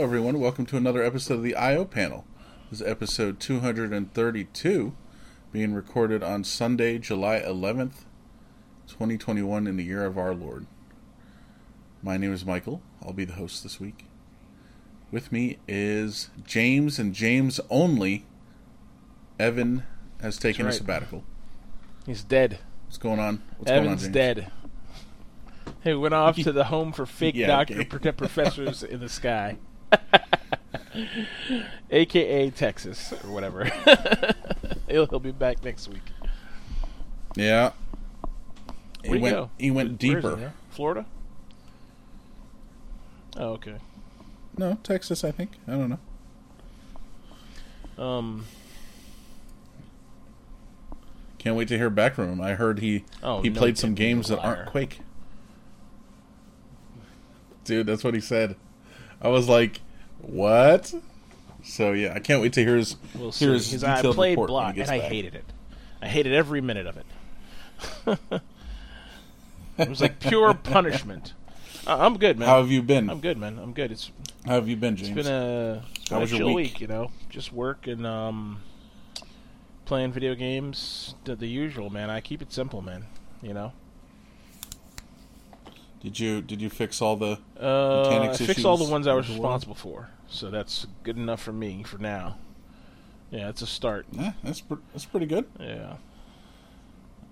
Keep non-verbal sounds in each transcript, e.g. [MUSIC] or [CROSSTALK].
Hello, everyone. Welcome to another episode of the I.O. panel. This is episode 232, being recorded on Sunday, July 11th, 2021, in the year of our Lord. My name is Michael. I'll be the host this week. With me is James and James only. Evan has taken That's a sabbatical. He's dead. What's going on? What's Evan's going on, dead. He went off [LAUGHS] to the home for fake Yeah, doctor okay. professors in the sky, [LAUGHS] [LAUGHS] aka Texas or whatever. [LAUGHS] he'll, he'll be back next week. Yeah. He Where'd went. go? He went deeper. he. Florida. Oh, okay. No, Texas. I think. I don't know. Um. Can't wait to hear back from him. I heard he Oh, he no, played some games that aren't. Quake. Dude, that's what he said. I was like, "What?" So yeah, I can't wait to hear his We'll hear his Because I played report block and I back. hated it. I hated every minute of it. [LAUGHS] it was like pure [LAUGHS] punishment. I'm good, man. How have you been? I'm good, man. I'm good. It's How have you been, James? it's been a, it's been a chill week? week? you know. Just work and um, playing video games. The, the usual, man. I keep it simple, man. You know. Did you did you fix all the? Uh, I Mechanics fixed all the ones I was with the world? responsible for, so that's good enough for me for now. Yeah, it's a start. Yeah, that's pr- that's pretty good. Yeah.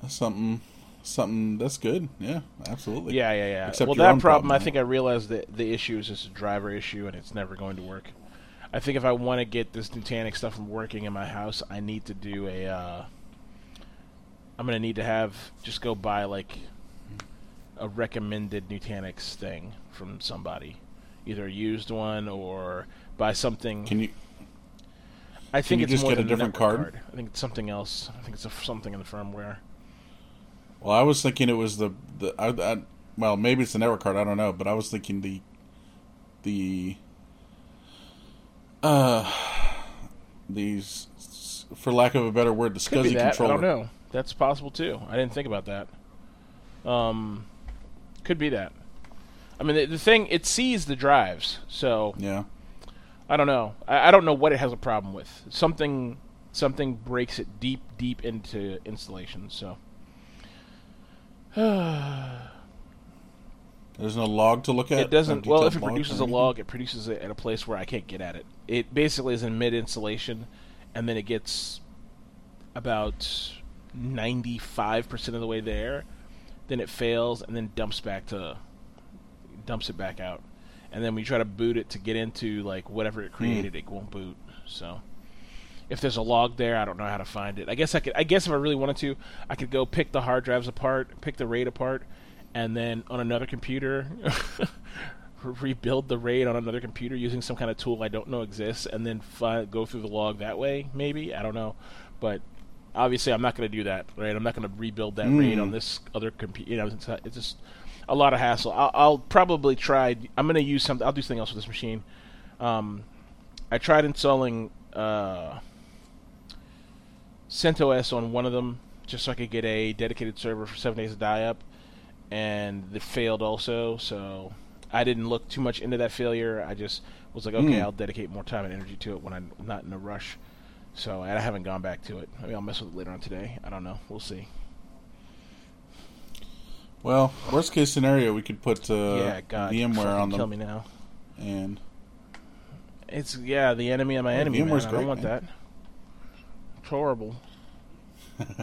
That's something something that's good. Yeah, absolutely. Yeah, yeah, yeah. Except well, that problem, problem, I think I realized that the issue is just a driver issue, and it's never going to work. I think if I want to get this Nutanix stuff from working in my house, I need to do a. Uh, I'm gonna need to have just go buy like a recommended Nutanix thing from somebody, either a used one or buy something. Can you? I think you it's just more get a different network card? I think it's something else. I think it's a, something in the firmware. Well, I was thinking it was the the. I, I, well, maybe it's the network card. I don't know, but I was thinking the the uh these for lack of a better word the SCSI controller. I don't know. That's possible too. I didn't think about that. Um, could be that. I mean, the, the thing it sees the drives, so Yeah. I don't know. I, I don't know what it has a problem with. Something something breaks it deep deep into installation. So [SIGHS] There's no log to look at. it doesn't. No Well, if it produces a log, it produces it at a place where I can't get at it. It basically is in mid installation, and then it gets about ninety five percent of the way there. Then it fails, and then dumps back to dumps it back out, and then we try to boot it to get into like whatever it hmm. created. It won't boot. So if there's a log there, I don't know how to find it. I guess I could. I guess if I really wanted to, I could go pick the hard drives apart, pick the RAID apart, and then on another computer [LAUGHS] rebuild the RAID on another computer using some kind of tool I don't know exists, and then fi- go through the log that way. Maybe I don't know, but obviously I'm not going to do that. Right? I'm not going to rebuild that RAID Mm. on this other computer. You know, it's, it's just a lot of hassle. I'll, I'll probably try. I'm going to use something. I'll do something else with this machine. Um, I tried installing uh, CentOS on one of them just so I could get a dedicated server for seven days of die up, and it failed also. So I didn't look too much into that failure. I just was like, okay, Hmm. I'll dedicate more time and energy to it when I'm not in a rush. So and I haven't gone back to it. Maybe I'll mess with it later on today. I don't know. We'll see. Well, worst case scenario, we could put uh, yeah, God, VMware on on kill me now. and It's yeah, the enemy of my enemy. Man. VMware's I great, don't want man. that. It's horrible. [LAUGHS]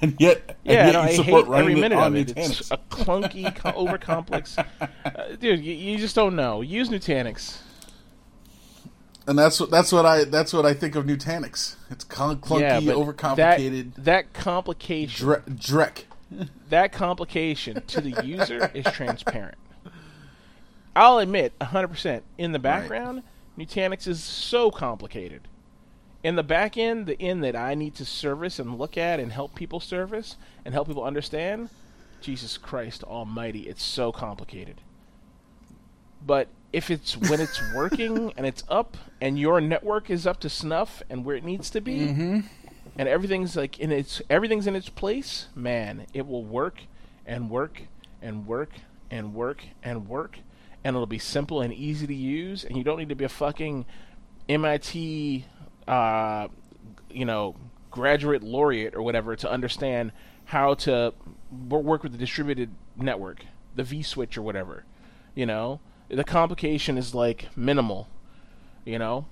and yet, and Yeah, yet no, you I support hate running every minute on of it. Nutanix. It's a clunky, co- over complex. [LAUGHS] Uh, dude, you, you just don't know. Use Nutanix. And that's what that's what I that's what I think of Nutanix. It's clunky, yeah, overcomplicated. That, that complication, Dre- Drek. [LAUGHS] that complication to the user is transparent. I'll admit, 100%. In the background, Nutanix is so complicated. In the back end, the end that I need to service and look at and help people service and help people understand, Jesus Christ Almighty, it's so complicated. But if it's when it's working and it's up and your network is up to snuff and where it needs to be, Mm-hmm. and everything's like in its everything's in its place, man, it will work and work and work and work and work and it'll be simple and easy to use, and you don't need to be a fucking MIT, uh, you know, graduate laureate or whatever to understand how to work with the distributed network, the V switch or whatever. You know, the complication is like minimal. You know,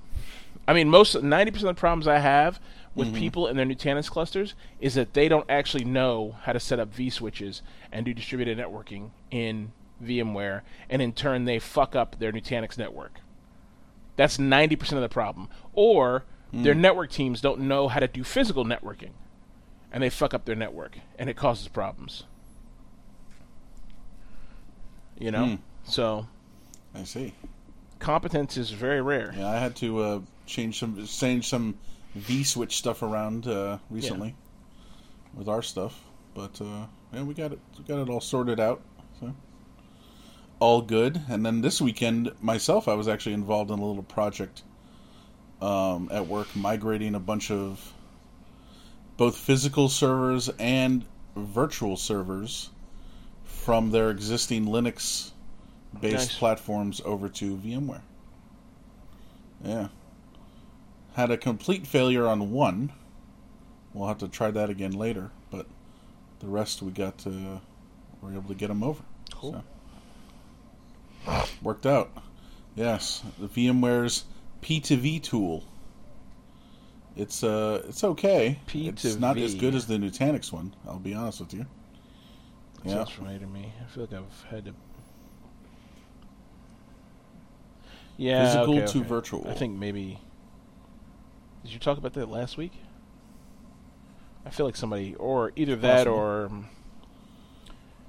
I mean, most ninety percent of the problems I have with mm-hmm. people in their Nutanix clusters is that they don't actually know how to set up V switches and do distributed networking in VMware, and in turn they fuck up their Nutanix network. That's ninety percent of the problem. Or mm. their network teams don't know how to do physical networking, and they fuck up their network, and it causes problems. You know, mm. so I see. Competence is very rare. Yeah, I had to uh, change some change some V switch stuff around uh, recently yeah. with our stuff, but uh, yeah, we got it we got it all sorted out. So all good. And then this weekend, myself, I was actually involved in a little project um, at work, migrating a bunch of both physical servers and virtual servers from their existing Linux based nice. platforms over to VMware. Yeah. Had a complete failure on one. We'll have to try that again later, but the rest we got to, we're able to get them over. Cool. So. Worked out. Yes, the VMware's P2V tool. It's uh, it's okay. P it's not as good as the Nutanix one. I'll be honest with you. Yeah. Sounds familiar to me. I feel like I've had to Yeah, physical okay, to okay. virtual. I think maybe. Did you talk about that last week? I feel like somebody, or either that, or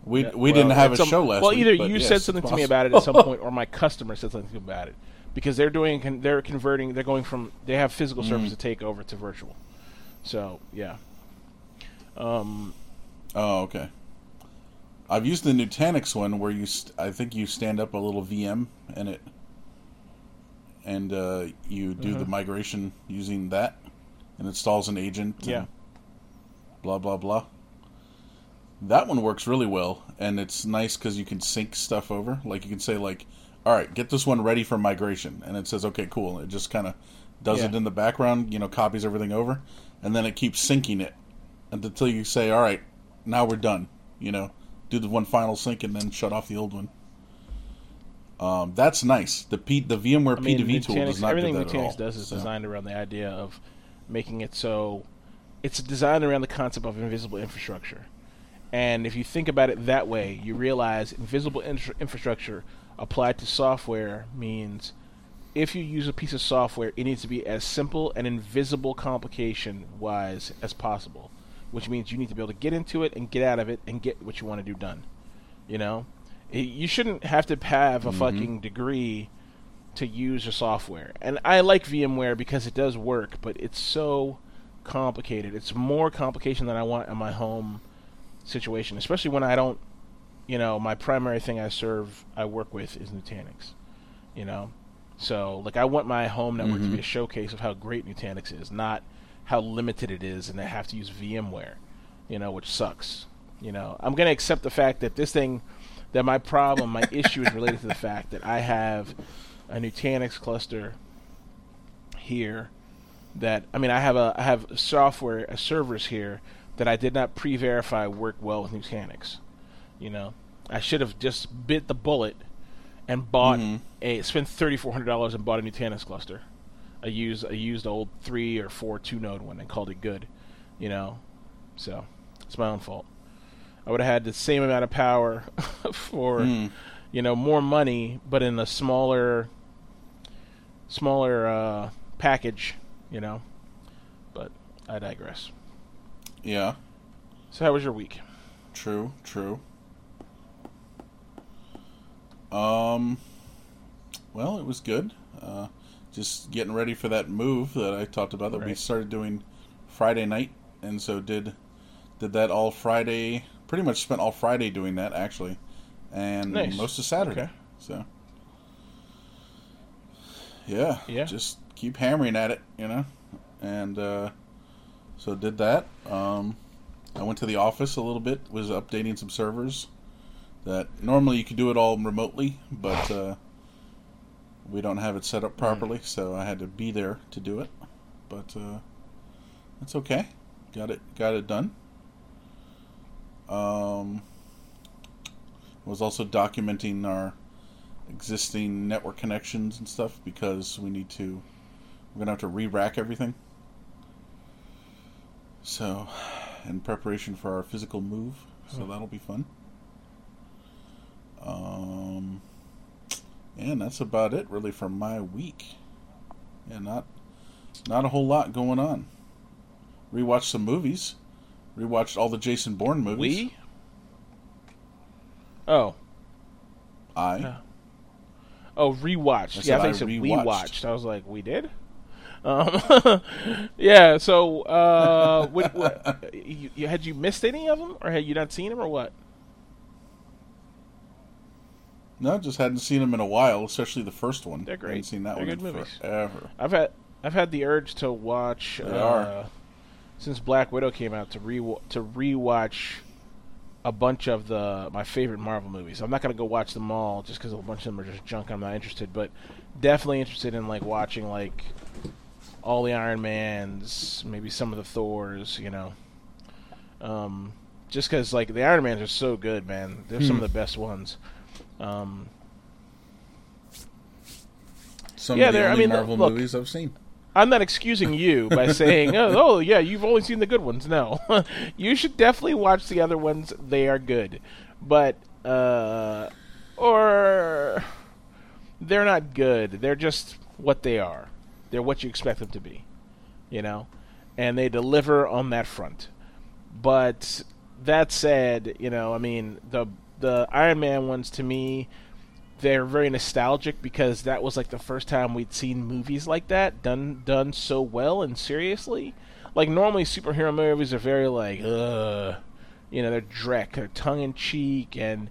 we yeah, we well, didn't have a some, show last. Well, week, either you yes, said something to me about it at some [LAUGHS] point, or my customer said something about it, because they're doing they're converting they're going from they have physical mm. servers to take over to virtual. So yeah. Um. Oh okay. I've used the Nutanix one where you st- I think you stand up a little VM and it and uh, you do mm-hmm. the migration using that, and installs an agent. Yeah. Blah blah blah. That one works really well, and it's nice because you can sync stuff over. Like you can say like, "All right, get this one ready for migration," and it says, "Okay, cool." It just kind of does yeah. it in the background, you know, copies everything over, and then it keeps syncing it until you say, "All right, now we're done." You know, do the one final sync and then shut off the old one. Um, that's nice. The P, the VMware I mean, P2V tool does not everything do that Nutanix does is designed around the idea of making it so it's designed around the concept of invisible infrastructure. And if you think about it that way, you realize invisible infrastructure applied to software means if you use a piece of software, it needs to be as simple and invisible complication wise as possible, which means you need to be able to get into it and get out of it and get what you want to do done. You know? You shouldn't have to have a mm-hmm. fucking degree to use your software. And I like VMware because it does work, but it's so complicated. It's more complication than I want in my home situation, especially when I don't, you know, my primary thing I serve, I work with is Nutanix, you know. So, like, I want my home network mm-hmm. to be mm-hmm. a showcase of how great Nutanix is, not how limited it is, and I have to use VMware, you know, which sucks. You know, I'm gonna accept the fact that this thing that my problem, my issue is related to the fact that I have a Nutanix cluster here that I mean I have a I have software uh, servers here that I did not pre-verify work well with Nutanix. You know, I should have just bit the bullet and bought mm-hmm. a spent thirty four hundred dollars and bought a Nutanix cluster. I used a used old three or four two node one and called it good. You know, so it's my own fault. I would have had the same amount of power [LAUGHS] for mm. you know more money, but in a smaller smaller uh, package, you know. But I digress. Yeah. So how was your week? True, true. Um well, it was good. Uh, just getting ready for that move that I talked about that right. we started doing Friday night and so did did that all Friday pretty much spent all Friday doing that actually, and nice. most of Saturday. Okay. So yeah, yeah, just keep hammering at it, you know, and uh, so did that. Um, I went to the office a little bit, was updating some servers that normally you could do it all remotely, but uh, we don't have it set Hmm. up properly, so I had to be there to do it. But uh, that's okay. Got it. Got it done. Um, was also documenting our existing network connections and stuff because we need to. We're gonna have to re-rack everything. So, in preparation for our physical move, so Hmm. that'll be fun. Um, and that's about it really for my week. Yeah, not not a whole lot going on. Rewatched some movies. Rewatched all the Jason Bourne movies. We? Oh. I. Yeah. Oh, rewatched. I yeah, I think I said we watched. I was like, we did. Um, [LAUGHS] yeah. So, uh, [LAUGHS] what, what, you, you, had you missed any of them, or had you not seen them, or what? No, just hadn't seen them in a while, especially the first one. They're great. Hadn't seen that They're one good movies. forever. I've had I've had the urge to watch They uh, are. Since Black Widow came out to re to rewatch a bunch of the my favorite Marvel movies. I'm not gonna go watch them all just because a bunch of them are just junk. I'm not interested, but definitely interested in like watching like all the Iron Mans, maybe some of the Thors. You know, um, just because like the Iron Mans are so good, man. They're some Hmm. of the best ones. Um, Some Yeah, of the they're- I only mean, Marvel look- movies I've seen. I'm not excusing you by [LAUGHS] saying, oh, oh, yeah, you've only seen the good ones. No. [LAUGHS] you should definitely watch the other ones. They are good. But, uh, or they're not good. They're just what they are. They're what you expect them to be, you know? And they deliver on that front. But that said, you know, I mean, the the Iron Man ones to me, they're very nostalgic because that was like the first time we'd seen movies like that done done so well and seriously. Like normally superhero movies are very like uh you know, they're dreck, they're tongue in cheek and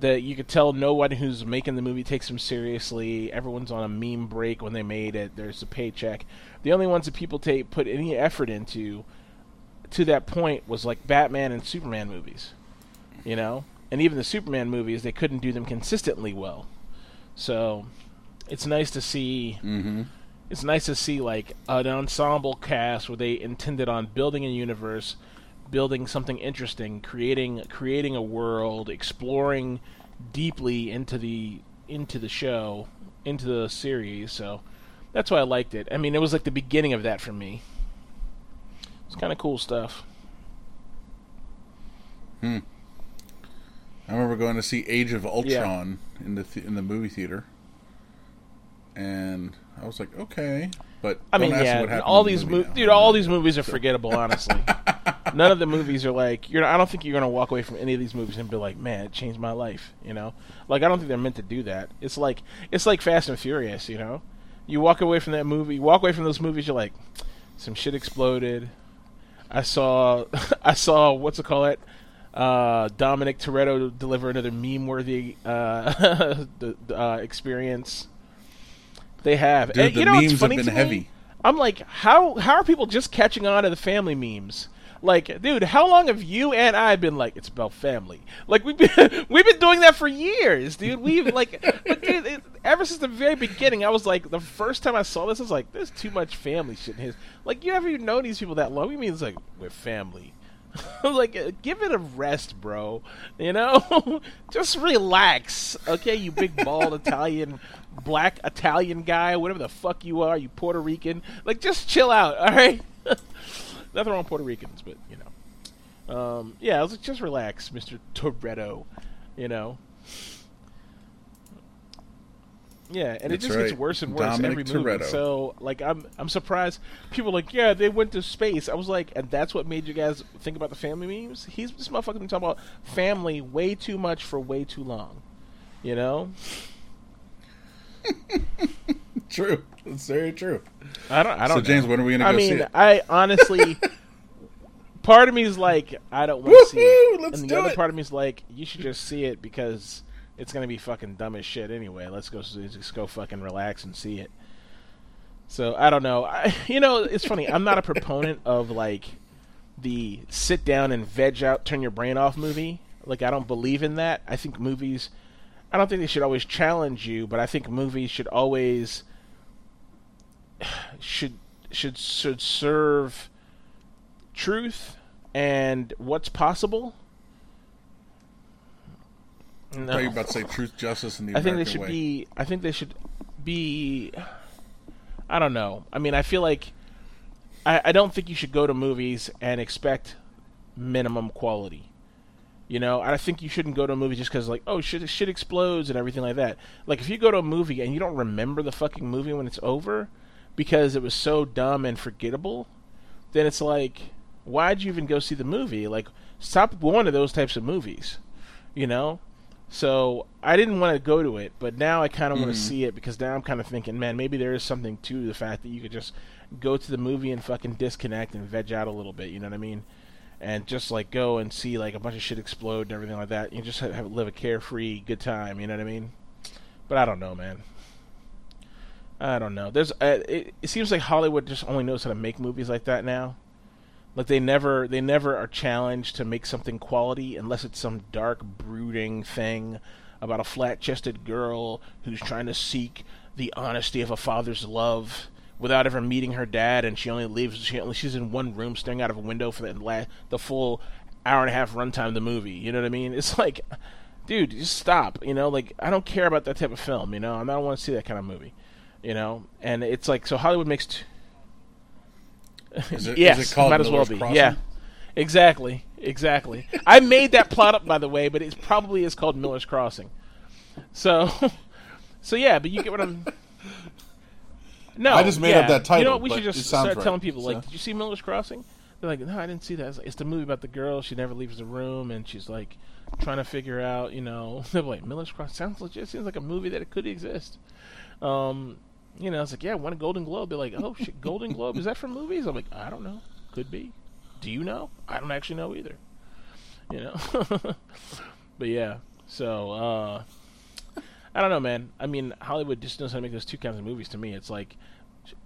that you could tell no one who's making the movie takes them seriously. Everyone's on a meme break when they made it. There's a paycheck. The only ones that people take put any effort into to that point was like Batman and Superman movies. You know? And even the Superman movies, they couldn't do them consistently well. So it's nice to see Mm-hmm. it's nice to see like an ensemble cast where they intended on building a universe, building something interesting, creating creating a world, exploring deeply into the into the show, into the series. So that's why I liked it. I mean, it was like the beginning of that for me. It's kind of cool stuff. Hmm. I remember going to see Age of Ultron in the th- in the movie theater, and I was like, okay, but I mean, yeah, what happened all the these movie movies, dude, all these movies are forgettable. Honestly, [LAUGHS] none of the movies are like you're. I don't think you're gonna walk away from any of these movies and be like, man, it changed my life. You know, like I don't think they're meant to do that. It's like it's like Fast and Furious. You know, you walk away from that movie, you walk away from those movies, you're like, some shit exploded. I saw, [LAUGHS] I saw what's it called it. Uh, Dominic Toretto deliver another meme-worthy uh, [LAUGHS] the, uh, experience. They have. Dude, And the you know memes have funny been to me? heavy. I'm like, how how are people just catching on to the family memes? Like, dude, how long have you and I been like it's about family? Like we've been [LAUGHS] we've been doing that for years, dude. We've like, but dude, it, ever since the very beginning, I was like, the first time I saw this, I was like, there's too much family shit in his. Like, you haven't even known these people that long. We mean it's like we're family. [LAUGHS] like, give it a rest, bro. You know, [LAUGHS] just relax, okay? You big bald [LAUGHS] Italian, black Italian guy, whatever the fuck you are, you Puerto Rican. Like, just chill out, all right? Nothing wrong with Puerto Ricans, but you know, um, yeah, I was like, just relax, Mister Toretto. You know. Yeah, and it That's just gets worse and worse Dominic every movie. Toretto. So, like, I'm I'm surprised. People are like, yeah, they went to space. I was like, and that's what made you guys think about the family memes. He's this motherfucker been talking about family way too much for way too long. You know, [LAUGHS] True, that's very true. I don't. I don't. So, James, know. when are we gonna I go mean, see it? I honestly, part of me is like, I don't want to see it, let's and the do other it. part of me is like, you should just see it because it's gonna be fucking dumb as shit anyway. Let's go, just go fucking relax and see it. So I don't know. I, [LAUGHS] you know, it's funny. I'm not a proponent of like the sit down and veg out, turn your brain off movie. Like I don't believe in that. I think movies. I don't think they should always challenge you, but I think movies should always [SIGHS] should should should serve truth and what's possible. No. I you about to say truth, justice, and the I think they should way. be. I think they should be. I don't know. I mean, I feel like I, I don't think you should go to movies and expect minimum quality. You know, I think you shouldn't go to a movie just because, like, oh, shit, shit explodes and everything like that. Like, if you go to a movie and you don't remember the fucking movie when it's over because it was so dumb and forgettable, then it's like, why'd you even go see the movie? Like, stop going to those types of movies. You know, so I didn't want to go to it, but now I kind of mm-hmm. want to see it because now I'm kind of thinking, man, maybe there is something to the fact that you could just go to the movie and fucking disconnect and veg out a little bit. You know what I mean? And just like go and see like a bunch of shit explode and everything like that. You just have, have live a carefree, good time. You know what I mean? But I don't know, man. I don't know. There's uh, it, it seems like Hollywood just only knows how to make movies like that now. Like they never they never are challenged to make something quality unless it's some dark brooding thing about a flat-chested girl who's trying to seek the honesty of a father's love without ever meeting her dad and she only leaves she only she's in one room staring out of a window for the la- the full hour and a half runtime of the movie. You know what I mean? It's [LAUGHS] like dude, just stop, you know? Like I don't care about that type of film, you know? I don't want to see that kind of movie. You know? And it's like so Hollywood makes t- it, yes, is it called might as well be. Yeah, exactly, exactly. I made that plot up, by the way, but it probably is called Miller's Crossing. So, [LAUGHS] so yeah, but you get what I'm. No, I just made yeah. up that title. You know what? We should just start right, telling people so. like, "Did you see Miller's Crossing?" They're like, "No, I didn't see that." It's, like, it's the movie about the girl. She never leaves the room, and she's like trying to figure out, you know. [LAUGHS] They're like, "Miller's Crossing sounds legit. Seems like a movie that it could exist." Um, you know, it's like, yeah, won a Golden Globe. They're like, oh shit, Golden Globe is that for movies? I'm like, I don't know, could be. Do you know? I don't actually know either. You know, [LAUGHS] but yeah. So uh, I don't know, man. I mean, Hollywood just knows how to make those two kinds of movies. To me, it's like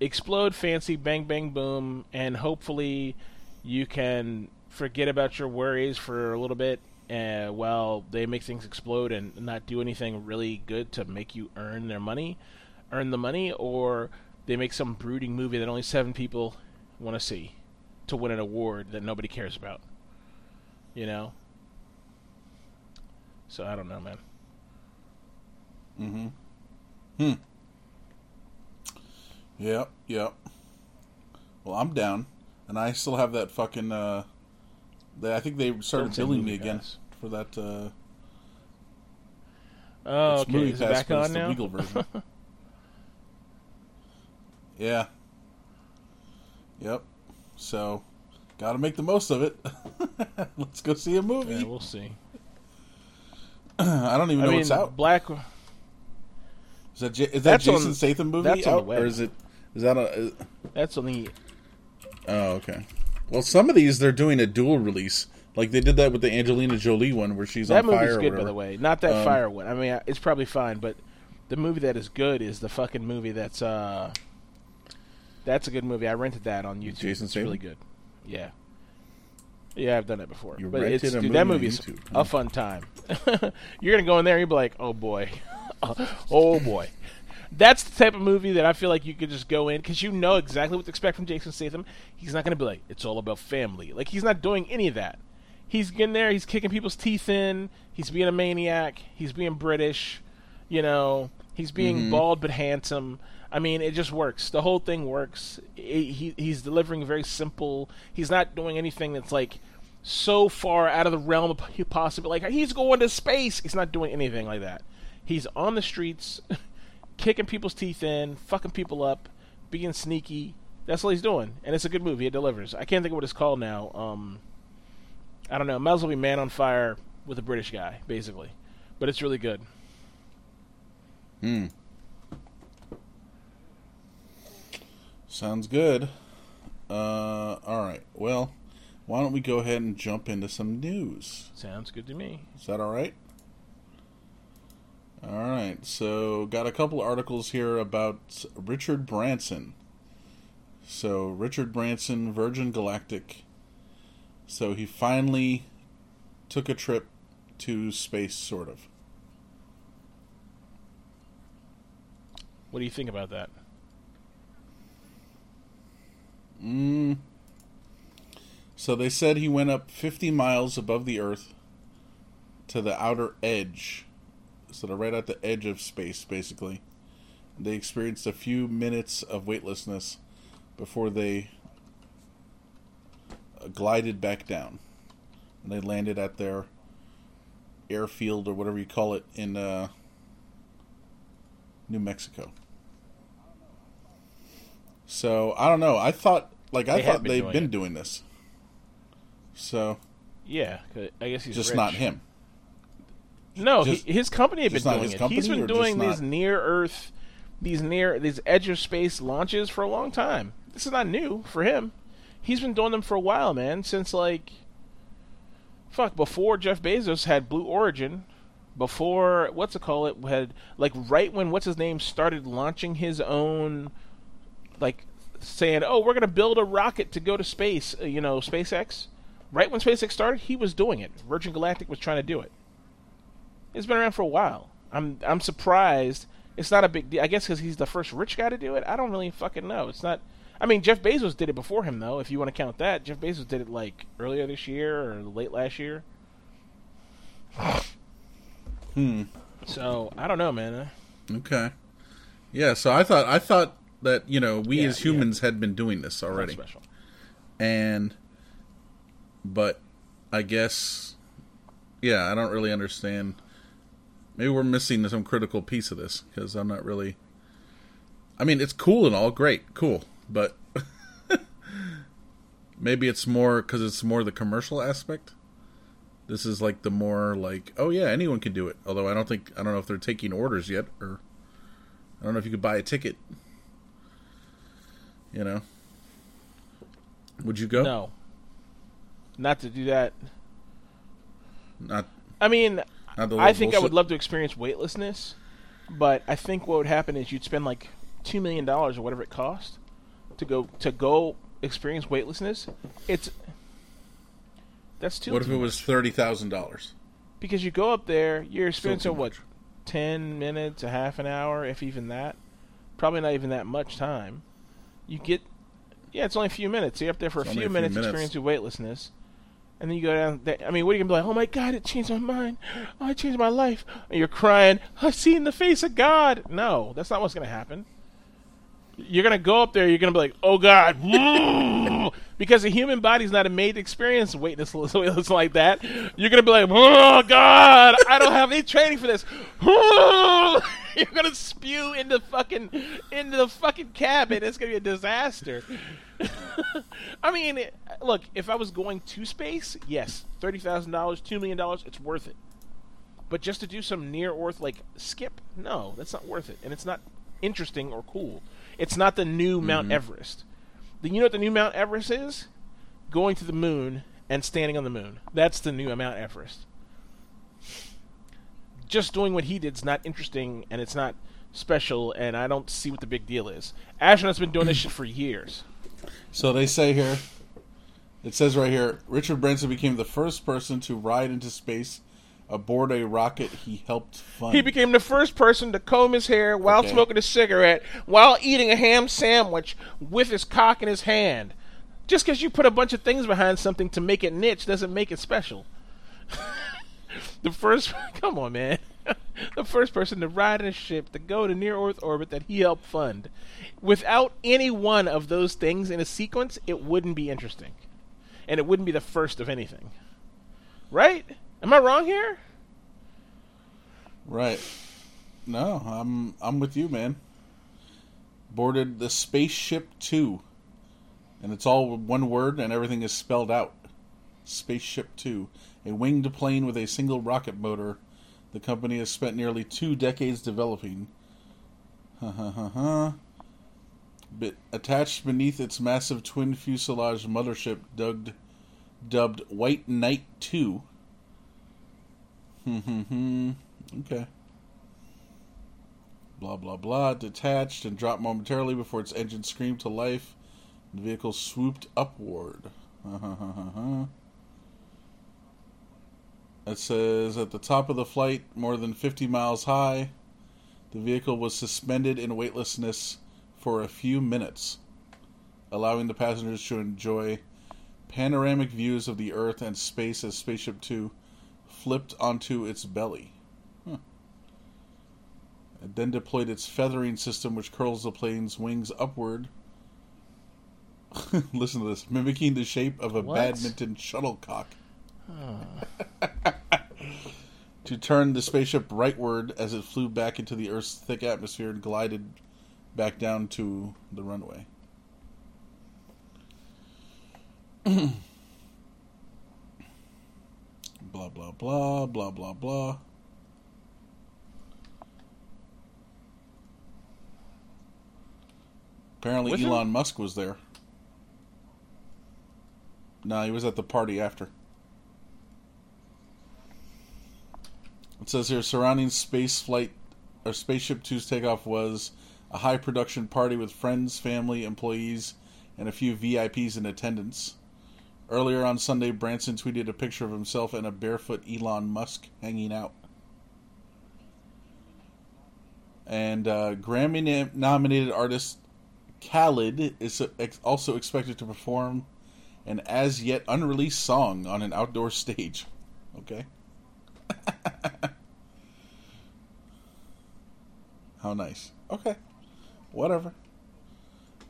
explode, fancy, bang, bang, boom, and hopefully you can forget about your worries for a little bit uh, while they make things explode and not do anything really good to make you earn their money earn the money, or they make some brooding movie that only seven people want to see to win an award that nobody cares about. You know? So I don't know, man. Mm-hmm. Hmm. Yep, yep. Well, I'm down, and I still have that fucking. Uh, they, I think they started billing me again guys. for that. Uh, oh, okay. Is it back on now? legal version. [LAUGHS] Yeah. Yep. So, got to make the most of it. [LAUGHS] Let's go see a movie. Yeah, we'll see. [CLEARS THROAT] I don't even I know mean, what's out. Black. Is that J- is that Jason on, Statham movie that's out, or is it is that a? Is... That's on the. Oh, okay. Well, some of these they're doing a dual release. Like they did that with the Angelina Jolie one, where she's that on fire. That movie's good, by the way. Not that um, fire one. I mean, it's probably fine, but the movie that is good is the fucking movie that's uh that's a good movie. I rented that on YouTube. Jason it's Statham? really good. Yeah. Yeah, I've done it before. You but rented it's, a dude, movie that movie's YouTube, a fun time. [LAUGHS] You're gonna go in there and you'll be like, oh boy, [LAUGHS] oh boy. That's the type of movie that I feel like you could just go in because you know exactly what to expect from Jason Statham. He's not gonna be like, it's all about family. Like he's not doing any of that. He's getting there. He's kicking people's teeth in. He's being a maniac. He's being British. You know, he's being Mhm. bald but handsome. I mean, it just works. The whole thing works. He he's delivering very simple. He's not doing anything that's like so far out of the realm of possible. Like he's going to space. He's not doing anything like that. He's on the streets, [LAUGHS] kicking people's teeth in, fucking people up, being sneaky. That's what he's doing, and it's a good movie. It delivers. I can't think of what it's called now. Um, I don't know. Might as well be Man on Fire with a British guy, basically, but it's really good. Hmm. Sounds good. Uh, all right. Well, why don't we go ahead and jump into some news? Sounds good to me. Is that all right? All right. So, got a couple articles here about Richard Branson. So, Richard Branson, Virgin Galactic. So, he finally took a trip to space, sort of. What do you think about that? Mm. So they said he went up 50 miles above the Earth to the outer edge. So they're right at the edge of space, basically. They experienced a few minutes of weightlessness before they uh, glided back down. And they landed at their airfield or whatever you call it in uh, New Mexico. So I don't know. I thought like I They thought been they've doing been it. doing this. So Yeah, I guess he's just rich. not him. No, Just- he, his company had been doing it. He's been doing these not- near Earth, these near these edge of space launches for a long time. This is not new for him. He's been doing them for a while, man. Since like, fuck, before Jeff Bezos had Blue Origin, before what's it call it had like right when what's his name started launching his own, like saying, oh, we're gonna build a rocket to go to space. uh, You know, SpaceX. Right when SpaceX started, he was doing it. Virgin Galactic was trying to do it. It's been around for a while. I'm I'm surprised. It's not a big deal. I guess because he's the first rich guy to do it. I don't really fucking know. It's not. I mean, Jeff Bezos did it before him, though. If you want to count that, Jeff Bezos did it like earlier this year or late last year. Hmm. So I don't know, man. Okay. Yeah. So I thought I thought that you know we Yeah, as humans had been doing this already, and but I guess yeah, I don't really understand. Maybe we're missing some critical piece of this because I'm not really. I mean, it's cool and all, great, cool, but [LAUGHS] maybe it's more because it's more the commercial aspect. This is like the more like, oh yeah, anyone can do it. Although I don't think I don't know if they're taking orders yet, or I don't know if you could buy a ticket. You know, would you go? No. Not to do that. Not I mean, not I think I would love to experience weightlessness, but I think what would happen is you'd spend like two million dollars or whatever it cost to go to go experience weightlessness. It's that's too. What if it was thirty thousand dollars? because you go up there, you're experiencing what much. ten minutes, a half an hour, if even that. Probably not even that much time. You get, yeah, it's only a few minutes. You're up there for a few a few minutes, minutes. experiencing weightlessness, and then you go down. There. I mean, what are you gonna be like? Oh my God, it changed my mind. Oh, it changed my life. And you're crying. I've seen the face of God. No, that's not what's gonna happen. You're gonna go up there. You're gonna be like, "Oh God," [LAUGHS] because the human body's not a made experience weightless [LAUGHS] like that. You're gonna be like, "Oh God, I don't have any training for this." [LAUGHS] You're gonna spew into fucking into the fucking cabin. It's gonna be a disaster. I mean, look, if I was going to space, yes, thirty thousand dollars, two million dollars, it's worth it. But just to do some near Earth like skip, no, that's not worth it, and it's not interesting or cool. It's not the new Mount mm-hmm. Everest. The, you know what the new Mount Everest is? Going to the moon and standing on the moon. That's the new Mount Everest. Just doing what he did is not interesting, and it's not special, and I don't see what the big deal is. Astronauts have been doing this shit for years. So they say here, it says right here, Richard Branson became the first person to ride into space aboard a rocket he helped fund. He became the first person to comb his hair while Okay. smoking a cigarette, while eating a ham sandwich with his cock in his hand. Just because you put a bunch of things behind something to make it niche doesn't make it special. [LAUGHS] the first, [LAUGHS] come on, man. [LAUGHS] the first person to ride in a ship to go to near Earth orbit that he helped fund. Without any one of those things in a sequence, it wouldn't be interesting. And it wouldn't be the first of anything. Right? Am I wrong here? Right. No, I'm I'm with you, man. Boarded the Spaceship Two, and it's all one word, and everything is spelled out. Spaceship Two, a winged plane with a single rocket motor. The company has spent nearly two decades developing. Ha ha ha ha. But attached beneath its massive twin fuselage mothership, dubbed dubbed White Knight Two. Hmm hmm hmm. Okay. Blah blah blah. Detached and dropped momentarily before its engine screamed to life. The vehicle swooped upward. [LAUGHS] It says at the top of the flight, more than 50 miles high, The vehicle was suspended in weightlessness for a few minutes, allowing the passengers to enjoy panoramic views of the Earth and space as Spaceship Two flipped onto its belly. Huh. It then deployed its feathering system, which curls the plane's wings upward. [LAUGHS] Listen to this, mimicking the shape of a What? badminton shuttlecock. [LAUGHS] to turn the spaceship rightward as it flew back into the Earth's thick atmosphere and glided back down to the runway. [CLEARS THROAT] blah blah blah blah blah blah. Apparently, With him? Elon Musk was there. No, he was at the party after. It says here surrounding space flight or spaceship 2's takeoff was a high production party with friends, family, employees, and a few VIPs in attendance. Earlier on Sunday, Branson tweeted a picture of himself and a barefoot Elon Musk hanging out. And uh, Grammy nominated artist Khalid is also expected to perform an as yet unreleased song on an outdoor stage. [LAUGHS] Okay. [LAUGHS] How nice. Okay. Whatever.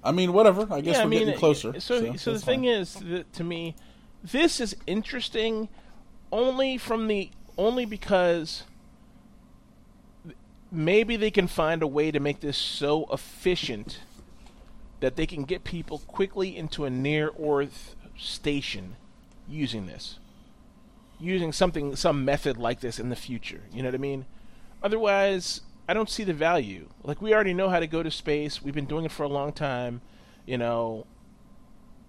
I mean, whatever. I guess yeah, we're I mean, getting closer. So, so, the thing fine. is, that to me, this is interesting, only from the only because maybe they can find a way to make this so efficient that they can get people quickly into a near Earth station using this, using something, some method like this in the future. You know what I mean? Otherwise, I don't see the value. Like we already know how to go to space. We've been doing it for a long time. You know,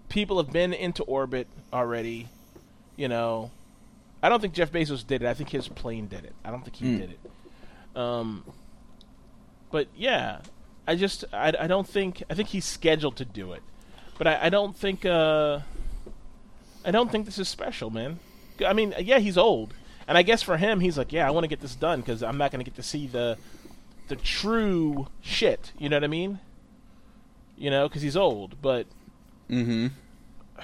people have been into orbit already. You know, I don't think Jeff Bezos did it. I think his plane did it. I don't think he Hmm. did it. Um, but yeah, I just I, I don't think I think he's scheduled to do it, but I, I don't think uh I don't think this is special, man. I mean, yeah, he's old, and I guess for him, he's like, yeah, I want to get this done because I'm not going to get to see the the true shit. You know what I mean? You know, because he's old, but Mm-hmm. [SIGHS]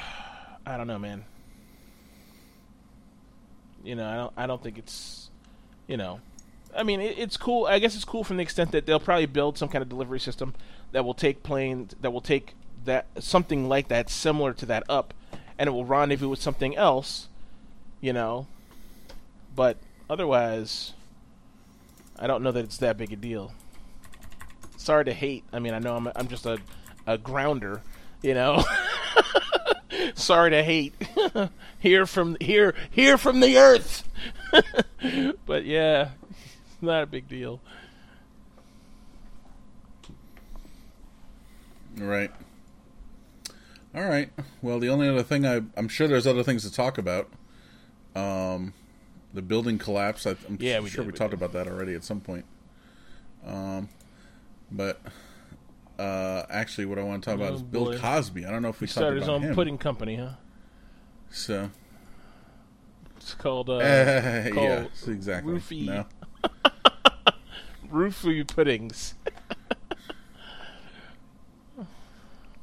I don't know, man. You know, I don't. I don't think it's. You know, I mean, it, it's cool. I guess it's cool from the extent that they'll probably build some kind of delivery system that will take planes that will take that something like that similar to that up, and it will rendezvous with something else. You know, but otherwise, I don't know that it's that big a deal. Sorry to hate. I mean, I know I'm I'm just a a grounder. You know. [LAUGHS] Sorry to hate. [LAUGHS] here from here here from the earth. [LAUGHS] but yeah, not a big deal. Right. All right. Well, the only other thing I, I'm sure there's other things to talk about. Um, the building collapse. I, I'm Yeah, we sure did, we, we talked did. about that already at some point. Um, but uh, actually, what I want to talk about Oh, is Bill. Cosby. I don't know if we He talked started his own him. pudding company, huh? So It's called uh, [LAUGHS] yeah, called exactly. Roofie. No. [LAUGHS] Roofie Puddings. [LAUGHS]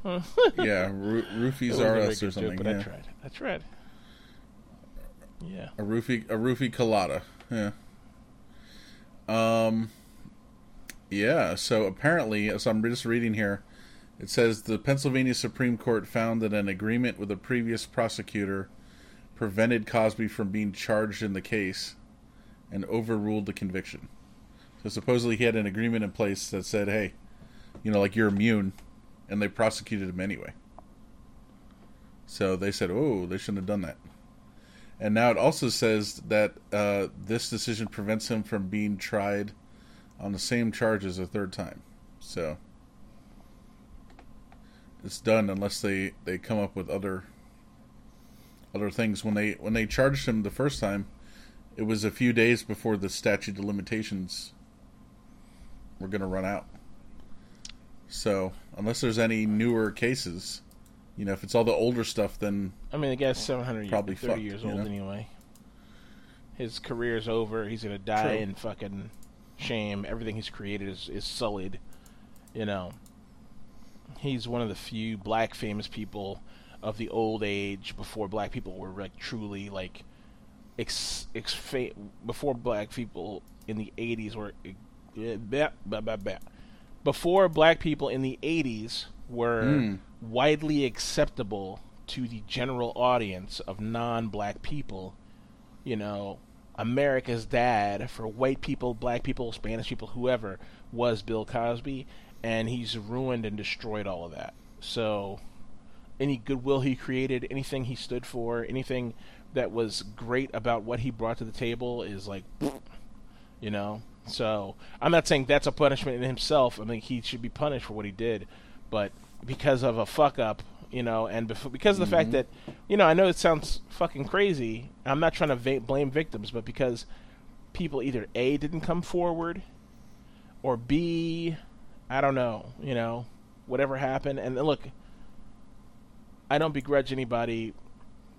Yeah, Ro- It Roofies are us or good joke, something. but yeah. I tried. I tried. Yeah. A roofie, a roofie colada. Yeah. Um. Yeah. So apparently, as I'm just reading here, it says the Pennsylvania Supreme Court found that an agreement with a previous prosecutor prevented Cosby from being charged in the case, and overruled the conviction. So supposedly he had an agreement in place that said, "Hey, you know, like you're immune," and they prosecuted him anyway. So they said, "Oh, they shouldn't have done that." And now it also says that uh, this decision prevents him from being tried on the same charges a third time. So it's done unless they, they come up with other other things. When they when they charged him the first time, it was a few days before the statute of limitations were going to run out. So unless there's any newer cases, you know, if it's all the older stuff, then I mean, the guy's 700 Probably 30 fucked, years you old know? anyway. His career's over. He's gonna die True. in fucking shame. Everything he's created is, is sullied. You know, he's one of the few black famous people of the old age before black people were like truly like ex, ex fa- before black people in the 80s were before black people in the 80s were mm. Widely acceptable to the general audience of non-black people. You know america's dad for white people black people spanish people whoever was bill cosby and he's ruined and destroyed all of that. So any goodwill he created anything he stood for anything that was great about what he brought to the table is like you know? So I'm not saying that's a punishment in himself. I mean, he should be punished for what he did, but because of a fuck up, you know, and bef- because of the mm-hmm. fact that, you know, I know it sounds fucking crazy. I'm not trying to va- blame victims, but because people either a didn't come forward, or b, I don't know, you know, whatever happened. And look, I don't begrudge anybody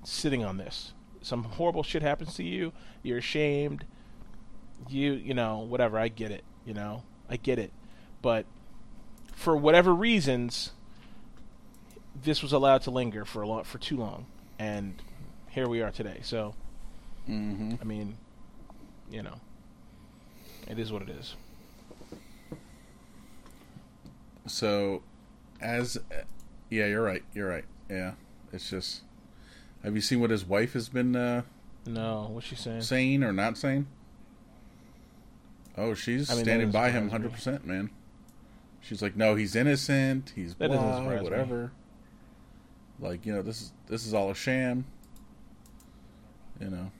sitting on this. Some horrible shit happens to you. You're ashamed you you know whatever i get it you know i get it but for whatever reasons this was allowed to linger for a lot for too long and here we are today so mm-hmm. i mean you know it is what it is so as yeah you're right you're right yeah it's just have you seen what his wife has been uh no what's she saying saying or not saying Oh, she's I mean, standing by him 100%, man. She's like, "No, he's innocent. He's blah, whatever." Me. Like, you know, this is this is all a sham. You know.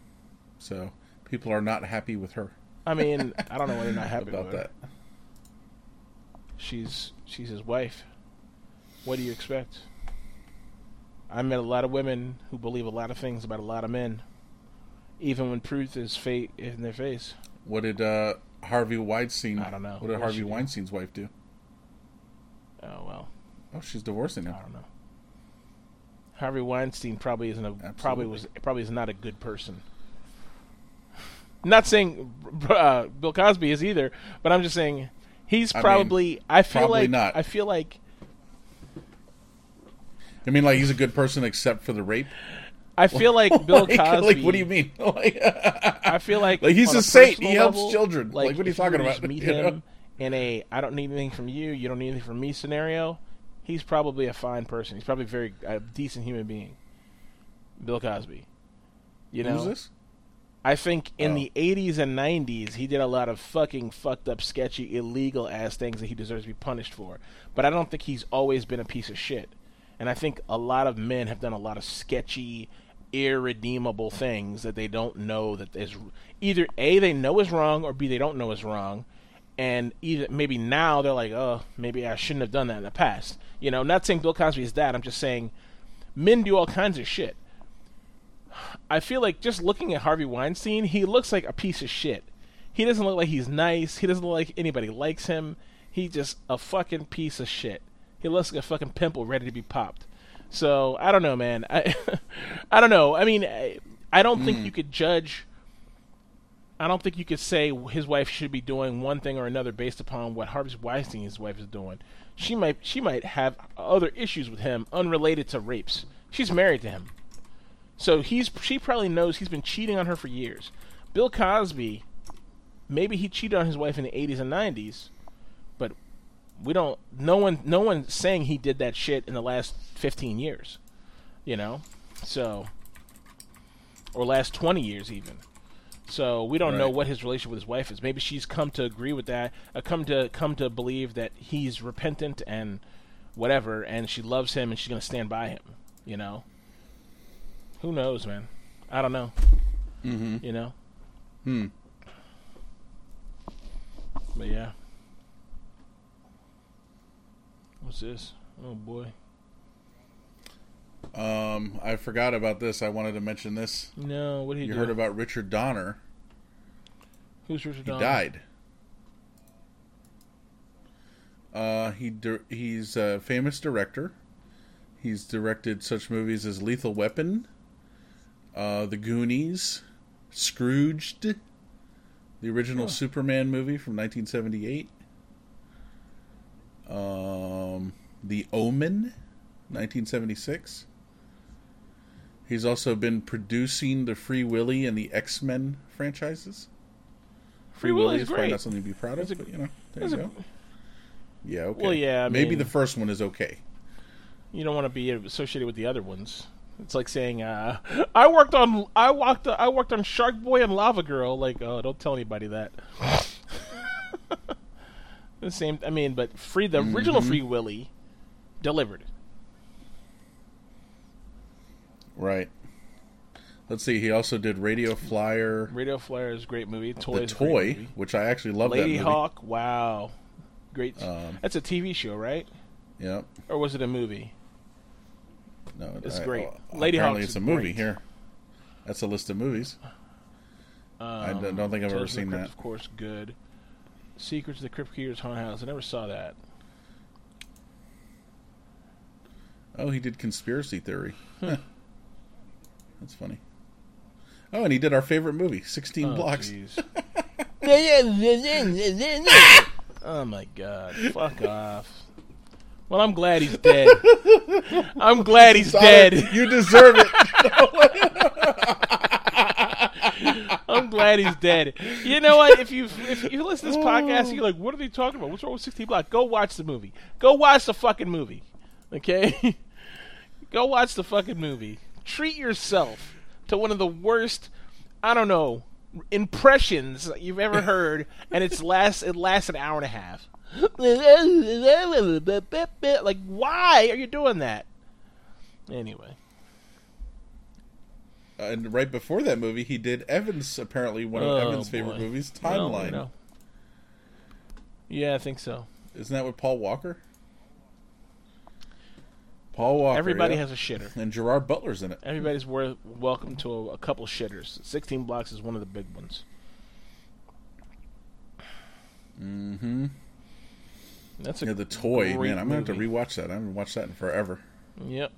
So, people are not happy with her. I mean, I don't know why they're not happy about that. She's she's his wife. What do you expect? I met a lot of women who believe a lot of things about a lot of men, even when truth is fate in their face. What did uh Harvey Weinstein. I don't know. What did what Harvey Weinstein's do? wife do? Oh well. Oh, she's divorcing him. I don't know. Harvey Weinstein probably isn't a Absolutely. probably was probably is not a good person. Not saying [LAUGHS] uh, Bill Cosby is either, but I'm just saying he's probably. I, mean, I feel like not. I feel like. I mean, like he's a good person except for the rape. I feel [LAUGHS] like Bill like, Cosby. Like, what do you mean? [LAUGHS] like, I feel like like he's a, a saint. He helps level, children. Like, like, what are you talking about? Meet you him know? in a I don't need anything from you, you don't need anything from me" scenario. He's probably a fine person. He's probably a very a decent human being. Bill Cosby. You know. Who's this? I think in oh. the 80s and 90s, he did a lot of fucking fucked up, sketchy, illegal ass things that he deserves to be punished for. But I don't think he's always been a piece of shit. And I think a lot of men have done a lot of sketchy, irredeemable things that they don't know that is either a they know is wrong or b they don't know is wrong and either maybe now they're like oh maybe i shouldn't have done that in the past you know not saying bill cosby is that i'm just saying men do all kinds of shit i feel like just looking at harvey weinstein he looks like a piece of shit he doesn't look like he's nice he doesn't look like anybody likes him he's just a fucking piece of shit he looks like a fucking pimple ready to be popped so I don't know, man. I [LAUGHS] I don't know. I mean, I, I don't mm. think you could judge. I don't think you could say his wife should be doing one thing or another based upon what Harvey Weinstein's wife is doing. She might she might have other issues with him unrelated to rapes. She's married to him, so he's she probably knows he's been cheating on her for years. Bill Cosby, maybe he cheated on his wife in the 80s and 90s, but we don't no one no one saying he did that shit in the last 15 years you know so or last 20 years even so we don't right. know what his relationship with his wife is maybe she's come to agree with that uh, come to come to believe that he's repentant and whatever and she loves him and she's going to stand by him you know who knows man i don't know mm-hmm. you know hmm but yeah What's this? Oh boy. Um, I forgot about this. I wanted to mention this. No, what did he you do? heard about Richard Donner? Who's Richard Donner? he Donner? died. Uh, he di- he's a famous director. He's directed such movies as Lethal Weapon, uh, The Goonies, Scrooged, the original. Superman movie from 1978. Um, The Omen, 1976. He's also been producing the Free Willy and the X Men franchises. Free Willy's is probably great. not something to be proud of, a- but you know, there you a- go. Yeah, okay. Well, yeah, I maybe mean- the first one is okay. You don't want to be associated with the other ones. It's like saying, uh, [LAUGHS] "I worked on I walked I worked on Shark Boy and Lava Girl." Like, oh, don't tell anybody that. [LAUGHS] the same. I mean, but free the original Mhm. Free Willy delivered. Right. Let's see. He also did Radio Flyer, Radio Flyer is a great movie. Toy the is a great Toy, which I actually love Lady that movie. Hawk. Wow, great. Um, That's a TV show, right? Yep. Or was it a movie? No, It's I- great. oh, Lady apparently it's a movie great. here. That's a list of movies. Um, don't- don't think I've ever Tales the seen Crypt, that. Of course, good. Secrets of the Crypt Keeper's Haunted House. I never saw that. Oh, he did conspiracy theory. Huh. That's funny. Oh, and he did our favorite movie, Sixteen Oh, Blocks. [LAUGHS] oh my god! Fuck off. Well, I'm glad he's dead. I'm glad he's dead. You deserve it. [LAUGHS] I'm glad he's dead. You know what? If you if you listen to this podcast, you're like, "What are they talking about? What's wrong with 16 Block?" Go watch the movie. Go watch the fucking movie. Okay. [LAUGHS] Go watch the fucking movie. Treat yourself to one of the worst. I don't know impressions you've ever heard, and it's last it lasts an hour and a half. Like, why are you doing that? Anyway. and right before that movie, he did Evans. Apparently, one of Oh, Evans' favorite boy. movies, Well, Timeline. you know. Yeah, I think so. Isn't that with Paul Walker? Paul Walker. Everybody yeah. has a shitter. and Gerard Butler's in it. Everybody's wor- welcome to a, a couple shitters. 16 blocks is one of the big ones. Mm-hmm. That's a Yeah, the toy man. I'm gonna have to rewatch that. I haven't watched that in forever. Yep.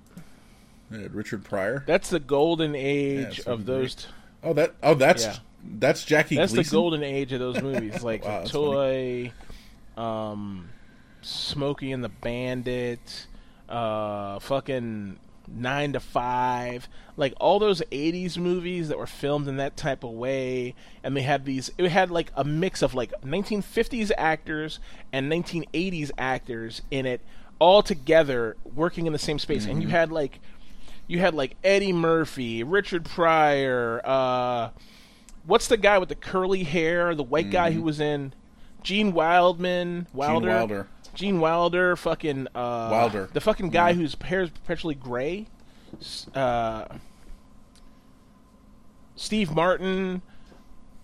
Had Richard Pryor. That's the golden age it's of those. great. Oh, that. Oh, that's Yeah. that's Jackie. That's Gleason? the golden age of those movies, [LAUGHS] like Wow, toy, um, Smokey and the Bandit, uh, fucking Nine to Five, like all those '80s movies that were filmed in that type of way, and they had these. It had like a mix of like 1950s actors and 1980s actors in it, all together working in the same space, and you had like. You had like Eddie Murphy, Richard Pryor, uh, what's the guy with the curly hair? The white guy who was in Gene Wildman, Wilder, Gene Wilder. Gene Wilder, fucking uh, Wilder. the fucking guy whose hair is perpetually gray, uh, Steve Martin,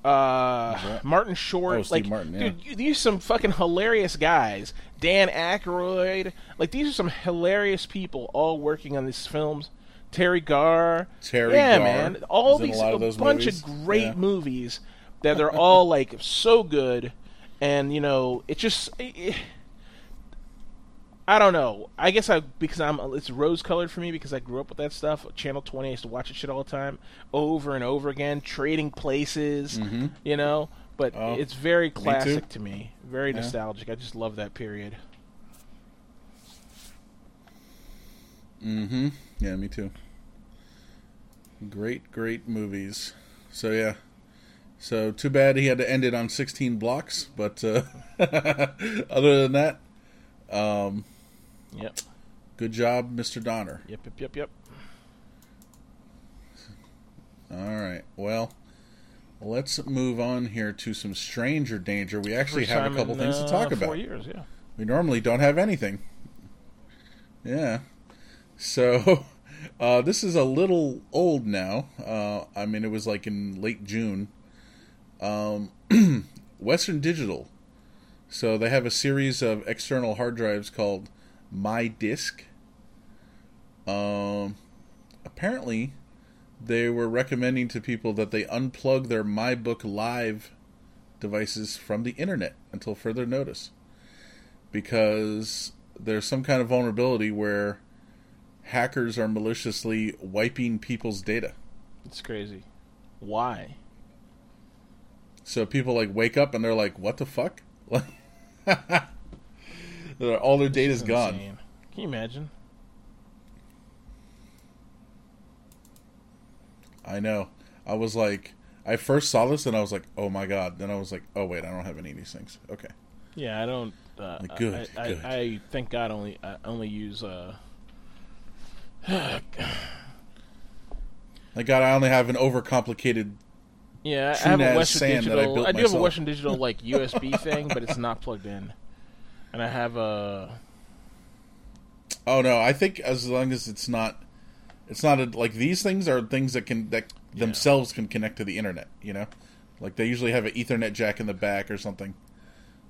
uh. Martin Short, Oh, Steve like Martin, yeah. dude, you- these are some fucking hilarious guys. Dan Aykroyd, like these are some hilarious people all working on these films. Teri Garr, Teri yeah, Garr man, all a these lot of bunch movies. of great Yeah. movies that they're all like so good, and you know, it just. It, I don't know. I guess I because I'm it's rose colored for me because I grew up with that stuff. Channel Twenty, I used to watch that shit all the time, over and over again. Trading Places, you know. But Mm-hmm. Oh, it's very classic to me, very Yeah. nostalgic. I just love that period. Mm-hmm. Yeah, me too. Great, great movies. So yeah. So too bad he had to end it on 16 blocks, but uh, [LAUGHS] other than that, um, Yep, good job, Mr. Donner. yep, yep, yep, yep. All right. Well, let's move on here to some stranger danger. We actually First have a couple in, things to uh, talk Four about. years, yeah. We normally don't have anything. Yeah. So, [LAUGHS] uh, this is a little old now. Uh, I mean, it was like in late June. Um, [CLEARS THROAT] Western Digital. So they have a series of external hard drives called My Disk. Um, apparently, they were recommending to people that they unplug their MyBook Live devices from the internet until further notice because there's some kind of vulnerability where hackers are maliciously wiping people's data. It's crazy. Why? So people like wake up and they're like, "What the fuck?" [LAUGHS] All their data is gone. Can you imagine? I know. I was like, I first saw this and I was like, "Oh my god!" Then I was like, "Oh wait, I don't have any of these things." Okay. Yeah, I don't. Uh, Like, good, I, I, good. I, thank God only I only use. Uh, [SIGHS] Like God, I only have an overcomplicated. yeah, I have a Western that I Digital. I, do have a. Western Digital like [LAUGHS] USB thing, but it's not plugged in. And I have a. Oh no, I think as long as it's not, it's not a, like these things are things that can that Yeah. themselves can connect to the internet. You know, like they usually have an Ethernet jack in the back or something.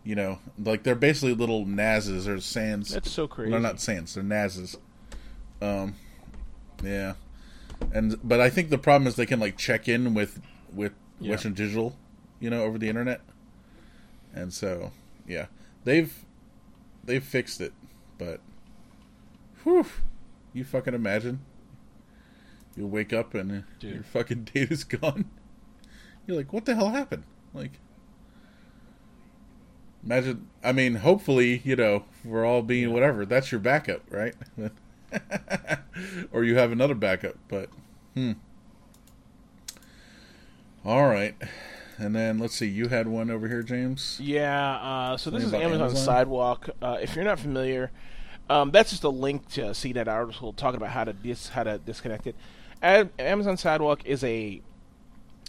You know, like they're basically little NASs or SANs. That's so crazy. They're not SANs, they're NASs. Um, yeah, and but I think the problem is they can like check in with with Yeah. Western Digital, you know, over the internet, and so yeah, they've they've fixed it, but whew, you fucking imagine you'll wake up and Dude. your fucking [LAUGHS] data's gone. You're like, what the hell happened? Like, imagine. I mean, hopefully, you know, we're all being whatever. That's your backup, right? [LAUGHS] or you have another backup, but hmm. All right, and then let's see. You had one over here, James. Yeah, uh, so this is Amazon, Amazon? Sidewalk. Uh, if you're not familiar, um, that's just a link to see that article talking about how to dis- how to disconnect it. A- Amazon Sidewalk is a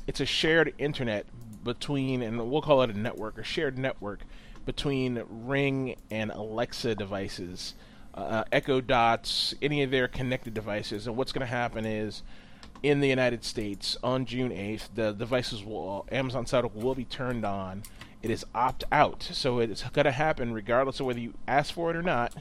it's a shared internet between, and we'll call it a network, a shared network between Ring and Alexa devices, uh, Echo Dots, any of their connected devices. And what's going to happen is, in the United States on June 8th, the devices will Amazon Sidewalk will be turned on. It is opt out, so it's going to happen regardless of whether you ask for it or not.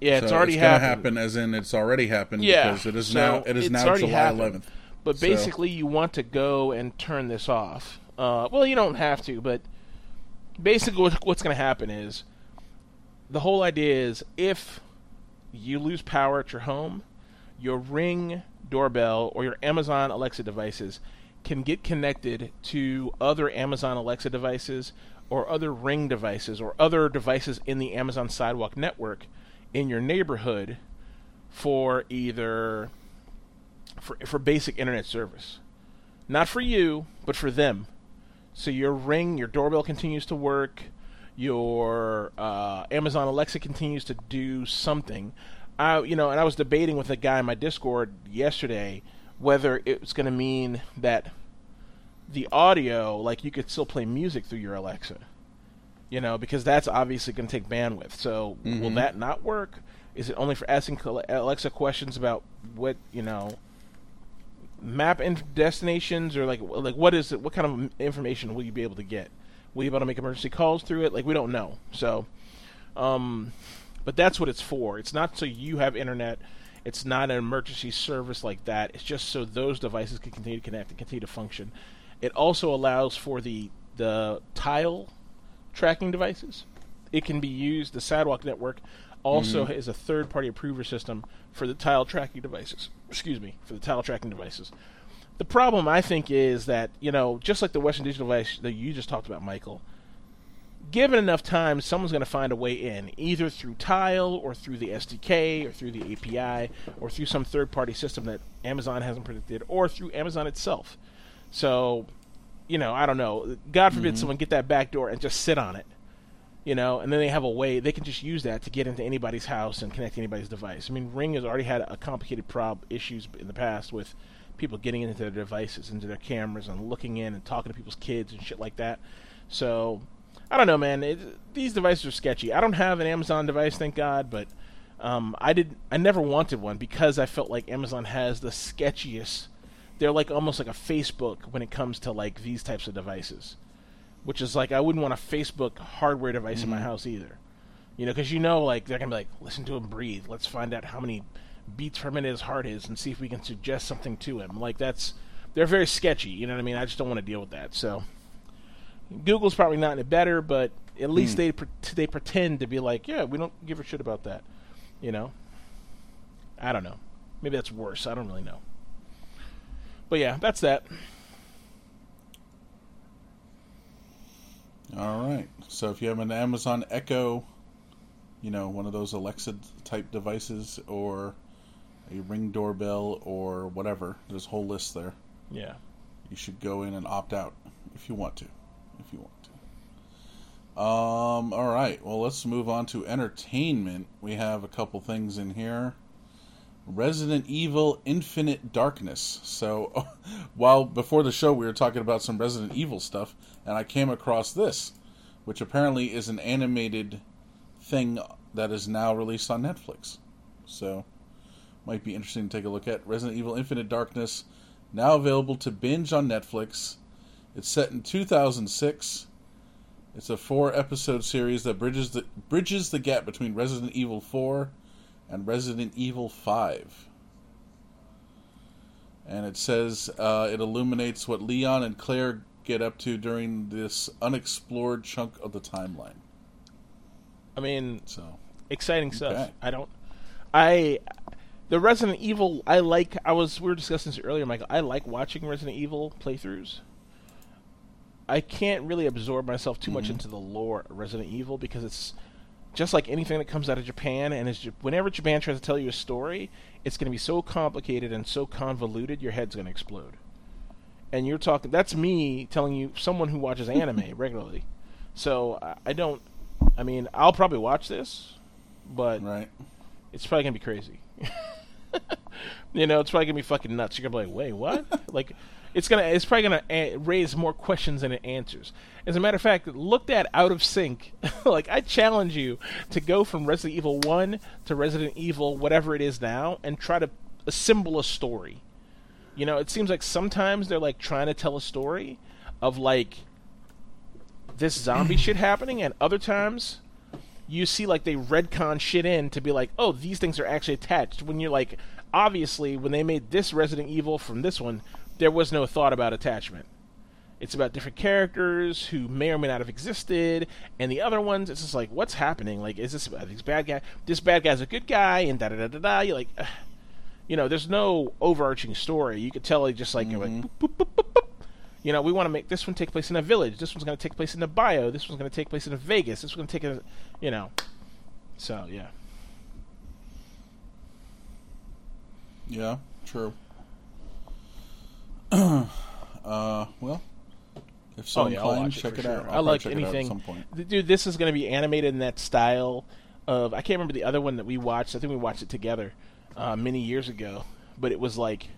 Yeah, it's So already it's happened. happen, as in it's already happened. Yeah, because it is so now. It is now July happened. 11th. But So- basically, you want to go and turn this off. Uh, well, you don't have to, but basically, what, what's going to happen is the whole idea is if you lose power at your home, your Ring doorbell or your Amazon Alexa devices can get connected to other Amazon Alexa devices or other Ring devices or other devices in the Amazon Sidewalk network in your neighborhood for either for for basic internet service. Not for you, but for them. So your ring, your doorbell continues to work. Your uh, Amazon Alexa continues to do something. I, you know, and I was debating with a guy in my Discord yesterday whether it was going to mean that the audio, like you could still play music through your Alexa. You know, because that's obviously going to take bandwidth. So will Mhm. that not work? Is it only for asking Alexa questions about what you know? map and destinations or like like what is it what kind of information will you be able to get will you be able to make emergency calls through it like we don't know so um but that's what it's for. It's not so you have internet. It's not an emergency service like that. It's just so those devices can continue to connect and continue to function. It also allows for the the tile tracking devices. It can be used. The sidewalk network also mm-hmm. is a third party approver system for the tile tracking devices. Excuse me for the tile tracking devices. The problem i think is that you know just like the western digital device that you just talked about michael given enough time someone's going to find a way in either through tile or through the sdk or through the api or through some third party system that amazon hasn't predicted or through amazon itself so you know i don't know god forbid mm-hmm. someone get that back door and just sit on it you know, and then they have a way they can just use that to get into anybody's house and connect to anybody's device. I mean, Ring has already had a complicated prob issues in the past with people getting into their devices, into their cameras, and looking in and talking to people's kids and shit like that. So, I don't know, man. It, these devices are sketchy. I don't have an Amazon device, thank God, but um, I did. I never wanted one because I felt like Amazon has the sketchiest. They're like almost like a Facebook when it comes to like these types of devices which is like I wouldn't want a Facebook hardware device in my house either. You know, because you know, like they're gonna be like, listen to him breathe. Let's find out how many beats per minute his heart is, and see if we can suggest something to him. Like that's they're very sketchy. You know what I mean? I just don't want to deal with that. So Google's probably not any better, but at hmm. least they pre- they pretend to be like, yeah, we don't give a shit about that. You know? I don't know. Maybe that's worse. I don't really know. But yeah, that's that. All right. So if you have an Amazon Echo, you know, one of those Alexa type devices, or a Ring doorbell, or whatever, there's a whole list there. Yeah. You should go in and opt out if you want to. If you want to. Um. All right. Well, let's move on to entertainment. We have a couple things in here. Resident Evil Infinite Darkness. So, [LAUGHS] while before the show we were talking about some Resident Evil stuff, and I came across this, which apparently is an animated thing that is now released on Netflix. So, might be interesting to take a look at. Resident Evil Infinite Darkness, now available to binge on Netflix. It's set in 2006. It's a four episode series that bridges the bridges the gap between Resident Evil 4 and Resident Evil 5. And it says uh, it illuminates what Leon and Claire get up to during this unexplored chunk of the timeline. I mean, So, exciting stuff. Okay. I don't. I the Resident Evil. I like. I was. We were discussing this earlier, Michael. I like watching Resident Evil playthroughs. I can't really absorb myself too much Mhm. into the lore of Resident Evil because it's just like anything that comes out of Japan. And it's, whenever Japan tries to tell you a story, it's going to be so complicated and so convoluted, your head's going to explode. And you're talking. That's me telling you, someone who watches [LAUGHS] anime regularly. So I, don't. I mean, I'll probably watch this, but right. it's probably gonna be crazy. [LAUGHS] [LAUGHS] you know, it's probably gonna be fucking nuts. You're gonna be like, wait, what? [LAUGHS] like, it's gonna, it's probably gonna a- raise more questions than it answers. As a matter of fact, looked at out of sync, [LAUGHS] like I challenge you to go from Resident Evil One to Resident Evil, whatever it is now, and try to assemble a story. You know, it seems like sometimes they're like trying to tell a story of like this zombie shit happening, and other times you see like they retcon shit in to be like, oh, these things are actually attached. When you're like, obviously, when they made this Resident Evil from this one, there was no thought about attachment. It's about different characters who may or may not have existed, and the other ones, it's just like, what's happening? Like, is this about this bad guy? This bad guy's a good guy, and da da da da da. You're like, ugh. [SIGHS] you know, there's no overarching story. You could tell, like, just like, you're like, mm-hmm. boop, boop, boop, boop, boop. You know, we want to make this one take place in a village. This one's going to take place in a bio. This one's going to take place in a Vegas. This one's going to take a, you know. So yeah, Yeah, true. [CLEARS THROAT] uh, well, if so oh yeah, I'll inclined, check it sure. out. I'll I like check it out at anything. some point. Dude, this is going to be animated in that style of. I can't remember the other one that we watched. I think we watched it together uh, many years ago, but it was like,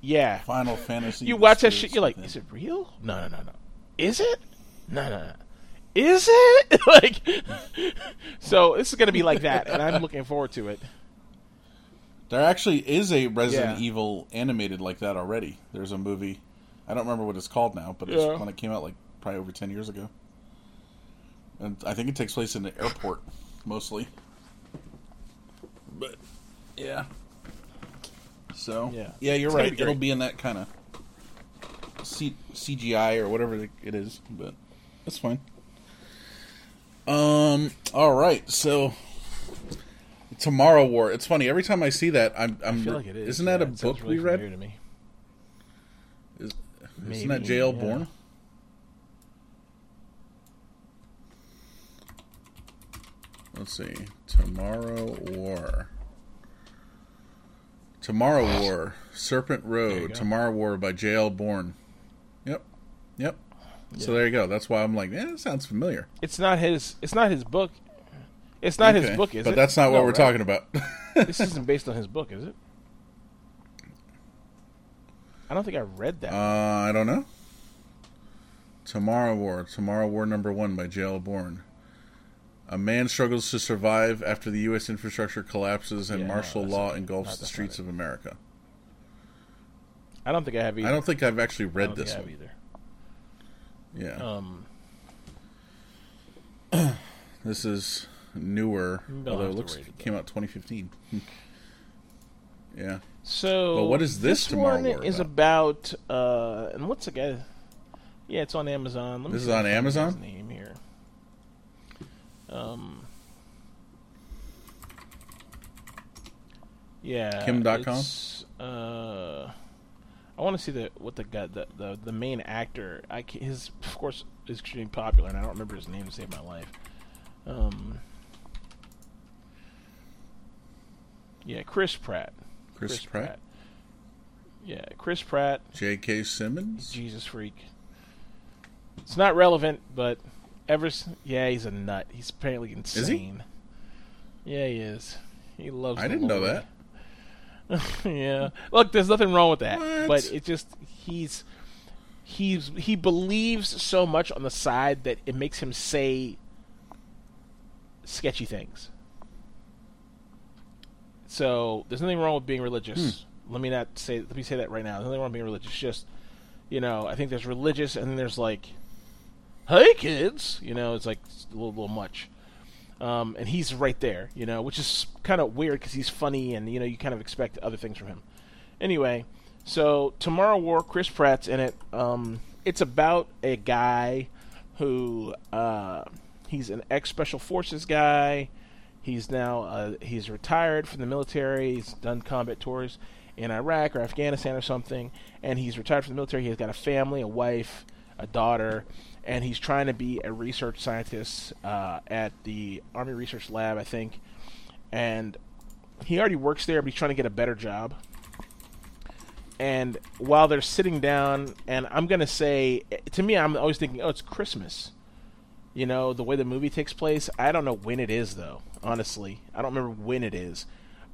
yeah. Final Fantasy. You watch that shit, you're like, is it real? No, no, no, no. Is it? No, no, no. Is it? [LAUGHS] like, [LAUGHS] so this is going to be like that, and I'm looking forward to it. There actually is a Resident Yeah. Evil animated like that already. There's a movie. I don't remember what it's called now, but it's Yeah. when it came out like probably over ten years ago. And I think it takes place in the airport mostly. But yeah. So Yeah. yeah, you're It's right. be It'll be in that kind of C- CGI or whatever it is, but that's fine. Um. All right. So Tomorrow War. It's funny every time I see that. I'm. I'm I feel like it is. Isn't that a book really we read? To me. Is, Maybe, isn't that J.L. yeah. Bourne? Let's see. Tomorrow War. Tomorrow War. Serpent Road. Tomorrow War by J.L. Bourne. Yep. Yep. So there you go. That's why I'm like, eh, that sounds familiar. It's not his. It's not his book. It's not Okay. his book, is but it? But that's not what we're right? talking about. [LAUGHS] this isn't based on his book, is it? I don't think I read that. Uh, I don't know. Tomorrow War. Tomorrow War number one by J.L. Bourne. A man struggles to survive after the U.S. infrastructure collapses and Yeah, martial that's law engulfs the streets of America. I don't think I have either. I don't think I've actually I read this I have one. either. Yeah. Um, [CLEARS THROAT] This is newer, although it looks it, came out 2015. [LAUGHS] yeah. so, But what is this Tomorrow one is about? Uh, and what's the guy? Yeah, it's on Amazon. Let me This is on I can find Amazon? His name here. Um. Yeah. Kim.com? Uh, I want to see the what the guy the the, the main actor. I his of course is extremely popular, and I don't remember his name to save my life. Um, yeah, Chris Pratt. Chris, Pratt. Yeah, Chris Pratt. J.K. Simmons. Jesus freak. It's not relevant, but ever yeah, he's a nut. He's apparently insane. Is he? Yeah, he is. He loves. I didn't know that. [LAUGHS] yeah. Look, there's nothing wrong with that. What? But it just he's he's he believes so much on the side that it makes him say sketchy things. So there's nothing wrong with being religious. Hmm. Let me not say let me say that right now. There's nothing wrong with being religious. Just you know, I think there's religious and then there's like Hey kids you know, it's like a little, little much. Um, and he's right there, you know, which is kind of weird because he's funny and you know you kind of expect other things from him. Anyway, so Tomorrow War, Chris Pratt's in it. Um, it's about a guy who uh, he's an ex special forces guy. He's now uh, he's retired from the military. He's done combat tours in Iraq or Afghanistan or something, and he's retired from the military. He's got a family, a wife, a daughter, and he's trying to be a research scientist uh, at the Army Research Lab, I think. And he already works there, but he's trying to get a better job. And while they're sitting down, and I'm gonna say, to me, I'm always thinking, oh, it's Christmas. You know, the way the movie takes place. I don't know when it is, though. Honestly, I don't remember when it is.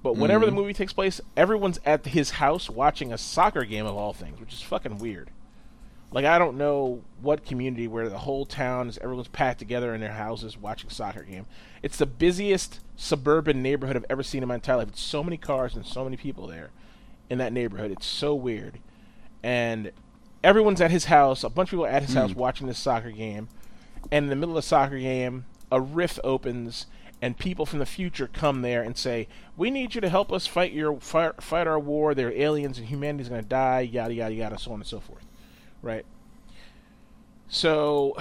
But whenever the movie takes place, everyone's at his house watching a soccer game of all things, which is fucking weird. Like I don't know what community where the whole town is everyone's packed together in their houses watching a soccer game. It's the busiest suburban neighborhood I've ever seen in my entire life. It's so many cars and so many people there in that neighborhood. It's so weird. And everyone's at his house, a bunch of people at his house hmm. watching this soccer game. And in the middle of the soccer game, a rift opens and people from the future come there and say, "We need you to help us fight your fight, fight our war. There are aliens and humanity's going to die. Yada yada yada, so on and so forth." Right. So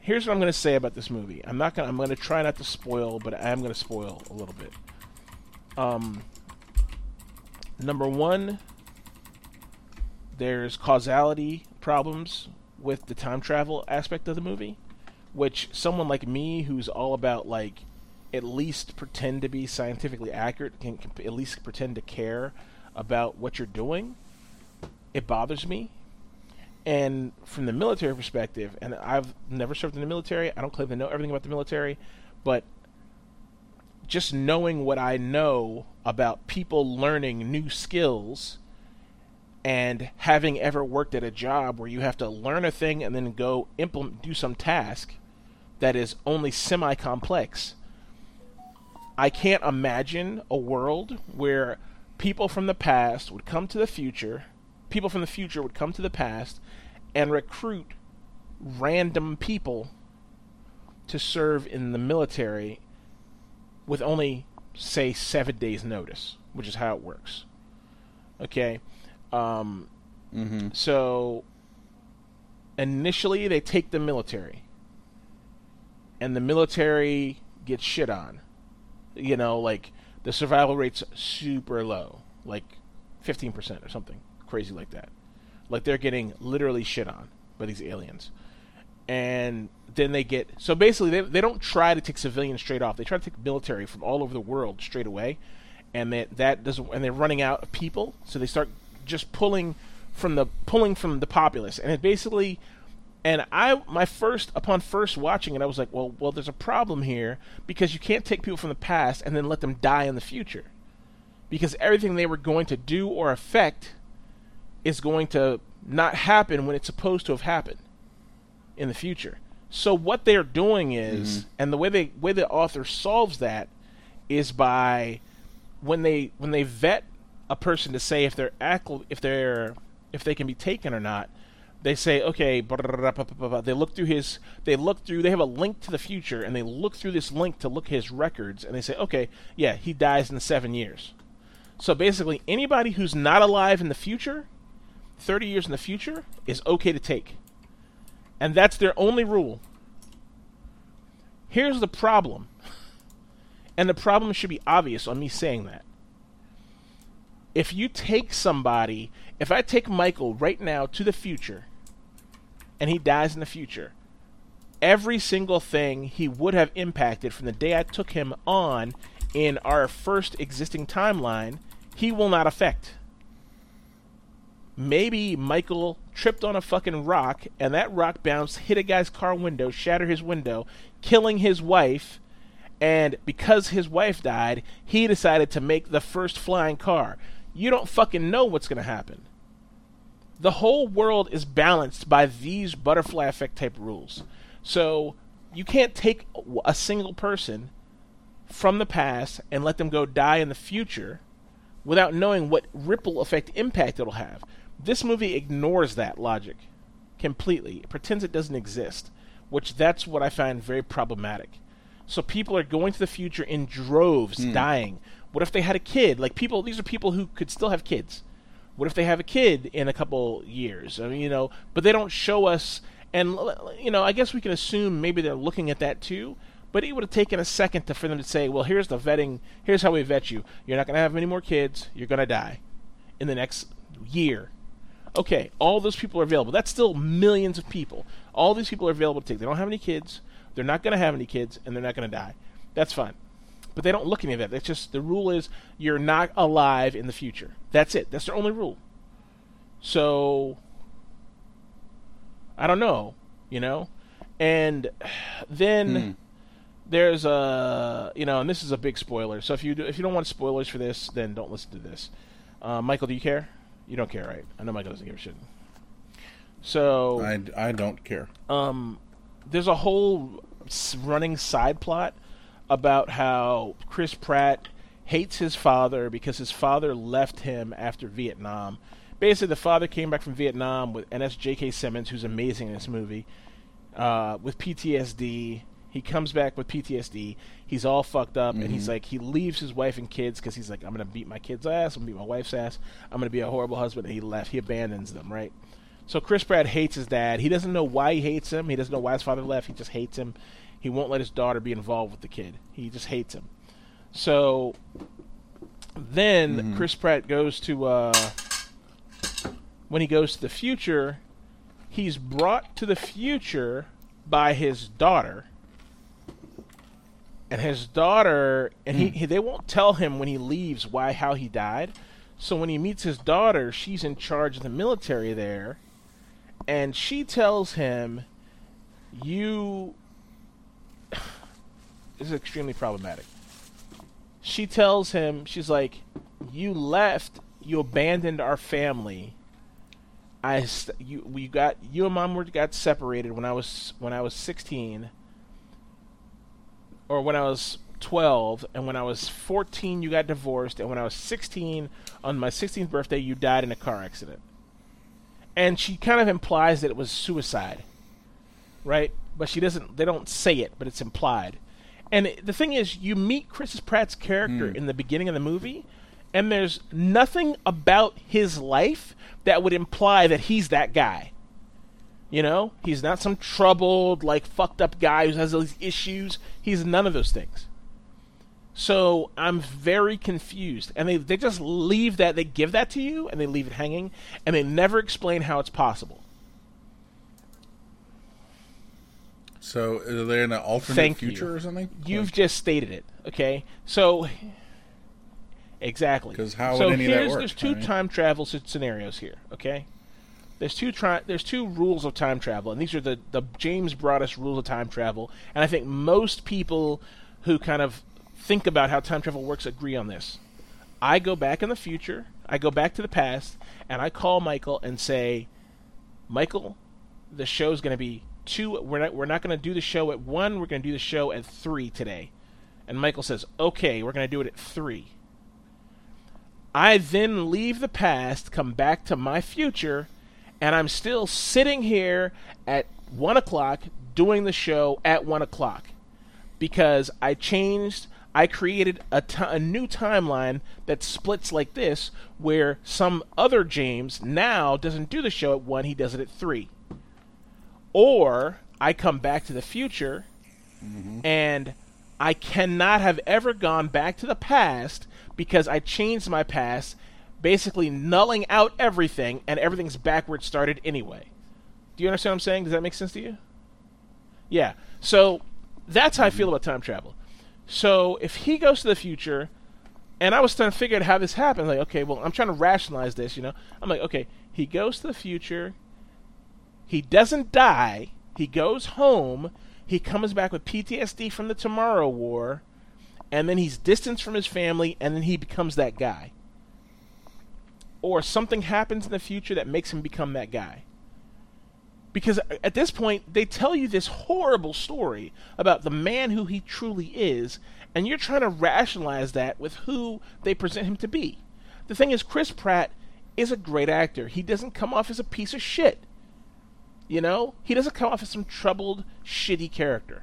here's what I'm going to say about this movie. I'm not going. to I'm going to try not to spoil, but I am going to spoil a little bit. Um. Number one, there's causality problems with the time travel aspect of the movie, which someone like me, who's all about like at least pretend to be scientifically accurate, can, can at least pretend to care about what you're doing it bothers me. And from the military perspective, and I've never served in the military, I don't claim to know everything about the military, but just knowing what I know about people learning new skills and having ever worked at a job where you have to learn a thing and then go implement do some task that is only semi complex. I can't imagine a world where people from the past would come to the future people from the future would come to the past and recruit random people to serve in the military with only say seven days notice which is how it works. Okay? Um, Mm-hmm. so initially they take the military. And the military gets shit on. You know like the survival rate's super low like 15% or something crazy like that. Like they're getting literally shit on by these aliens. And then they get so basically they they don't try to take civilians straight off. They try to take military from all over the world straight away. And that that doesn't and they're running out of people, so they start just pulling from the pulling from the populace. And it basically and I my first upon first watching it I was like, well well there's a problem here because you can't take people from the past and then let them die in the future. Because everything they were going to do or affect is going to not happen when it's supposed to have happened in the future. So what they're doing is, mm-hmm. and the way they way the author solves that is by when they when they vet a person to say if they're if they're if they can be taken or not. They say okay, they look through his they look through they have a link to the future and they look through this link to look his records and they say okay, yeah, he dies in 7 years. So basically anybody who's not alive in the future 30 years in the future is okay to take. And that's their only rule. Here's the problem. [LAUGHS] And the problem should be obvious on me saying that. if you take somebody, if I take Michael right now to the future, and he dies in the future, every single thing he would have impacted from the day I took him on in our first existing timeline, he will not affect. Maybe Michael tripped on a fucking rock and that rock bounced, hit a guy's car window, shattered his window, killing his wife. And because his wife died, he decided to make the first flying car. You don't fucking know what's going to happen. The whole world is balanced by these butterfly effect type rules. So you can't take a single person from the past and let them go die in the future without knowing what ripple effect impact it'll have. This movie ignores that logic completely. It pretends it doesn't exist, which that's what I find very problematic. So people are going to the future in droves, Hmm. dying. What if they had a kid? Like people, these are people who could still have kids. What if they have a kid in a couple years? I mean, you know, but they don't show us. And you know, I guess we can assume maybe they're looking at that too. But it would have taken a second to, for them to say, "Well, here's the vetting. Here's how we vet you. You're not going to have any more kids. You're going to die in the next year." Okay, all those people are available. That's still millions of people. All these people are available to take. They don't have any kids. They're not going to have any kids, and they're not going to die. That's fine. But they don't look any of that. That's just the rule is you're not alive in the future. That's it. That's their only rule. So I don't know, you know, and then Hmm. there's a you know, and this is a big spoiler. So if you do, if you don't want spoilers for this, then don't listen to this. Uh, Michael, do you care? You don't care, right? I know Michael doesn't give a shit. So I, I don't care. um, there's a whole running side plot about how Chris Pratt hates his father because his father left him after Vietnam. Basically, the father came back from Vietnam with and that's J.K. Simmons, who's amazing in this movie, uh, with PTSD. He comes back with PTSD. He's all fucked up, and he's like, he leaves his wife and kids because he's like, I'm gonna beat my kid's ass, I'm gonna beat my wife's ass, I'm gonna be a horrible husband. And he left. He abandons them, right? So Chris Pratt hates his dad. He doesn't know why he hates him. He doesn't know why his father left. He just hates him. He won't let his daughter be involved with the kid. He just hates him. So then Chris Pratt goes to uh, when he goes to the future, he's brought to the future by his daughter. And his daughter, and he, hmm. he they won't tell him when he leaves why how he died. So when he meets his daughter, she's in charge of the military there, and she tells him, "You." [SIGHS] this is extremely problematic. She tells him, she's like, "You left. You abandoned our family. I st- you we got you and mom were got separated when I was when I was 16, or when I was 12, and when I was 14 you got divorced, and when I was 16 on my 16th birthday you died in a car accident." And she kind of implies that it was suicide, right? But she doesn't. They don't say it, but it's implied. And it- the thing is, you meet Chris Pratt's character hmm. in the beginning of the movie, and there's nothing about his life that would imply that he's that guy. You know, he's not some troubled, like fucked up guy who has all these issues. He's none of those things. So I'm very confused, and they they just leave that they give that to you, and they leave it hanging, and they never explain how it's possible. So are they in an alternate Thank future you. or something? You've just stated it, okay? So exactly. 'Cause how so would any of that work, There's two right? time travel scenarios here, okay? There's two tri- there's two rules of time travel, and these are the the James Broadus rules of time travel, and I think most people who kind of think about how time travel works agree on this. I go back in the future, I go back to the past, and I call Michael and say, Michael, the show's going to be two. We're not. We're not going to do the show at one. We're going to do the show at three today. And Michael says, "Okay, we're going to do it at three. I then leave the past, come back to my future, and I'm still sitting here at one o'clock doing the show at one o'clock because I changed. I created a new timeline that splits like this, where some other James now doesn't do the show at one; he does it at three. Or I come back to the future, mm-hmm. and I cannot have ever gone back to the past because I changed my past basically nulling out everything, and everything's backward started anyway. Do you understand what I'm saying? Does that make sense to you? Yeah. So that's how I feel about time travel. So if he goes to the future, and I was trying to figure out how this happened, like, okay, well, I'm trying to rationalize this, you know. I'm like, okay, he goes to the future, he doesn't die, he goes home, he comes back with PTSD from the Tomorrow War, and then he's distanced from his family, and then he becomes that guy. Or something happens in the future that makes him become that guy. Because at this point, they tell you this horrible story about the man who he truly is, and you're trying to rationalize that with who they present him to be. The thing is, Chris Pratt is a great actor. He doesn't come off as a piece of shit. You know? He doesn't come off as some troubled, shitty character.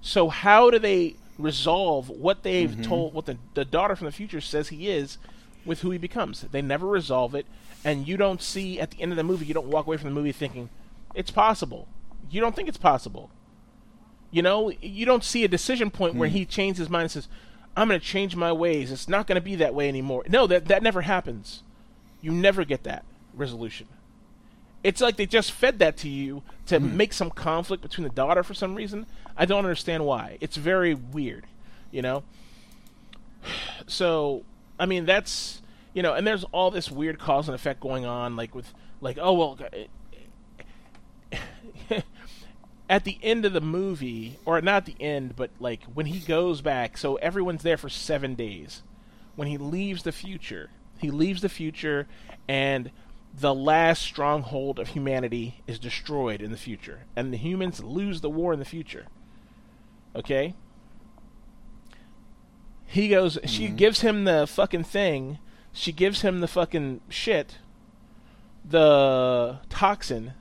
So, how do they resolve what they've mm-hmm. told, what the, the daughter from the future says he is, with who he becomes? They never resolve it, and you don't see at the end of the movie, you don't walk away from the movie thinking, it's possible. You don't think it's possible. You know, you don't see a decision point where hmm. he changes his mind and says, "I'm going to change my ways. It's not going to be that way anymore." No, that that never happens. You never get that resolution. It's like they just fed that to you to hmm. make some conflict between the daughter for some reason. I don't understand why. It's very weird, you know. [SIGHS] So, I mean, that's you know, and there's all this weird cause and effect going on, like with like, oh well, [LAUGHS] at the end of the movie, or not the end, but like when he goes back, so everyone's there for seven days. When he leaves the future, he leaves the future, and the last stronghold of humanity is destroyed in the future, and the humans lose the war in the future. Okay? He goes, mm-hmm. she gives him the fucking thing, she gives him the fucking shit, the toxin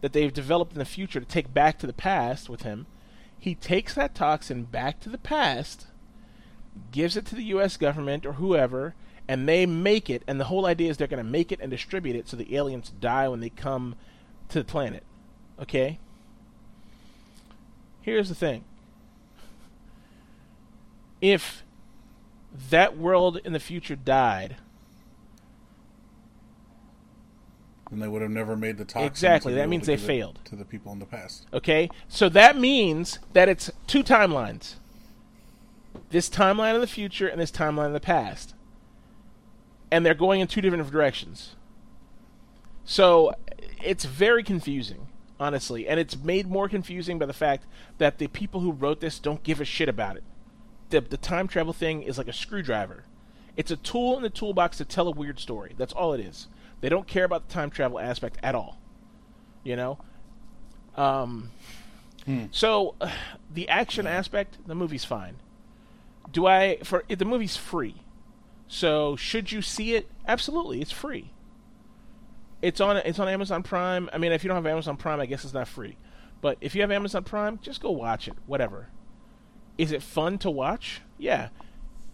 that they've developed in the future to take back to the past with him. He takes that toxin back to the past, gives it to the U.S. government or whoever, and they make it. And the whole idea is they're going to make it and distribute it so the aliens die when they come to the planet. Okay? Here's the thing if that world in the future died, then they would have never made the toxin. Exactly. That means they failed to the people in the past. Okay, so that means that it's two timelines. This timeline of the future and this timeline of the past, and they're going in two different directions. So it's very confusing, honestly, and it's made more confusing by the fact that the people who wrote this don't give a shit about it. The, the time travel thing is like a screwdriver. It's a tool in the toolbox to tell a weird story. That's all it is. They don't care about the time travel aspect at all. You know? Um, hmm. So, uh, [SIGHS] the action aspect, the movie's fine. Do I. For The movie's free. So, should you see it? Absolutely, it's free. It's on it's on Amazon Prime. I mean, if you don't have Amazon Prime, I guess it's not free. But if you have Amazon Prime, just go watch it. Whatever. Is it fun to watch? Yeah.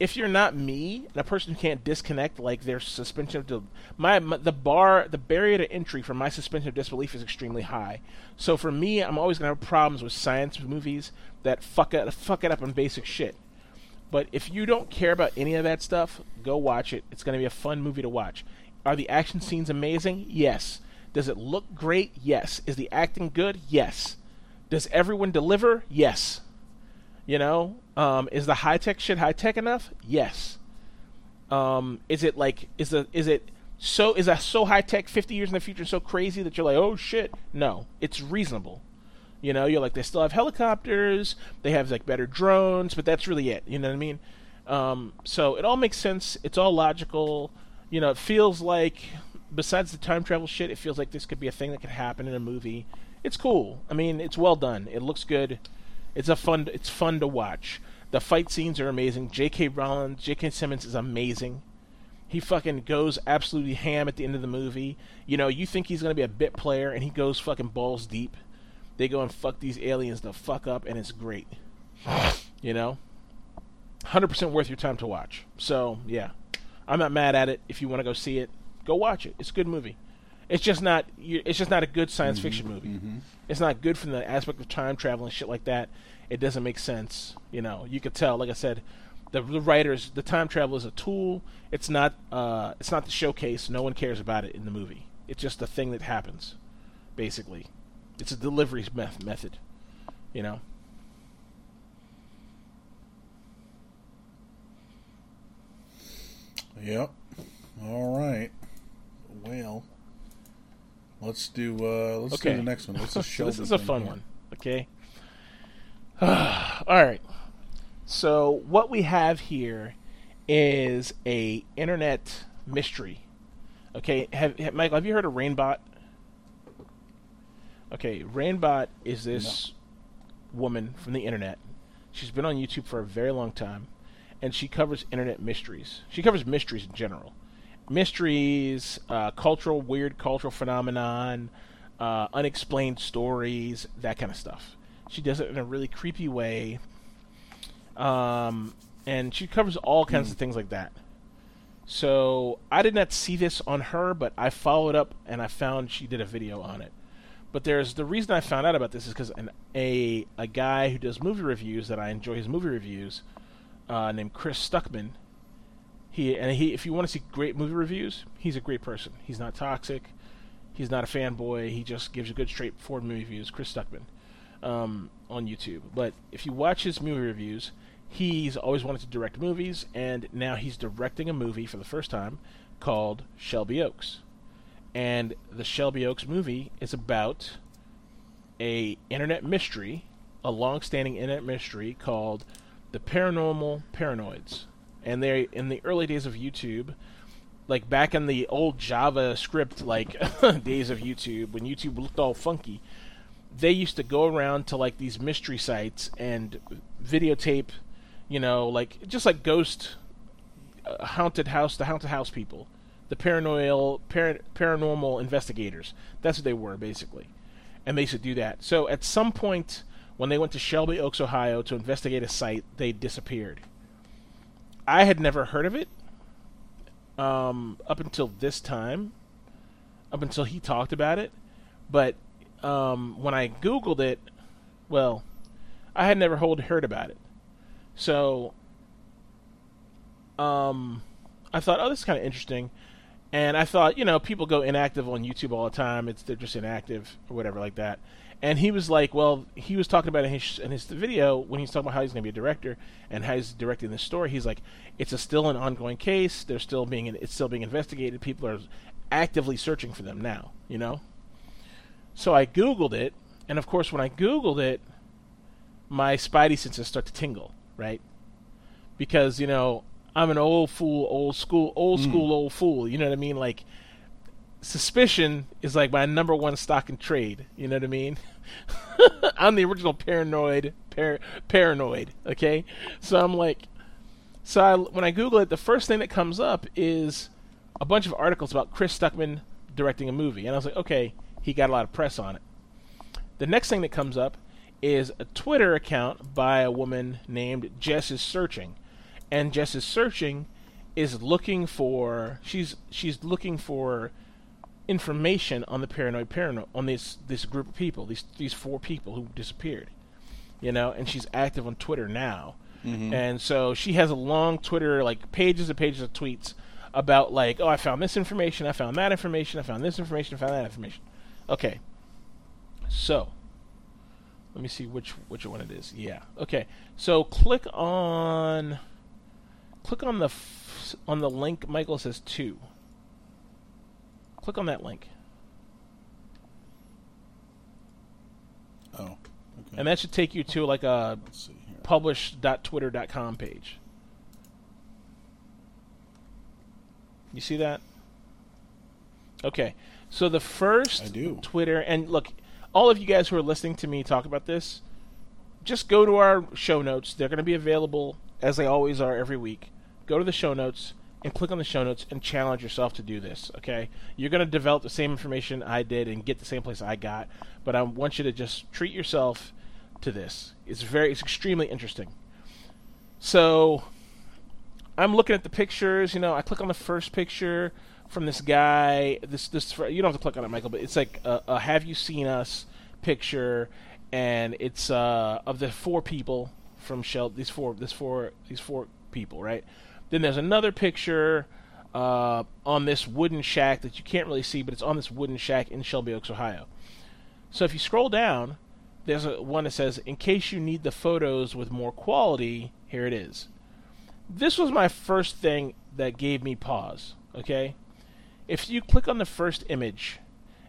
If you're not me and a person who can't disconnect like their suspension of my, my, the bar the barrier to entry for my suspension of disbelief is extremely high. So for me i'm always to have problems with science movies that fuck it fuck it up on basic shit. But if you don't care about any of that stuff go watch it. It's to be a fun movie to watch. Are the action scenes amazing? Yes. Does it look great? Yes. Is the acting good? Yes. Does everyone deliver? Yes you know, um, is the high tech shit high tech enough? Yes. Um, is it like is the is it so is that so high tech 50 years in the future so crazy that you're like oh shit. No. It's reasonable. You know you're like they still have helicopters they have like better drones but that's really it. You know what i mean? Um, so it all makes sense. It's all logical. You know it feels like besides the time travel shit it feels like this could be a thing that could happen in a movie. It's cool. I mean it's well done. It looks good it's a fun. It's fun to watch. The fight scenes are amazing. J.K. Rowling, J.K. Simmons is amazing. He fucking goes absolutely ham at the end of the movie. You know, you think he's gonna be a bit player, and he goes fucking balls deep. They go and fuck these aliens the fuck up, and it's great. [SIGHS] you know, hundred percent worth your time to watch. So yeah, I'm not mad at it. If you want to go see it, go watch it. It's a good movie. It's just not. It's just not a good science mm-hmm, fiction movie. Mm-hmm. It's not good from the aspect of time travel and shit like that. It doesn't make sense. You know, you could tell. Like I said, The, the writers, the time travel is a tool. It's not. Uh, it's not the showcase. No one cares about it in the movie. It's just a thing that happens, basically. It's a delivery meth- method. You know. Yep. All right. Well, let's do. Uh, let's Okay. do the next one. What's the so this is a fun here? one. Okay. [SIGHS] All right. So what we have here is a internet mystery. Okay, have, have Michael, have you heard of Reignbot? Okay, Reignbot is this woman from the internet. She's been on YouTube for a very long time, and she covers internet mysteries. She covers mysteries in general, mysteries, uh, cultural weird cultural phenomenon, uh, unexplained stories, that kind of stuff. She does it in a really creepy way, um, and she covers all kinds of things like that. So I did not see this on her, but I followed up and I found she did a video on it. But there's the reason I found out about this is because a a guy who does movie reviews that I enjoy his movie reviews, uh, named Chris Stuckman. He and he, if you want to see great movie reviews, he's a great person. He's not toxic. He's not a fanboy. He just gives you good, straightforward movie reviews. Chris Stuckman um, on YouTube. But if you watch his movie reviews, he's always wanted to direct movies, and now he's directing a movie for the first time called Shelby Oaks. And the Shelby Oaks movie is about a internet mystery, a long-standing internet mystery called the Paranormal Paranoids. And they in the early days of YouTube, like back in the old JavaScript like [LAUGHS] days of YouTube when YouTube looked all funky, they used to go around to like these mystery sites and videotape, you know, like just like ghost uh, haunted house, the haunted house people, the paranoid par- paranormal investigators. That's what they were basically, and they used to do that. So at some point when they went to Shelby Oaks, Ohio, to investigate a site, they disappeared. I had never heard of it um, up until this time, up until he talked about it. But um, when I Googled it, well, I had never heard about it. So um, I thought, oh, this is kind of interesting. And I thought, you know, people go inactive on YouTube all the time. It's they're just inactive or whatever like that. And he was like, well, he was talking about in his in his video when he's talking about how he's going to be a director and how he's directing this story. He's like, it's a still an ongoing case. They're still being it's still being investigated. People are actively searching for them now. You know. So I googled it, and of course, when I googled it, my spidey senses start to tingle, right? Because you know I'm an old fool, old school, old mm. school, old fool. You know what I mean? Like suspicion is like my number one stock in trade. You know what I mean? [LAUGHS] I'm the original paranoid, par- paranoid. Okay, so I'm like, so I, when I Google it, the first thing that comes up is a bunch of articles about Chris Stuckman directing a movie, and I was like, okay, he got a lot of press on it. The next thing that comes up is a Twitter account by a woman named Jess is Searching, and Jess is Searching is looking for she's she's looking for information on the paranoid paranoid on this this group of people these these four people who disappeared you know and she's active on twitter now. Mm-hmm. And so she has a long twitter like pages and pages of tweets about like oh i found this information i found that information i found this information i found that information. Okay. So let me see which which one it is. Yeah. Okay. So click on click on the f- on the link michael says two click on that link. Oh, okay. and that should take you to like a Let's see here. publish.twitter.com page. You see that? Okay. So the first I do. twitter and look all of you guys who are listening to me talk about this just go to our show notes. They're going to be available as they always are every week. Go to the show notes and click on the show notes and challenge yourself to do this okay? You're going to develop the same information i did and get the same place i got but i want you to just treat yourself to this. It's very it's extremely interesting. So i'm looking at the pictures you know i click on the first picture from this guy this this you don't have to click on it michael but it's like a, a have you seen us? picture and it's uh of the four people from Shell these four this four these four people, right? Then there's another picture uh, on this wooden shack that you can't really see, but it's on this wooden shack in Shelby Oaks, Ohio. So if you scroll down, there's a one that says, "In case you need the photos with more quality, here it is." This was my first thing that gave me pause. Okay, if you click on the first image,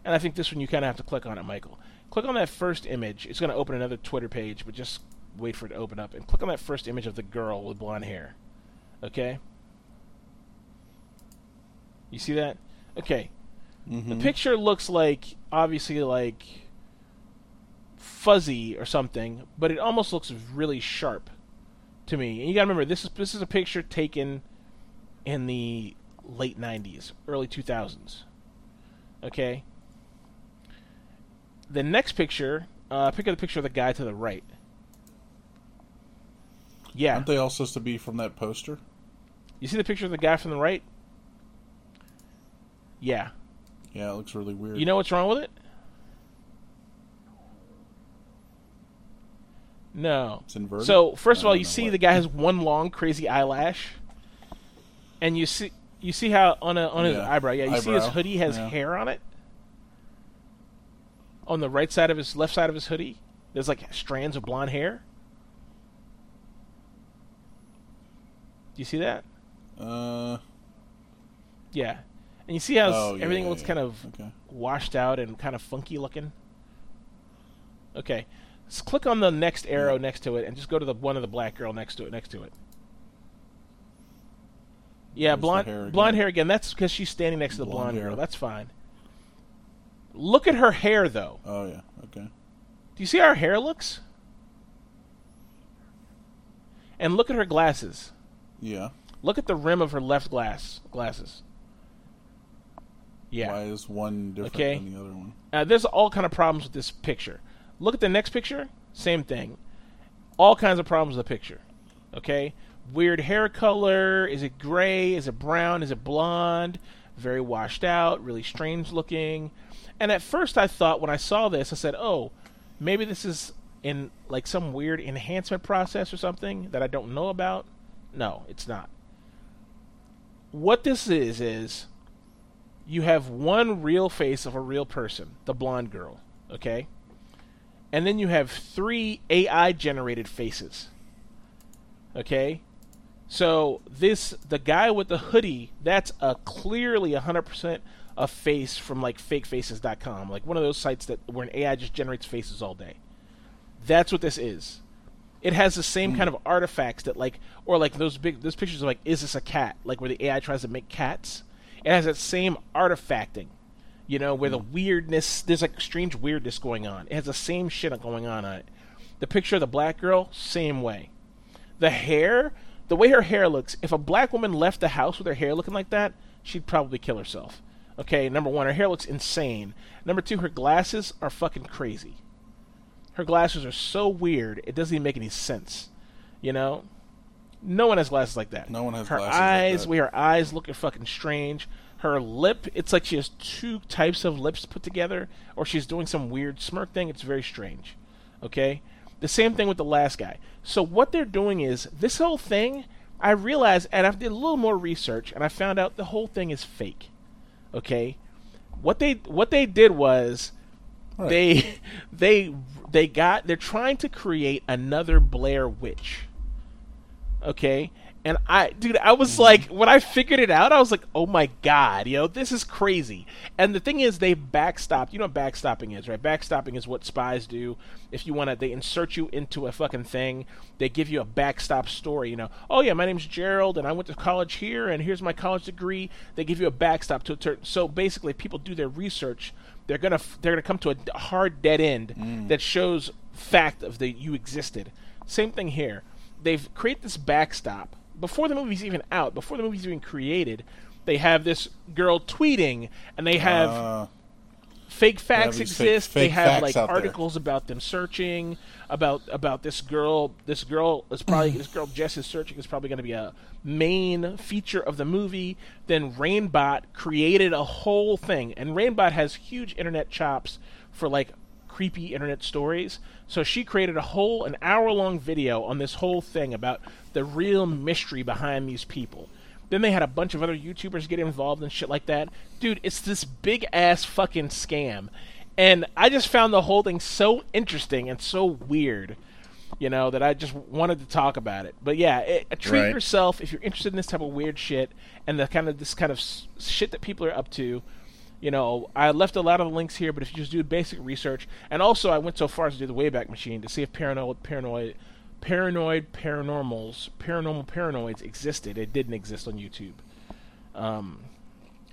and I think this one you kind of have to click on it, Michael. Click on that first image. It's going to open another Twitter page, but just wait for it to open up and click on that first image of the girl with blonde hair. Okay. You see that? Okay. Mm-hmm. The picture looks like obviously like fuzzy or something, but it almost looks really sharp to me. And you got to remember this is this is a picture taken in the late 90s, early 2000s. Okay? The next picture, uh, pick up the picture of the guy to the right. Yeah. Aren't they all supposed to be from that poster? You see the picture of the guy from the right? Yeah. Yeah, it looks really weird. You know what's wrong with it? No. it's inverted. So first of all, you see what- the guy has one long crazy eyelash, and you see you see how on a on his Yeah. eyebrow, yeah, you see his hoodie has yeah. hair on it. On the right side of his left side of his hoodie, there's like strands of blonde hair. Do you see that? Uh, Yeah, and you see how oh, yeah, everything yeah, looks yeah. kind of okay. washed out and kind of funky looking. Okay, let's click on the next arrow next to it and just go to the one of the black girl next to it. Next to it. Yeah, blonde hair blonde hair again. That's because she's standing next to the blonde, Blonde girl. That's fine. Look at her hair, though. Oh yeah. Okay. Do you see how her hair looks? And look at her glasses. Yeah. Look at the rim of her left glass glasses. Yeah. Why is one different Okay. than the other one? Uh, there's all kind of problems with this picture. Look at the next picture. Same thing. All kinds of problems with the picture. Okay. Weird hair color. Is it gray? Is it brown? Is it blonde? Very washed out. Really strange looking. And at first, I thought when I saw this, I said, "Oh, maybe this is in like some weird enhancement process or something that I don't know about." No, it's not. What this is is you have one real face of a real person, the blonde girl, okay? And then you have three AI generated faces. Okay? So this the guy with the hoodie, that's a clearly 100% a face from like fakefaces.com, like one of those sites that where an AI just generates faces all day. That's what this is. It has the same hmm. kind of artifacts that like or like those big those pictures of like is this a cat? Like where the AI tries to make cats. It has that same artifacting. You know, where the hmm. weirdness there's like strange weirdness going on. It has the same shit going on on it. The picture of the black girl, same way. The hair, the way her hair looks, if a black woman left the house with her hair looking like that, she'd probably kill herself. Okay, number one, her hair looks insane. Number two, her glasses are fucking crazy. Her glasses are so weird, it doesn't even make any sense. You know? No one has glasses like that. No one has her glasses like eyes, the way her eyes look fucking strange. Her lip, it's like she has two types of lips put together, or she's doing some weird smirk thing. It's very strange. Okay? The same thing with the last guy. So what they're doing is this whole thing. I realized, and I did a little more research, and I found out the whole thing is fake. Okay, what they what they did was Right. they [LAUGHS] they they got they're trying to create another Blair Witch. Okay? And I dude, I was mm-hmm. like when I figured it out, I was like, "Oh my god, you know, this is crazy." And the thing is they backstopped. You know what backstopping is, right? Backstopping is what spies do. If you want to they insert you into a fucking thing, they give you a backstop story, you know. "Oh yeah, my name's Gerald and I went to college here and here's my college degree." They give you a backstop to, to so basically people do their research they're gonna f- they're gonna come to a hard dead end that shows fact of the you existed. Same thing here. They've created this backstop before the movie's even out, before the movie's even created. They have this girl tweeting, and they have Uh, fake facts these fake- exist. they have like out there. articles about them searching about about this girl. This girl is probably this girl Jess is searching is probably going to be a main feature of the movie. Then Reignbot created a whole thing, and Reignbot has huge internet chops for like creepy internet stories. So she created a whole an hour long video on this whole thing about the real mystery behind these people. Then they had a bunch of other YouTubers get involved and shit like that. Dude, it's this big ass fucking scam. And I just found the whole thing so interesting and so weird, you know, that I just wanted to talk about it. But yeah, it, uh, treat Right. yourself if you're interested in this type of weird shit and the kind of this kind of s- shit that people are up to. You know, I left a lot of the links here, but if you just do basic research, and also I went so far as to do the Wayback Machine to see if paranoid, paranoid, paranoid paranormals, paranormal paranoids existed. It didn't exist on YouTube. Um,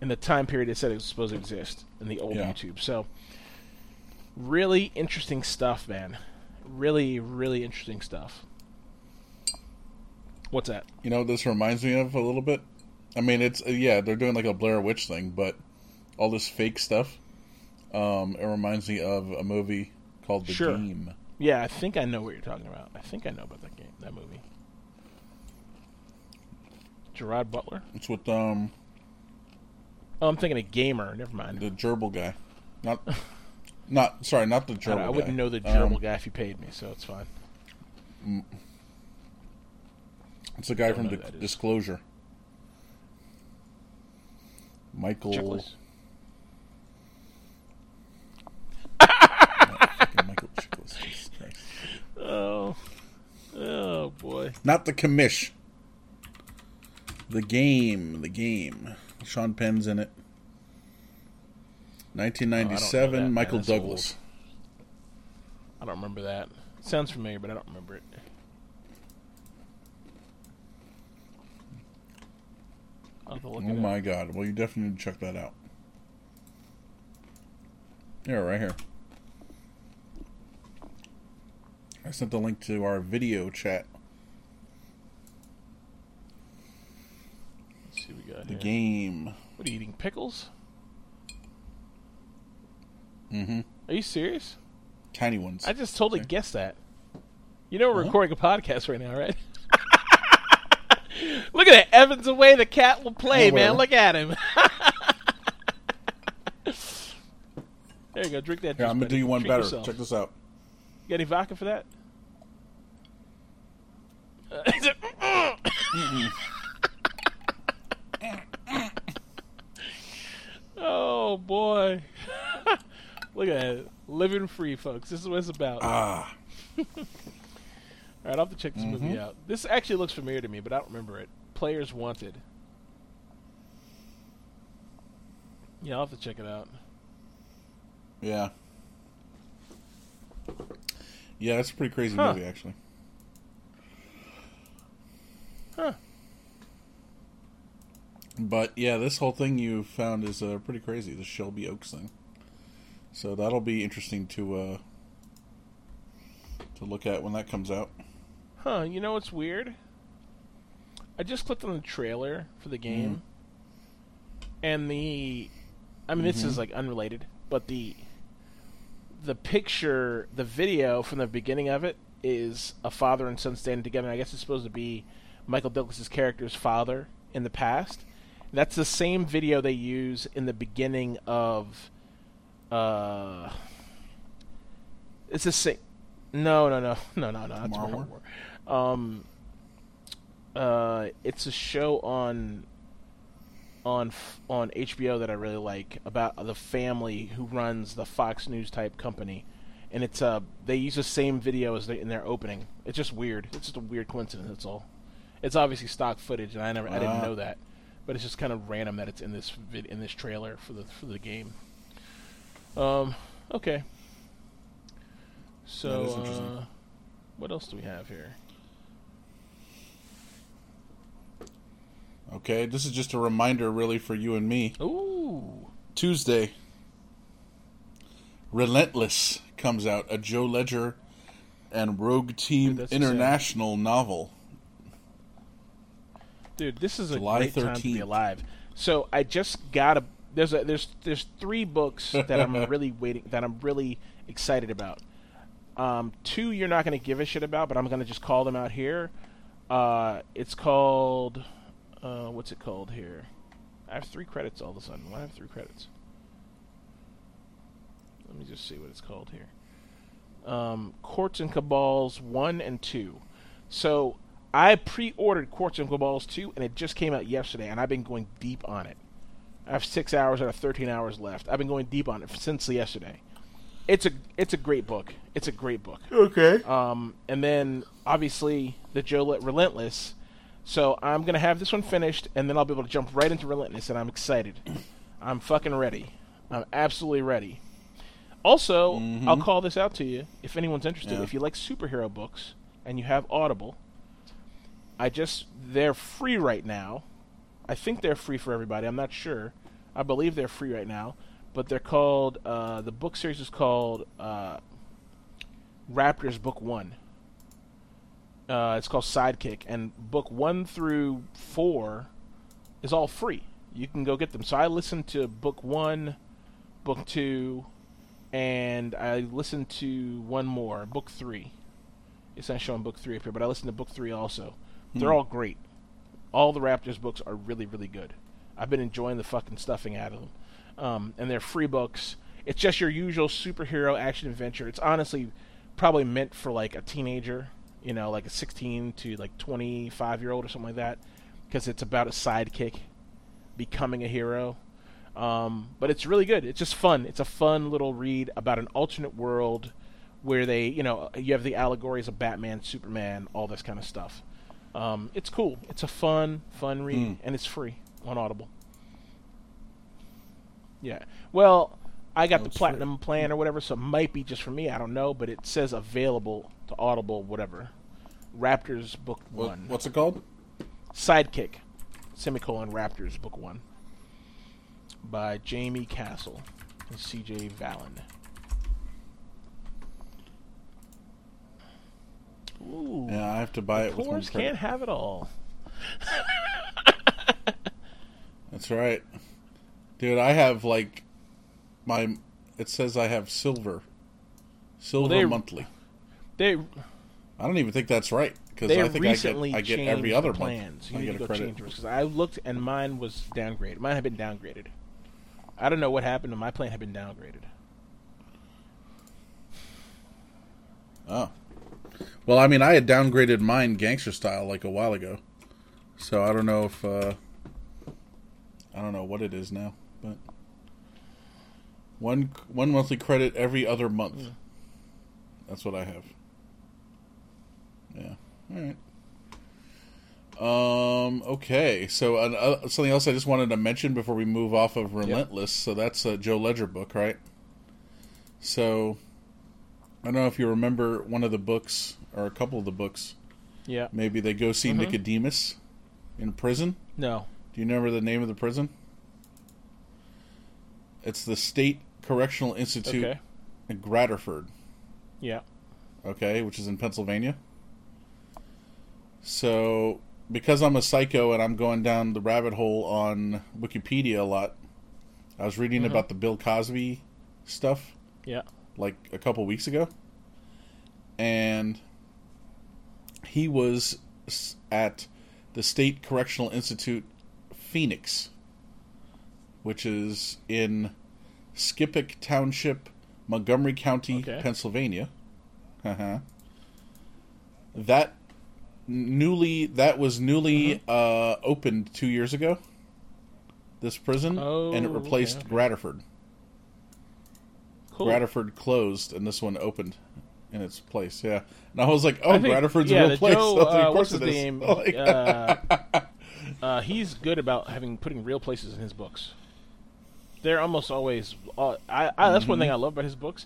in the time period it said it was supposed to exist in the old Yeah. YouTube. So, really interesting stuff, man. Really, really interesting stuff. What's that? You know, what this reminds me of a little bit. I mean, it's yeah, they're doing like a Blair Witch thing, but all this fake stuff. Um, it reminds me of a movie called The Sure. Game. Yeah, I think I know what you're talking about. I think I know about that game, that movie. Gerard Butler. It's with um Oh, I'm thinking a Gamer. Never mind. the gerbil guy, not not sorry, not the [LAUGHS] gerbil. don't- I wouldn't know the gerbil Um, guy if you paid me, so it's fine. It's the guy from know Di- who that is. Disclosure. Michael. Fucking Michael Chiklis, Jesus Christ. Oh, oh boy. Not the commish. The game. The game. Sean Penn's in it. Oh, 1997. don't that. Michael Douglas. I don't remember that. sounds familiar, but I don't remember it. I'll have to look Oh it up. my god. Well, you definitely need to check that out. Yeah, right here. I sent the link to our video chat. See what we got The here. game. What are you eating? Pickles? Mm-hmm. Are you serious? Tiny ones. I just totally Okay. guessed that. You know we're Uh-huh. recording a podcast right now, right? [LAUGHS] Look at that. Evan's away. The cat will play, Oh, man. Look at him. [LAUGHS] there you go. Drink that. Here, I'm gonna do you one Treat better. yourself. Check this out. You got any vodka for that? Uh, [LAUGHS] is it- oh boy! [LAUGHS] Look at that. living free, folks. This is what it's about. Ah. [LAUGHS] All right, I'll have to check this movie Mhm. out. This actually looks familiar to me, but I don't remember it. Players Wanted. Yeah, I'll have to check it out. Yeah. Yeah, it's a pretty crazy Huh. movie, actually. Huh. But yeah, this whole thing you found is uh, pretty crazy. The Shelby Oaks thing. So that'll be interesting to uh, to look at when that comes out. Huh, you know what's weird? I just clicked on the trailer for the game. And the I mean this is like unrelated, but the the picture, the video from the beginning of it is a father and son standing together. I guess it's supposed to be Michael Douglas's character's father in the past. That's the same video they use in the beginning of uh it's the same no, no, no, [LAUGHS] no, no, no. That's Tomorrow War? War. Um, uh, it's a show on on on HBO that I really like about the family who runs the Fox News type company, and it's uh they use the same video as they, in their opening. It's just weird. It's just a weird coincidence. That's all. It's obviously stock footage, and I never I didn't know that, but it's just kind of random that it's in this vid- in this trailer for the for the game. Um. Okay. So, That is interesting. uh, what else do we have here? Okay, this is just a reminder, really, for you and me. Ooh. Tuesday, Relentless comes out, a Joe Ledger and Rogue Team Dude, that's insane. International novel. Dude, this is a July great time to be alive. So I just got a there's a there's there's three books [LAUGHS] that I'm really waiting that I'm really excited about. Um, two you're not going to give a shit about, but I'm going to just call them out here. Uh, it's called uh, what's it called here? I have three credits all of a sudden. Why do I have three credits? Let me just see what it's called here. Um, Courts and Cabals one and two. So I pre-ordered Quartz and Balls 2, and it just came out yesterday, and I've been going deep on it. I have six hours out of 13 hours left. I've been going deep on it since yesterday. It's a it's a great book. It's a great book. Okay. Um, and then obviously the Joe Let- Relentless. So I'm gonna have this one finished, and then I'll be able to jump right into Relentless, and I'm excited. I'm fucking ready. I'm absolutely ready. Also, I'll call this out to you if anyone's interested. Yeah. If you like superhero books and you have Audible, I just they're free right now. I think they're free for everybody. I'm not sure. I believe they're free right now, but they're called. Uh, the book series is called uh, Raptors Book One. Uh, it's called Sidekick, and book one through four is all free. You can go get them. So I listened to book one, book two, and I listened to one more, book three. It's not showing book three up here, but I listened to book three also. They're all great. All the Raptors books are really, really good. I've been enjoying the fucking stuffing out of them. Um, and they're free books. It's just your usual superhero action adventure. It's honestly probably meant for like a teenager, you know, like a 16 to like 25 year old or something like that, because it's about a sidekick becoming a hero. Um, but it's really good. It's just fun. It's a fun little read about an alternate world where they, you know, you have the allegories of Batman, Superman, all this kind of stuff. Um, it's cool. It's a fun, fun read, Hmm. and it's free on Audible. Yeah. Well, I got Oh, the it's free. platinum plan or whatever, so it might be just for me. I don't know, but it says available to Audible, whatever. Raptors Book What, One. what's it called? Sidekick, semicolon Raptors Book One, by Jamie Castle and C.J. Vallon. Ooh, Yeah, I have to buy it with one can't have it all. [LAUGHS] That's right, dude. I have like my. It says I have silver, silver they- monthly. They I don't even think that's right because I think I get I get every other the plans. month. You I need get to a go credit. change yours because I looked and mine was downgraded. Mine had been downgraded. I don't know what happened, but my plan had been downgraded. Oh, well, I mean, I had downgraded mine gangster style like a while ago, so I don't know if uh, I don't know what it is now, but one one monthly credit every other month. That's what I have. Yeah. All right. Um. Okay. So uh, something else I just wanted to mention before we move off of Relentless. So that's a Joe Ledger book, right? So I don't know if you remember one of the books or a couple of the books. Yeah. Maybe they go see Mhm. Nicodemus in prison. No. Do you remember the name of the prison? It's the State Correctional Institute Okay. in Graterford. Yeah. okay, which is in Pennsylvania. So, because I'm a psycho and I'm going down the rabbit hole on Wikipedia a lot, I was reading Mhm. about the Bill Cosby stuff Yeah. Like a couple weeks ago. And he was at the State Correctional Institute Phoenix, which is in Skippack Township, Montgomery County, Okay. Pennsylvania. Uh-huh. That newly that was newly Mm-hmm. uh, opened 2 years ago. This prison and it Oh, replaced okay, okay. Graterford. Cool. Graterford closed and this one opened in its place. Yeah, and I was like, "Oh, think- Graterford's yeah, a real place." [LAUGHS] Joe, like, uh, of course it is. name? [LAUGHS] Like- Uh, [LAUGHS] Uh, he's good about having putting real places in his books. They're almost always. Uh, I, I that's one Mm-hmm. thing I love about his books.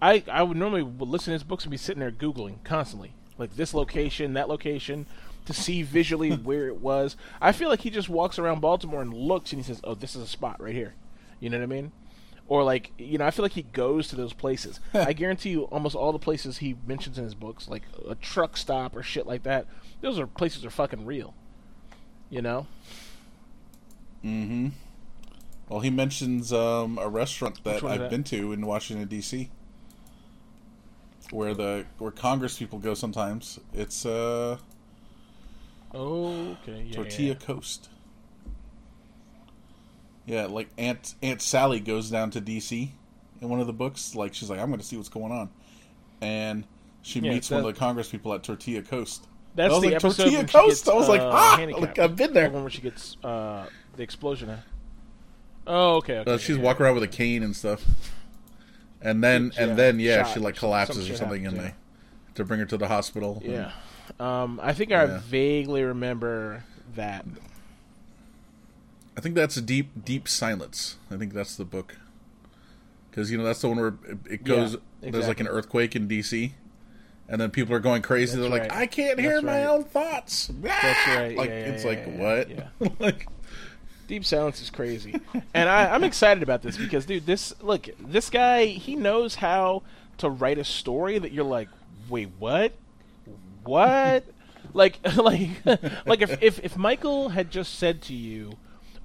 I I would normally listen to his books and be sitting there googling constantly, like this location, that location, to see visually where it was. I feel like he just walks around Baltimore and looks and he says, "Oh, this is a spot right here." You know what I mean? Or like you know, I feel like he goes to those places. [LAUGHS] I guarantee you, almost all the places he mentions in his books, like a truck stop or shit like that, those are places are fucking real. You know? Mm-hmm. Well, he mentions um, a restaurant that Which one is I've that? been to in Washington D.C. Where the where Congress people go sometimes. It's uh, Okay, yeah. Tortilla Coast. Yeah, like Aunt Aunt Sally goes down to D.C. in one of the books. Like she's like, I'm going to see what's going on, and she Yeah, meets one of the Congress people at Tortilla Coast. That's the like, episode Tortilla Coast. gets, I was like, uh, ah, like, I've been there. The one where she gets uh, the explosion. Oh, okay. okay Uh, she's walking around with a cane and stuff. And then Yeah, and then yeah, shot she like collapses some or something, happens, and yeah. they to bring her to the hospital. Yeah. Um, I think I vaguely remember that. I think that's a deep deep silence. I think that's the book. Because you know that's the one where it, it goes. Yeah, There's like an earthquake in D.C. And then people are going crazy. That's They're like, "I can't hear That's my right. own thoughts." That's right. [LAUGHS] Like yeah, yeah, it's like what? Yeah. [LAUGHS] like Deep Silence is crazy, and I, I'm excited about this because, dude, this look, this guy, he knows how to write a story that you're like, wait, what, what, [LAUGHS] like, like, like if, if if Michael had just said to you,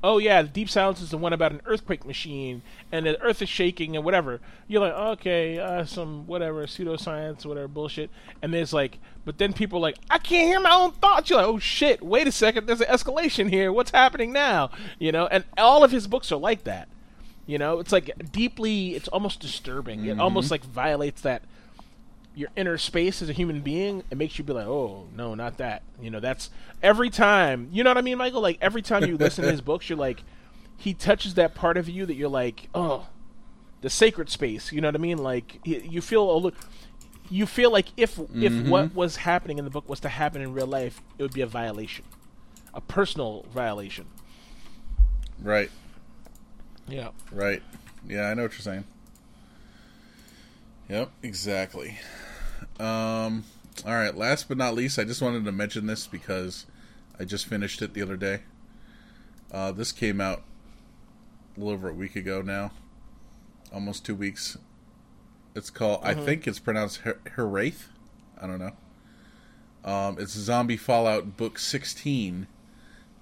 oh yeah, the Deep Silence is the one about an earthquake machine and the Earth is shaking and whatever, you're like, okay, uh, some whatever pseudoscience, whatever bullshit, and there's like, but then people are like, I can't hear my own thoughts. You're like, oh shit, wait a second, there's an escalation here. What's happening now? You know, and all of his books are like that. You know, it's like deeply, it's almost disturbing. It almost like violates that your inner space as a human being. It makes you be like, oh no, not that. You know, that's every time. You know what I mean, Michael? Like every time you listen to his [LAUGHS] books, you're like, he touches that part of you that you're like, oh, the sacred space. You know what I mean? Like you feel oh, a little. You feel like if if mm-hmm. what was happening in the book was to happen in real life, it would be a violation, a personal violation. right, Yeah. right. Yeah, I know what you're saying. Yep, exactly. Um, all right. Last but not least, I just wanted to mention this because I just finished it the other day. Uh, this came out a little over a week ago now, almost two weeks. It's called. I think it's pronounced Her- Heraith. I don't know. Um, it's Zombie Fallout Book 16,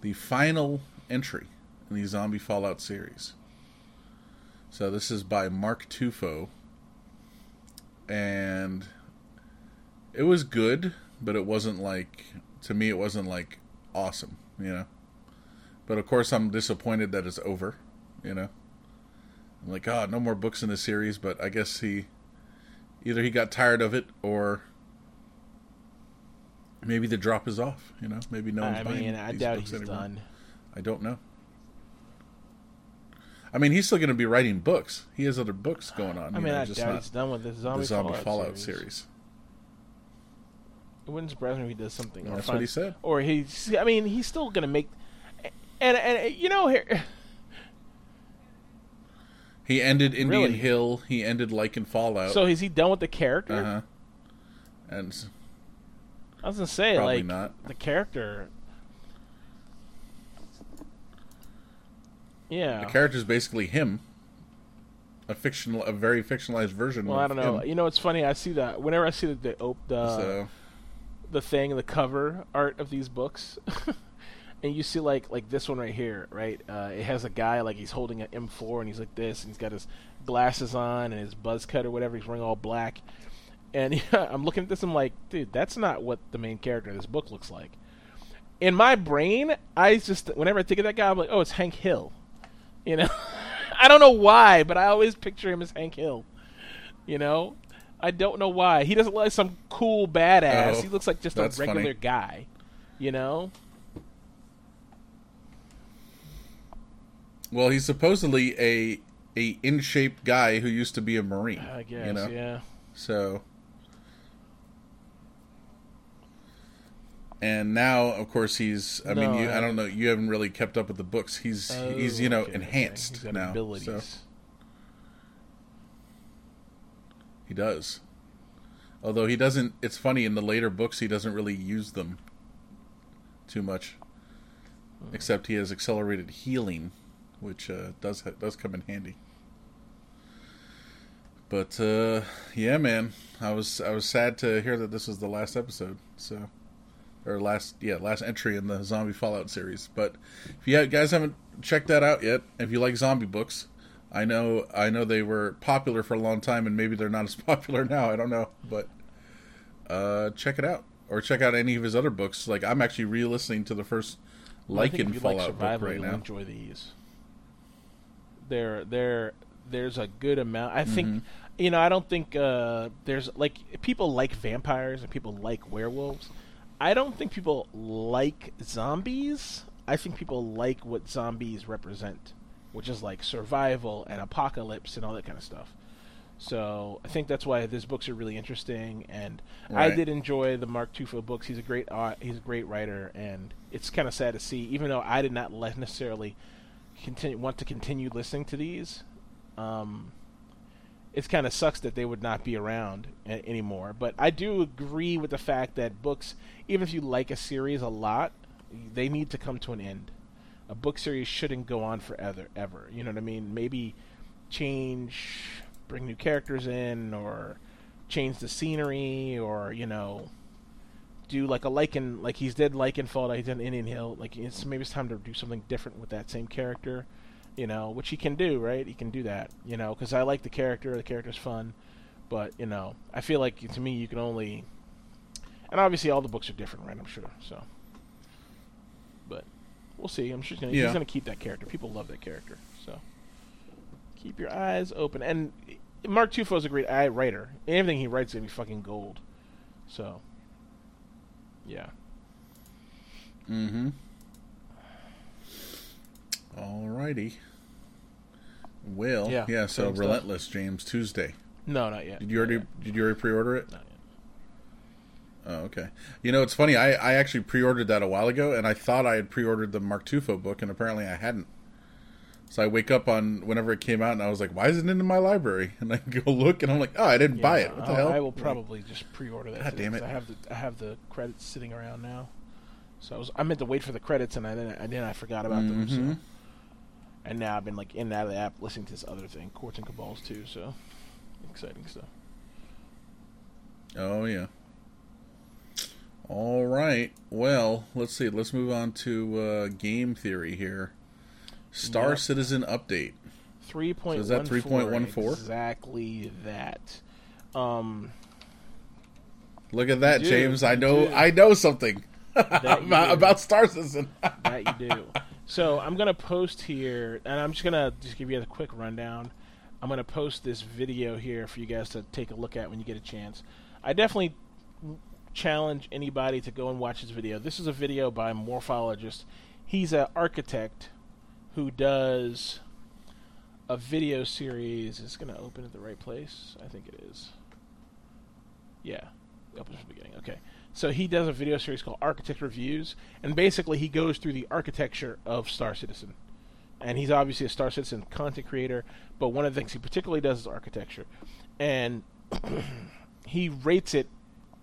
the final entry in the Zombie Fallout series. So this is by Mark Tufo, and it was good, but it wasn't like to me. It wasn't like awesome, you know. But of course, I'm disappointed that it's over. You know, I'm like, oh, no more books in the series. But I guess he either he got tired of it or maybe the drop is off. You know, maybe no one's I buying mean, I these doubt books he's anymore. done. I don't know. I mean, he's still going to be writing books. He has other books going on. I mean, know, I just doubt he's done with this zombie, the Zombie Fallout, Fallout, series. series. It wouldn't surprise me if he does something. or That's what he said. Or he's. I mean, he's still gonna make. And and you know here. He ended Indian Really? Hill. He ended Like in Fallout. So is he done with the character? uh huh. And I was gonna say Probably like not. the character. Yeah. the character's basically him. A fictional, a very fictionalized version. well, I don't know. him. You know, it's funny. I see that whenever I see the the, op- the so the thing, the cover art of these books, [LAUGHS] and you see like like this one right here, right? Uh, it has a guy like he's holding an M4 and he's like this, and he's got his glasses on and his buzz cut or whatever. He's wearing all black, and [LAUGHS] I'm looking at this. I'm like, dude, that's not what the main character of this book looks like. In my brain, I just whenever I think of that guy, I'm like, oh, it's Hank Hill. You know, [LAUGHS] I don't know why, but I always picture him as Hank Hill. You know, I don't know why. He doesn't look like some cool badass. Oh, he looks like just a that's funny. regular guy. You know? well, he's supposedly a a in shape guy who used to be a marine. I guess. you know. Yeah. So, and now, of course, he's. I mean, you, I I- don't know. You haven't really kept up with the books. He's he's you know Oh, okay, enhanced He's now. Abilities. So he does. Although he doesn't. It's funny in the later books he doesn't really use them too much. Hmm. Except he has accelerated healing, which uh, does does come in handy. But uh, yeah, man, I was I was sad to hear that this was the last episode. So, or last yeah last entry in the Zombie Fallout series. But if you guys haven't checked that out yet, if you like zombie books, I know I know they were popular for a long time, and maybe they're not as [LAUGHS] popular now. I don't know, but uh, check it out or check out any of his other books. Like I'm actually re-listening to the first Well, I like think Fallout book right now. enjoy these. There, there, there's a good amount. I think, Mm-hmm. you know, I don't think uh, there's like people like vampires and people like werewolves. I don't think people like zombies. I think people like what zombies represent, which is like survival and apocalypse and all that kind of stuff. So I think that's why these books are really interesting, and Right. I did enjoy the Mark Tufo books. He's a great uh, he's a great writer, and it's kind of sad to see, even though I did not necessarily continue want to continue listening to these. Um, it's kind of sucks that they would not be around a- anymore. But I do agree with the fact that books, even if you like a series a lot, they need to come to an end. A book series shouldn't go on forever. Ever, you know what I mean? Maybe change, bring new characters in, or change the scenery, or you know, do like a Lycan, like he's did Fall, like he's done Indian Hill. Like it's maybe it's time to do something different with that same character you know, which he can do, right? He can do that, you know, because I like the character. The character's fun, but you know, I feel like to me, you can only, and obviously all the books are different, right? I'm sure. So, but we'll see. I'm sure he's gonna, Yeah. he's gonna keep that character. People love that character, so keep your eyes open. And Mark Tufo is a great eye writer. Anything he writes is gonna be fucking gold. So, yeah. Mm-hmm. Alrighty. Well, Yeah, yeah. So stuff. relentless, James Tuesday. No, not yet. Did you already? Did you already pre-order it? Not yet. Oh, okay. You know, it's funny. I, I actually pre-ordered that a while ago, and I thought I had pre-ordered the Mark Tufo book, and apparently I hadn't. So I wake up on whenever it came out, and I was like, "Why isn't it in my library?" [LAUGHS] And I go look, and I'm like, "Oh, I didn't buy it. What the I'll- hell?" I will probably just pre-order that. God today, damn it. I have the I have the credits sitting around now, so I was I meant to wait for the credits and I then I then I forgot about them. Mhm. So. And now I've been like in and out of the app listening to this other thing, Courts and Cabals too. So exciting stuff. Oh yeah. All right. Well, let's see. Let's move on to uh, game theory here. Star Yep. Citizen update. Three point is that 3.14? Exactly that. Um, Look at that, You do, James. I know. do. I know something [LAUGHS] about, about Star Citizen. that you do. So I'm gonna post here, and I'm just gonna just give you a quick rundown. I'm gonna post this video here for you guys to take a look at when you get a chance. I definitely challenge anybody to go and watch this video. This is a video by a Morphologis. He's an architect who does a video series. It's gonna open at the right place. I think it is. Yeah, it opens from the beginning. Okay. So he does a video series called Architect Reviews, and basically he goes through the architecture of Star Citizen. And he's obviously a Star Citizen content creator, but one of the things he particularly does is architecture. And [CLEARS THROAT] he rates it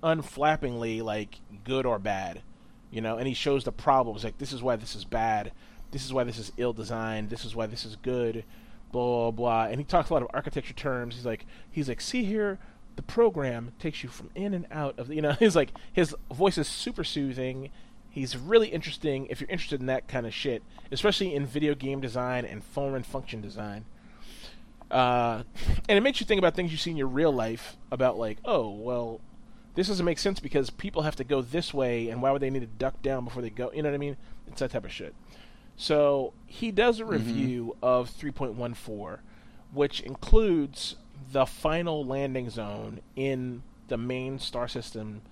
unflappingly like good or bad. You know, and he shows the problems like this is why this is bad, this is why this is ill designed, this is why this is good, blah blah blah. And he talks a lot of architecture terms. He's like he's like, see here, the program takes you from in and out of the you know, [LAUGHS] he's like his voice is super soothing. He's really interesting if you're interested in that kind of shit, especially in video game design and form and function design. Uh, and it makes you think about things you see in your real life about like, oh, well, this doesn't make sense because people have to go this way, and why would they need to duck down before they go? You know what I mean? It's that type of shit. So he does a review of 3.14, which includes the final landing zone in the main star system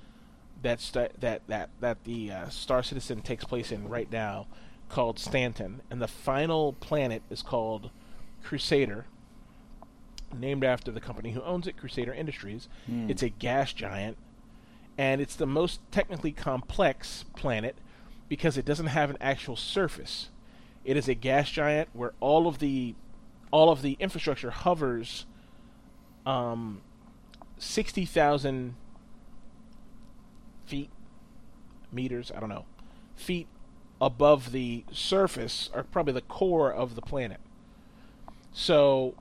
that sta- that that that the uh, Star Citizen takes place in right now, called Stanton, and the final planet is called Crusader, named after the company who owns it, Crusader Industries. It's a gas giant, and it's the most technically complex planet because it doesn't have an actual surface. It is a gas giant where all of the all of the infrastructure hovers um, sixty thousand feet, meters, I don't know, feet above the surface, or probably the core of the planet. So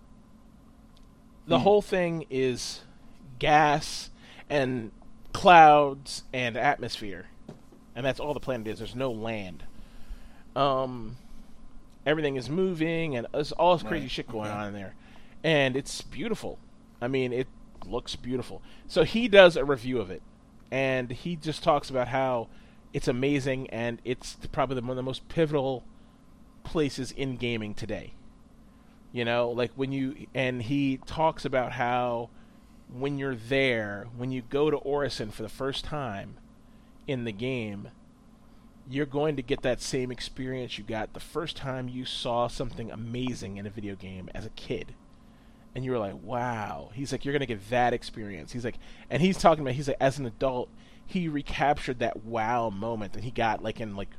the whole thing is gas and clouds and atmosphere, and that's all the planet is. There's no land. Um, everything is moving, and there's all this crazy Right, shit going on in there, and it's beautiful. I mean, it looks beautiful. So he does a review of it, and he just talks about how it's amazing and it's probably one of the most pivotal places in gaming today. You know, like when you and he talks about how when you're there, when you go to Orison for the first time, in the game, you're going to get that same experience you got the first time you saw something amazing in a video game as a kid. And you were like, wow. He's like, you're going to get that experience. He's like, and he's talking about, he's like, as an adult, he recaptured that wow moment that he got like in like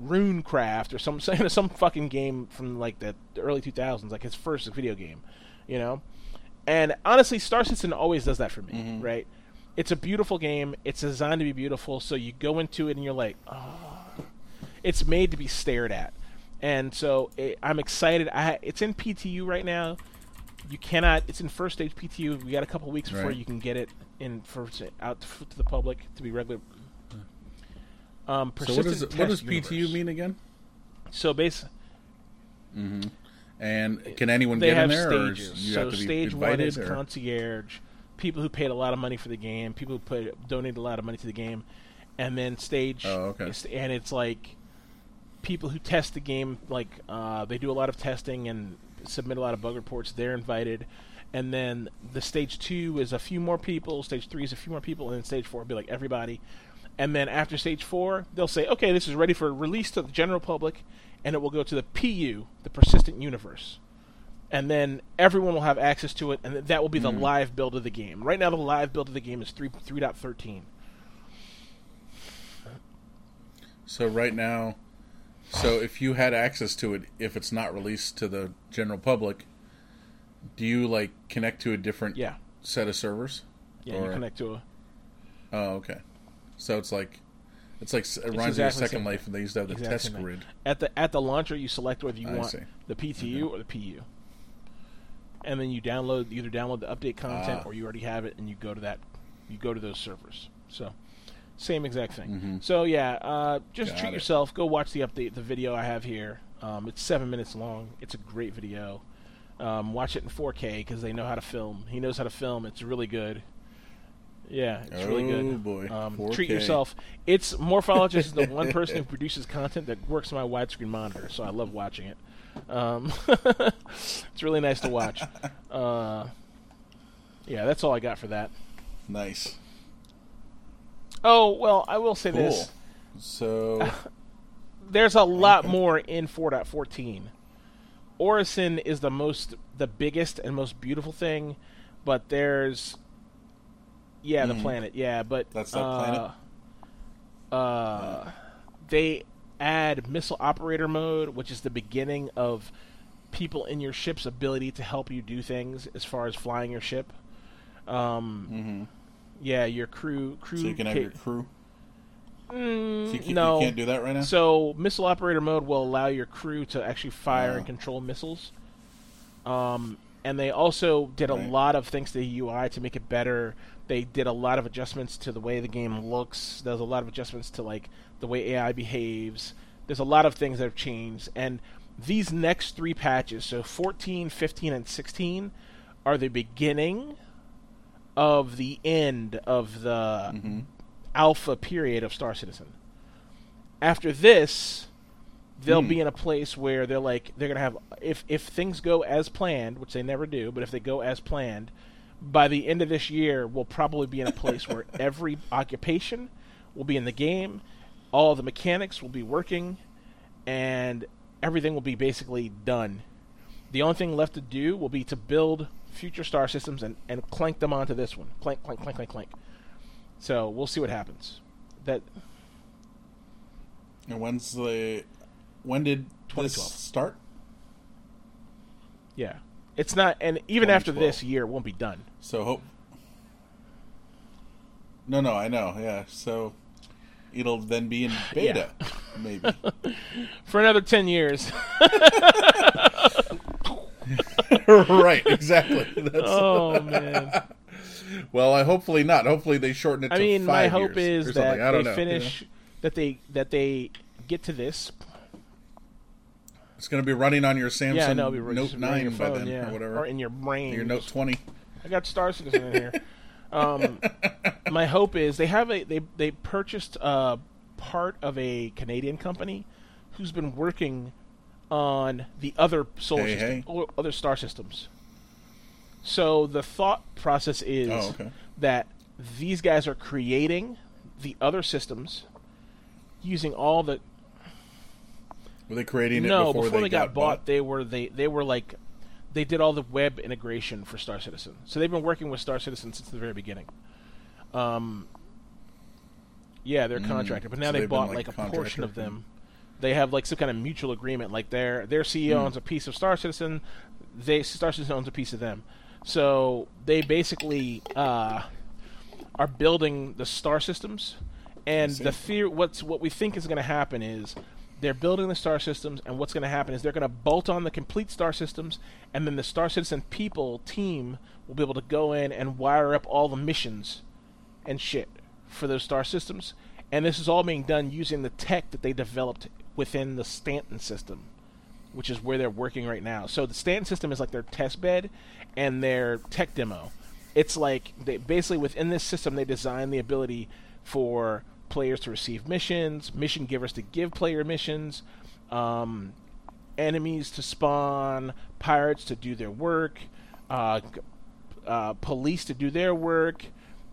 Runecraft or some [LAUGHS] some fucking game from like the early 2000s, like his first video game, you know. And honestly, Star Citizen always does that for me, Mhm. right? It's a beautiful game. It's designed to be beautiful, so you go into it and you're like, oh, it's made to be stared at. And so it, I'm excited. I it's in PTU right now. You cannot. It's in first stage PTU. We got a couple weeks before Right. you can get it in for out to, the public to be regular. Um, So what does what does test PTU universe. mean again? So basically, hmm And can anyone get in there, or stages. you so have to be stage one invited? is or? concierge, people who paid a lot of money for the game, people who put donated a lot of money to the game, and then stage. Oh, okay. is- And it's like people who test the game, like uh, they do a lot of testing and submit a lot of bug reports. They're invited. And then the stage two is a few more people. Stage three is a few more people, and then stage four will be like everybody. And then after stage four, they'll say, "Okay, this is ready for release to the general public," and it will go to the PU, the Persistent Universe and then everyone will have access to it, and that will be the Hmm. live build of the game. Right now, the live build of the game is three three point thirteen. So right now, so if you had access to it, if it's not released to the general public, do you like connect to a different Yeah, set of servers? yeah, Or- you connect to a Oh, okay. So it's like it's like it reminds me of Second Life, and they used to have the Exactly test grid. at the at the launcher. You select whether you I want see. the PTU or the PU, and then you download either download the update content Ah. or you already have it, and you go to that you go to those servers. So same exact thing. Mhm. So yeah, uh, just Got treat it. yourself. Go watch the update, the video I have here. Um, it's seven minutes long. It's a great video. Um, watch it in 4K because they know how to film. He knows how to film. It's really good. Yeah, it's really Oh, good. boy. Um, treat yourself. It's Morphologis is the [LAUGHS] one person who produces content that works on my widescreen monitor, so I love watching it. Um, [LAUGHS] it's really nice to watch. [LAUGHS] Uh, yeah, that's all I got for that. Nice. Oh well, I will say Cool. this: So [LAUGHS] there's a lot Okay. more in 4.14. Orison is the most, the biggest and most beautiful thing, but there's, yeah, the Mhm. planet, yeah, but That's that uh, planet? Uh, they add missile operator mode, which is the beginning of people in your ship's ability to help you do things as far as flying your ship. Um, hmm yeah, your crew, crew. so you can have ca- your crew. Mm, So you, can, no, you can't do that right now. So missile operator mode will allow your crew to actually fire Oh. and control missiles. Um, and they also did a Right. lot of things to the UI to make it better. They did a lot of adjustments to the way the game looks. There's a lot of adjustments to like the way AI behaves. There's a lot of things that have changed. And these next three patches, so 14, 15, and 16, are the beginning of the end of the hmm alpha period of Star Citizen. After this, they'll Hmm. be in a place where they're like they're gonna have if if things go as planned, which they never do, but if they go as planned, by the end of this year, we'll probably be in a place where [LAUGHS] every occupation will be in the game, all the mechanics will be working, and everything will be basically done. The only thing left to do will be to build future star systems and, and clank them onto this one. Clank, clank, clank, clank, clank. So we'll see what happens. That And when's the when did this 2012. start? yeah, it's not, and even after this year, it won't be done. So hope. No, no, I know. Yeah, so it'll then be in [LAUGHS] beta, maybe. [LAUGHS] For another ten years. [LAUGHS] [LAUGHS] right, exactly. [LAUGHS] That's, oh man. [LAUGHS] well, I hopefully not. Hopefully they shorten it. To I mean, my hope is that something. I don't they know, finish you know? that they that they get to this. It's going to be running on your Samsung yeah, no, Note Nine by phone, then, yeah, or whatever. or in your brain. your Note Twenty. I got Star Citizen in here. Um, my hope is they have a they they purchased a part of a Canadian company who's been working on the other solar Hey, system, hey. or other star systems. So the thought process is Oh, okay. that these guys are creating the other systems using all the Were they creating it no before, they, got, bought, bought? they were they they were like they did all the web integration for Star Citizen. So they've been working with Star Citizen since the very beginning. Um, yeah, they're contracted, but now Mm. so they been, bought like, like, a portion of them. They have like some kind of mutual agreement. Like their their CEO Hmm. owns a piece of Star Citizen, they Star Citizen owns a piece of them. So they basically uh, are building the star systems, and the fear. What's what we think is going to happen is they're building the star systems, and what's going to happen is they're going to bolt on the complete star systems, and then the Star Citizen people team will be able to go in and wire up all the missions and shit for those star systems. And this is all being done using the tech that they developed within the Stanton system, which is where they're working right now. So the Stanton system is like their test bed and their tech demo. It's like they basically within this system they design the ability for players to receive missions, mission givers to give player missions, um, enemies to spawn, pirates to do their work, uh, uh, police to do their work,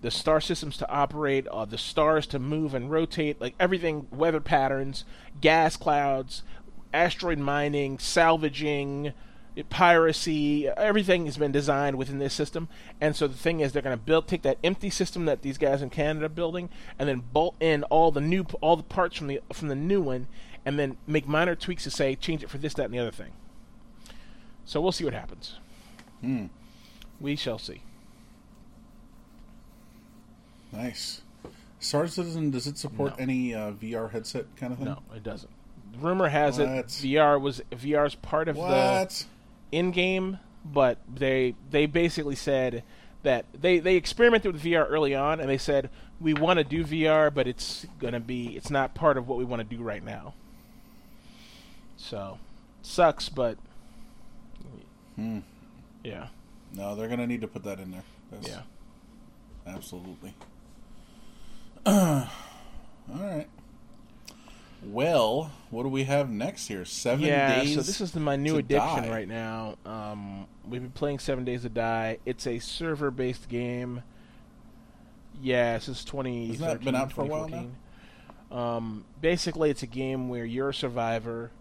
the star systems to operate, uh, the stars to move and rotate, like everything, weather patterns, gas clouds, asteroid mining, salvaging, piracy, everything has been designed within this system. And so the thing is, they're going to build, take that empty system that these guys in Canada are building, and then bolt in all the new, all the parts from the from the new one, and then make minor tweaks to say change it for this, that, and the other thing. So we'll see what happens. Hmm. We shall see. Nice. Star Citizen, does it support No. any uh, VR headset kind of thing? No, it doesn't. Rumor has it What? VR was VR's part of the in-game, but they they basically said that they they experimented with VR early on, and they said we want to do VR, but it's gonna be it's not part of what we want to do right now. So sucks, but Hmm. yeah, No, they're gonna need to put that in there. That's, yeah. Absolutely. [CLEARS THROAT] All right. Well, what do we have next here? Seven yeah, days. so this is the, my new addiction die. right now. Um, we've been playing Seven Days to Die. It's a server-based game. Yeah, since 2013, Hasn't that been out for a while 2014. Um, basically, it's a game where you're a survivor.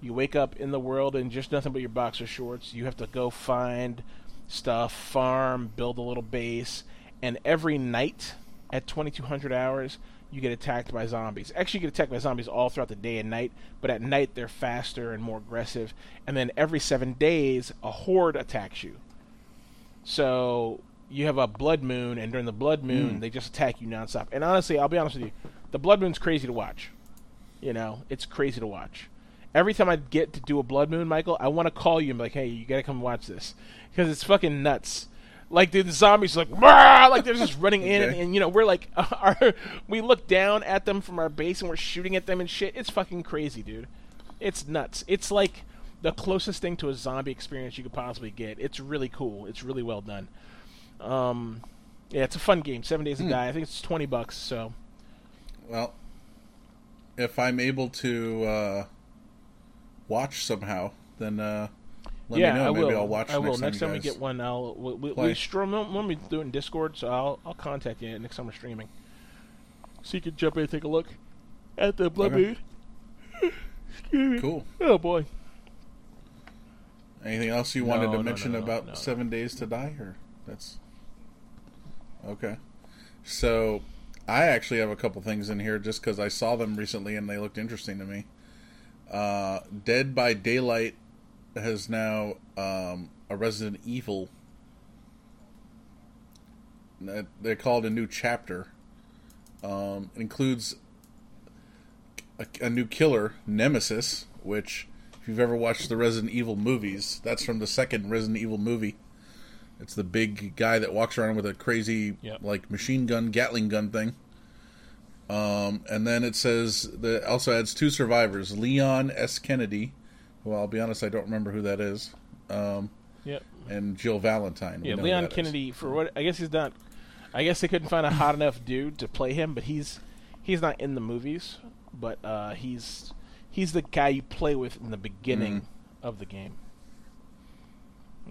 You wake up in the world in just nothing but your boxer shorts. You have to go find stuff, farm, build a little base, and every night at 2200 hours, you get attacked by zombies. Actually, you get attacked by zombies all throughout the day and night, but at night they're faster and more aggressive. And then every seven days, a horde attacks you. So you have a blood moon, and during the blood moon, Mm. they just attack you nonstop. And honestly, I'll be honest with you, the blood moon's crazy to watch. You know, it's crazy to watch. Every time I get to do a blood moon, Michael, I want to call you and be like, "Hey, you gotta come watch this," because it's fucking nuts. Like dude, the zombies like, like they're just running in, and, Okay. and you know we're like, [LAUGHS] our, we look down at them from our base and we're shooting at them and shit. It's fucking crazy, dude. It's nuts. It's like the closest thing to a zombie experience you could possibly get. It's really cool. It's really well done. Um, yeah, it's a fun game. Seven Days to Hmm. Die. I think it's twenty bucks. So well, if I'm able to uh, watch somehow, then uh, let yeah, me know. I Maybe will. I'll watch I will. next, Next time, time, we get one, I'll we, we, play. we stream. We do it in Discord, so I'll I'll contact you next time we're streaming, so you can jump in and take a look at the blood Okay. [LAUGHS] Excuse me. Cool. Oh boy. Anything else you No, wanted to no, mention no, no, about no. Seven Days to Die? Or that's okay. So I actually have a couple things in here just because I saw them recently and they looked interesting to me. Uh, Dead by Daylight has now um, a Resident Evil. They called it a new chapter. Um, it includes a, a new killer, Nemesis, which, if you've ever watched the Resident Evil movies, that's from the second Resident Evil movie. It's the big guy that walks around with a crazy, Yep. like machine gun, Gatling gun thing. Um, and then it says that also adds two survivors: Leon S. Kennedy, who I'll be honest, I don't remember who that is, um, Yep. and Jill Valentine. Yeah, Leon that is. Kennedy. For what I guess he's not. I guess they couldn't find a hot enough dude to play him, but he's he's not in the movies. But uh, he's he's the guy you play with in the beginning Mm. of the game.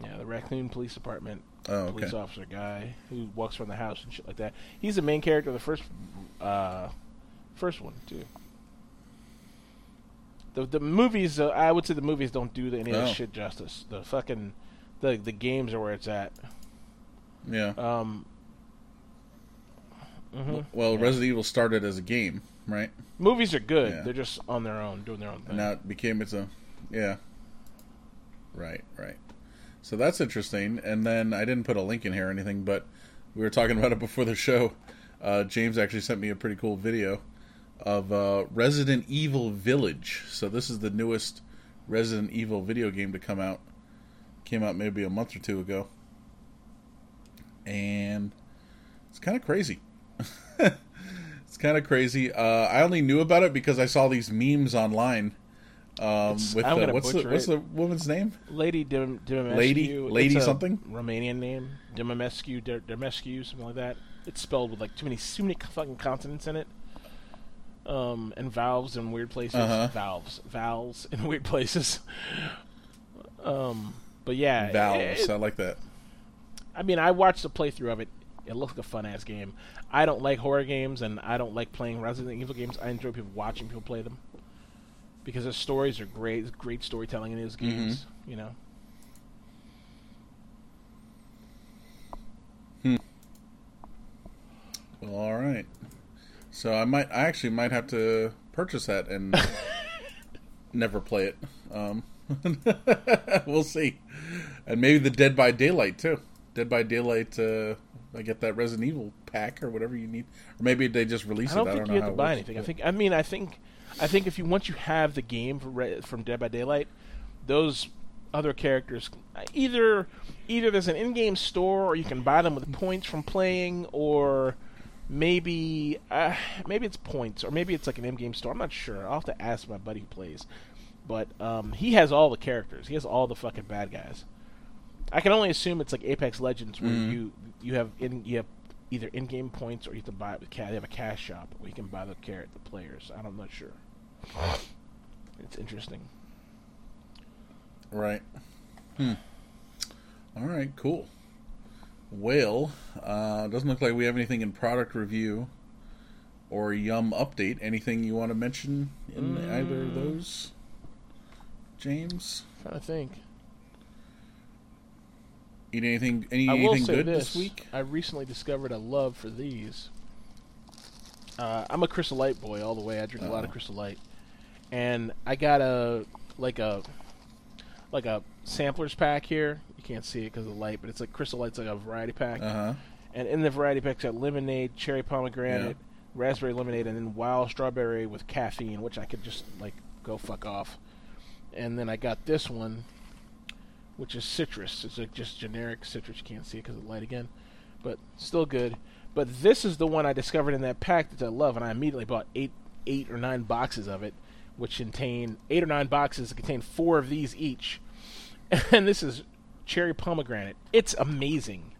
Yeah, the Raccoon Police Department Oh, okay. police officer guy who walks around the house and shit like that. He's the main character of the first, uh, first one too. The the movies, uh, I would say the movies don't do any of Oh. this shit justice. The fucking, the the games are where it's at. Yeah. Um. mhm. Well, Yeah. Resident Evil started as a game, right? Movies are good. Yeah. They're just on their own, doing their own thing. And now it became its own. Yeah. Right, right. So that's interesting. And then I didn't put a link in here or anything, but we were talking about it before the show. Uh, James actually sent me a pretty cool video of uh, Resident Evil Village. So this is the newest Resident Evil video game to come out. Came out maybe a month or two ago. And it's kind of crazy. [LAUGHS] it's kind of crazy. Uh, I only knew about it because I saw these memes online. Um, with uh, what's the what's the woman's name? Lady Dim, Dimamescu. Lady- Lady something? Romanian name. Dimamescu, Dim- Dimescu, something like that. It's spelled with like too many, too many fucking consonants in it. Um, and valves in weird places. Uh-huh. Valves, valves in [LAUGHS] weird places. Um, but yeah, Valves. it- I like that. I mean, I watched the playthrough of it. It looks like a fun ass game. I don't like horror games, and I don't like playing Resident Evil games. I enjoy people watching people play them because the stories are great. There's great storytelling in those games. You know. Well, all right. So I might, I actually might have to purchase that and [LAUGHS] never play it. Um, [LAUGHS] we'll see. And maybe the Dead by Daylight too. Dead by Daylight. Uh, I get that Resident Evil pack or whatever you need, or maybe they just release I don't it. I don't you know have to buy works, anything. I think. I mean, I think. I think if you once you have the game Re- from Dead by Daylight, those other characters either either there's an in-game store or you can buy them with points from playing, or maybe uh, maybe it's points or maybe it's like an in-game store. I'm not sure. I'll have to ask my buddy who plays, but um, he has all the characters. He has all the fucking bad guys. I can only assume it's like Apex Legends where Mhm. you you have in you have either in-game points or you have to buy it with cash. They have a cash shop where you can buy the carrot the players. I'm not sure. It's interesting. Right. Hmm. All right. Cool. Well, uh, doesn't look like we have anything in product review or Yum update. Anything you want to mention in either of Mm. those, James? trying to think. Eat anything? Any, I will anything say good this: this week? I recently discovered a love for these. Uh, I'm a Crystal Light boy all the way. I drink a lot of Oh. Crystal Light, and I got a like a like a samplers pack here. You can't see it because of the light, but it's like Crystal Light's like a variety pack. Uh huh. And in the variety pack's got lemonade, cherry pomegranate, Yeah. raspberry lemonade, and then wild strawberry with caffeine, which I could just like go fuck off. And then I got this one, which is citrus. It's like just generic citrus. You can't see it because of the light again, but still good. But this is the one I discovered in that pack that I love, and I immediately bought eight, eight or nine boxes of it, which contain eight or nine boxes that contain four of these each. [LAUGHS] And this is cherry pomegranate. It's amazing.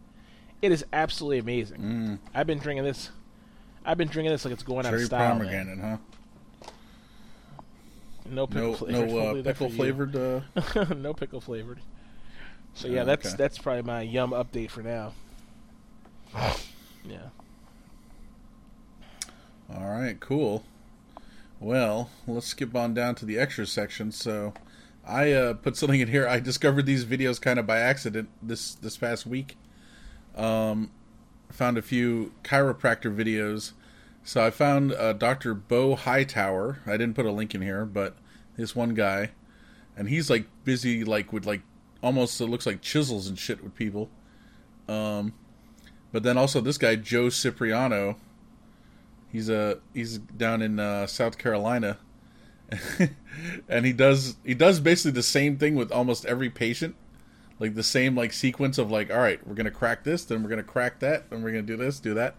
It is absolutely amazing. Mm, I've been drinking this. I've been drinking this like it's going out of style. man. pomegranate, huh? No pickle No, flavored. no uh, pickle flavored. Uh, [LAUGHS] no pickle flavored. So yeah, Oh, that's okay. that's probably my yum update for now. Yeah. All right, cool. Well, let's skip on down to the extras section. So, I uh, put something in here. I discovered these videos kind of by accident this this past week. Um, found a few chiropractor videos. So I found uh, Dr. Bo Hightower. I didn't put a link in here, but this one guy, and he's like busy, like with like almost it looks like chisels and shit with people. Um, but then also this guy Joe Cipriano. He's a he's down in uh, South Carolina, [LAUGHS] and he does he does basically the same thing with almost every patient, like the same like sequence of like, all right, we're gonna crack this, then we're gonna crack that, then we're gonna do this, do that,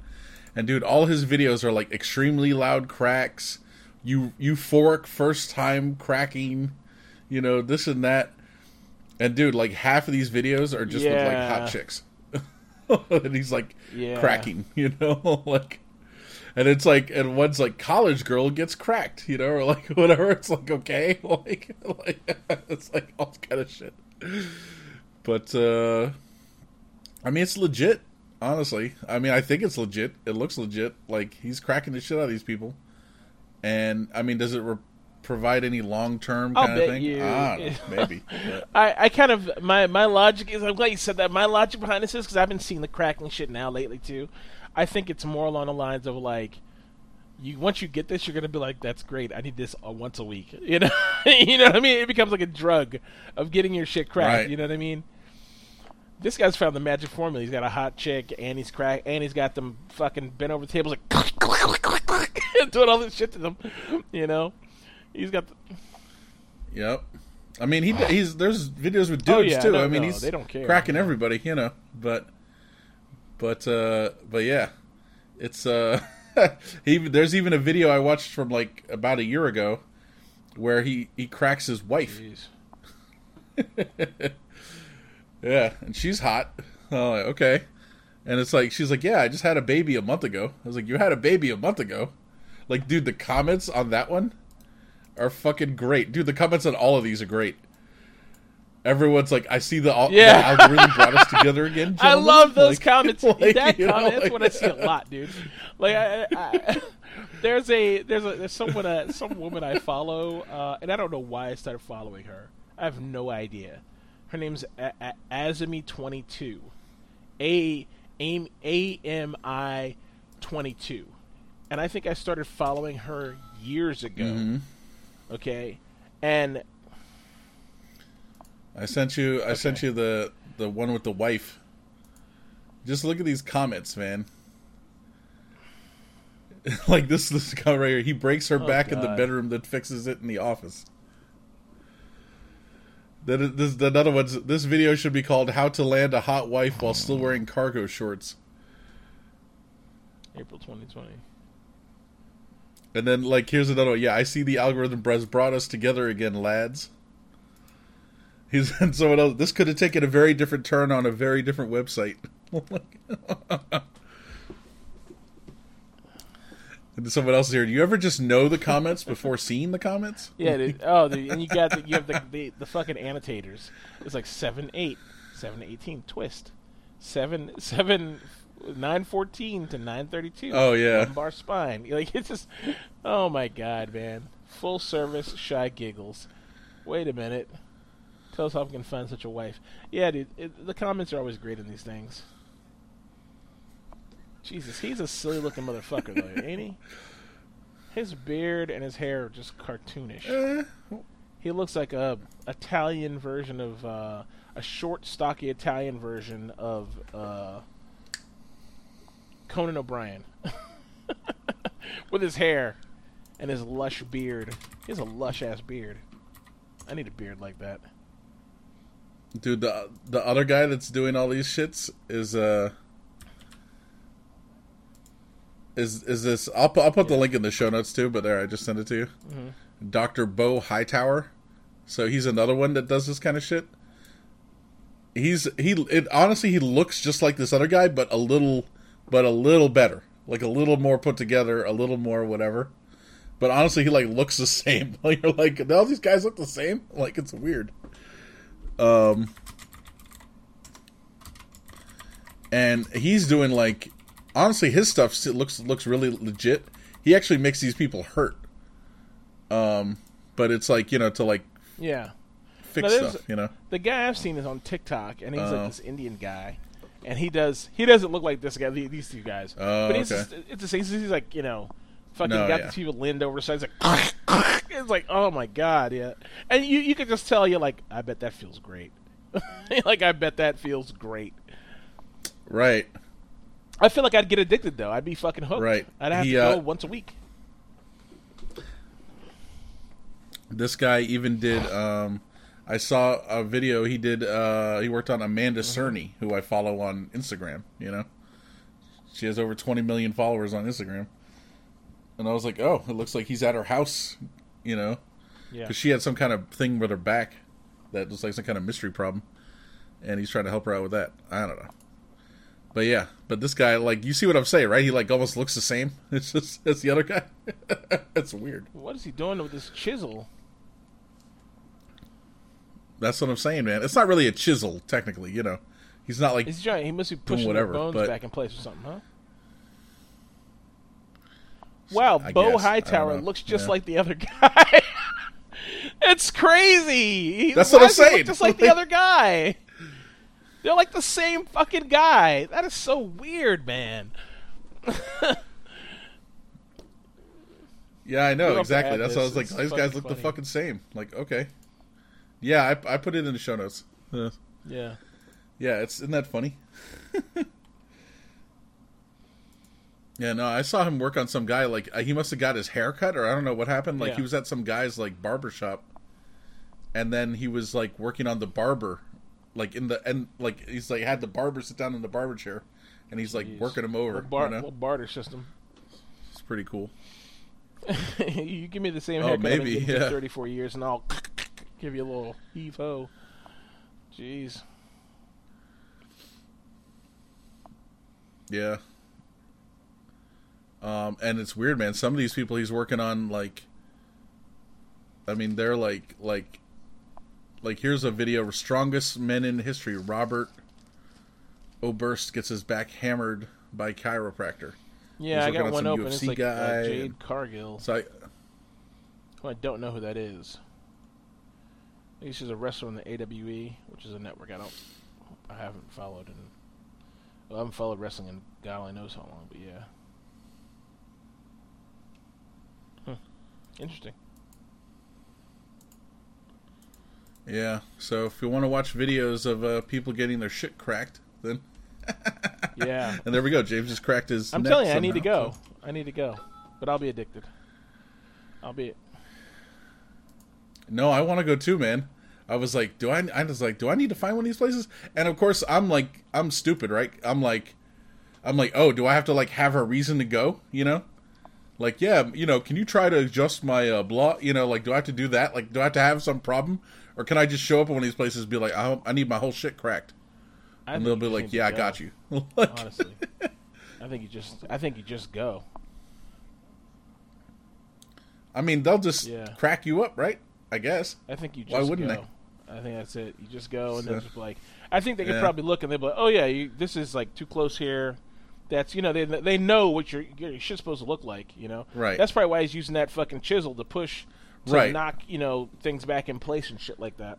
and dude, all his videos are like extremely loud cracks, you euphoric first time cracking, you know this and that, and dude, like half of these videos are just with like hot chicks, [LAUGHS] and he's like Yeah. cracking, [LAUGHS] you know, like and it's like and one's like college girl gets cracked you know or like [LAUGHS] whatever it's like okay [LAUGHS] like like [LAUGHS] it's like all kind of shit but uh, I mean, it's legit. Honestly, I mean, I think it's legit. It looks legit. Like he's cracking the shit out of these people. And I mean, does it re- provide any long term I'll kind of bet thing? you- I don't know, maybe. I, I kind of my my logic is I'm glad you said that. My logic behind this is because I've been seeing the cracking shit now lately too. I think it's more along the lines of like, you once you get this, you're gonna be like, that's great. I need this uh, once a week. [LAUGHS] You know, [LAUGHS] you know what I mean? It becomes like a drug of getting your shit cracked. Right. You know what I mean? This guy's found the magic formula. He's got a hot chick, and he's crack, and he's got them fucking bent over tables like [LAUGHS] doing all this shit to them. You know, he's got. The, Yep. I mean, he he's there's videos with dudes Oh, yeah, too. no, I mean, no, he's they don't care. cracking everybody, you know. But but uh but yeah, it's uh [LAUGHS] he there's even a video I watched from like about a year ago where he he cracks his wife. [LAUGHS] Yeah, and she's hot. Oh, like, okay. And it's like she's like, "Yeah, I just had a baby a month ago." I was like, "You had a baby a month ago?" Like, dude, the comments on that one are fucking great. Dude, the comments on all of these are great. Everyone's like, "I see the, al- Yeah. the algorithm brought us [LAUGHS] together again." I love those Like- [LAUGHS] comments. like, that you know, comment, that's what I see a [LAUGHS] lot, dude. Like, I, I, there's a there's a there's someone uh, some woman I follow, uh, and I don't know why I started following her. I have no idea. Her name's a- a- Azami22, A A A M I 22, and I think I started following her years ago. Mhm. Okay, and I sent you. I sent you the the one with the wife. Just look at these comments, man. [LAUGHS] like this this guy right here. He breaks her Oh, back in the bedroom, then fixes it in the office. Then this another one's. This video should be called "How to Land a Hot Wife While Still Wearing Cargo Shorts." April 2020. And then like here's another one. Yeah, I see the algorithm has brought us together again, lads. He's [LAUGHS] and someone else. This could have taken a very different turn on a very different website. [LAUGHS] and someone else is here. Do you ever just know the comments before seeing the comments? Yeah, dude. Oh, dude. and you got the, you have the, the the fucking annotators. It's like seven eight, seven to eighteen twist, seven seven. 914 to nine thirty two. Oh, yeah. lumbar spine. [LAUGHS] Like it's just, oh my god, man. Full service shy giggles. Wait a minute. Tell us can find such a wife. Yeah, dude. It, the comments are always great in these things. Jesus, he's a silly looking motherfucker though, ain't he? His beard and his hair are just cartoonish. He looks like a Italian version of uh, a short, stocky Italian version of uh, Conan O'Brien, [LAUGHS] with his hair and his lush beard. He has a lush ass beard. I need a beard like that. Dude, the the other guy that's doing all these shits is uh is is this? I'll pu- I'll put the link in the show notes too. But there, I just sent it to you. Doctor Bo Hightower. So he's another one that does this kind of shit. He's he. It, honestly, he looks just like this other guy, but a little, but a little better. Like a little more put together, a little more whatever. But honestly, he like looks the [LAUGHS] same. [LAUGHS] Like you're like, all these guys look the same. Like it's weird. Um, and he's doing like, honestly, his stuff looks looks really legit. He actually makes these people hurt. Um, but it's like you know to like Yeah. fix stuff, you know. The guy I've seen is on TikTok, and he's Oh. like this Indian guy, and he does he doesn't look like this guy. These two guys, Oh, but he's okay. just, it's the same. He's like you know, fucking No, got yeah. the people leaned over. It's like [LAUGHS] it's like oh my god, yeah. And you you could just tell you're like I bet that feels great. [LAUGHS] like I bet that feels great. Right. I feel like I'd get addicted though. I'd be fucking hooked. Right. I'd have He, to go uh, once a week. This guy even did. Um, I saw a video he did. Uh, he worked on Amanda Cerny, who I follow on Instagram. You know, she has over 20 million followers on Instagram. And I was like, oh, it looks like he's at her house. You know, Yeah. because she had some kind of thing with her back that was like some kind of mystery problem, and he's trying to help her out with that. I don't know. But yeah, but this guy, like, you see what I'm saying, right? He like almost looks the same. It's just it's the other guy. [LAUGHS] It's weird. What is he doing with this chisel? That's what I'm saying, man. It's not really a chisel, technically. You know, he's not like He's giant. He must be pushing whatever, bones but- back in place or something, huh? Wow, I Bo guess. Hightower looks just Yeah. like the other [LAUGHS] guy. it's crazy. That's what I'm does he look saying. Just like the other guy. They're like the same fucking guy. That is so weird, man. Yeah, I know We'll have to exactly. That's what I was like. These guys look the fucking same. Like, okay, yeah, I, I put it in the show notes. Uh, Yeah. yeah, it's isn't that funny? [LAUGHS] yeah, no, I saw him work on some guy. Like, uh, he must have got his hair cut, or I don't know what happened. Like, Yeah. he was at some guy's like barber shop, and then he was like working on the barber, like in the and like he's like had the barber sit down in the barber chair, and he's like Jeez. working him over. What, bar- you know, what barter system? it's pretty cool. [LAUGHS] you give me the same Oh, haircut I've been maybe, for yeah. 34 years, and I'll [LAUGHS] give you a little heave ho. Jeez. Yeah. Um, and it's weird, man. Some of these people he's working on, like, I mean, they're like, like, like here's a video of strongest men in history. Robert Oberst gets his back hammered by chiropractor. Yeah, I got on one open. It's UFC like uh, Jade Cargill. So I, who I don't know who that is. I think she's a wrestler in the AWE, which is a network I don't, I haven't followed and Well, I haven't followed wrestling in God only knows how long, but yeah. Interesting. yeah. So if you want to watch videos of uh, people getting their shit cracked, then [LAUGHS] Yeah. and there we go. James just cracked his. I'm telling you, I need to go. so- I need to go, but I'll be addicted. I'll be. No, I want to go too, man. I was like, do I? I was like, do I need to find one of these places? And of course, I'm like, I'm stupid, right? I'm like, I'm like, oh, do I have to like have a reason to go? You know, like, yeah, you know, can you try to adjust my uh, blah? You know, like, do I have to do that? Like, do I have to have some problem, or can I just show up at one of these places and be like, I, I need my whole shit cracked, I and they'll be like, yeah, I got you. [LAUGHS] like, Honestly, I think you just. I think you just go. I mean, they'll just Yeah. crack you up, right? I guess. I think you just Why wouldn't go. I think that's it. You just go and So- then just like. I think they could Yeah. probably look and they'll be like, "Oh yeah, you, this is like too close here." That's you know they they know what your your shit's supposed to look like. You know, Right. That's probably why he's using that fucking chisel to push, to Right. knock you know things back in place and shit like that.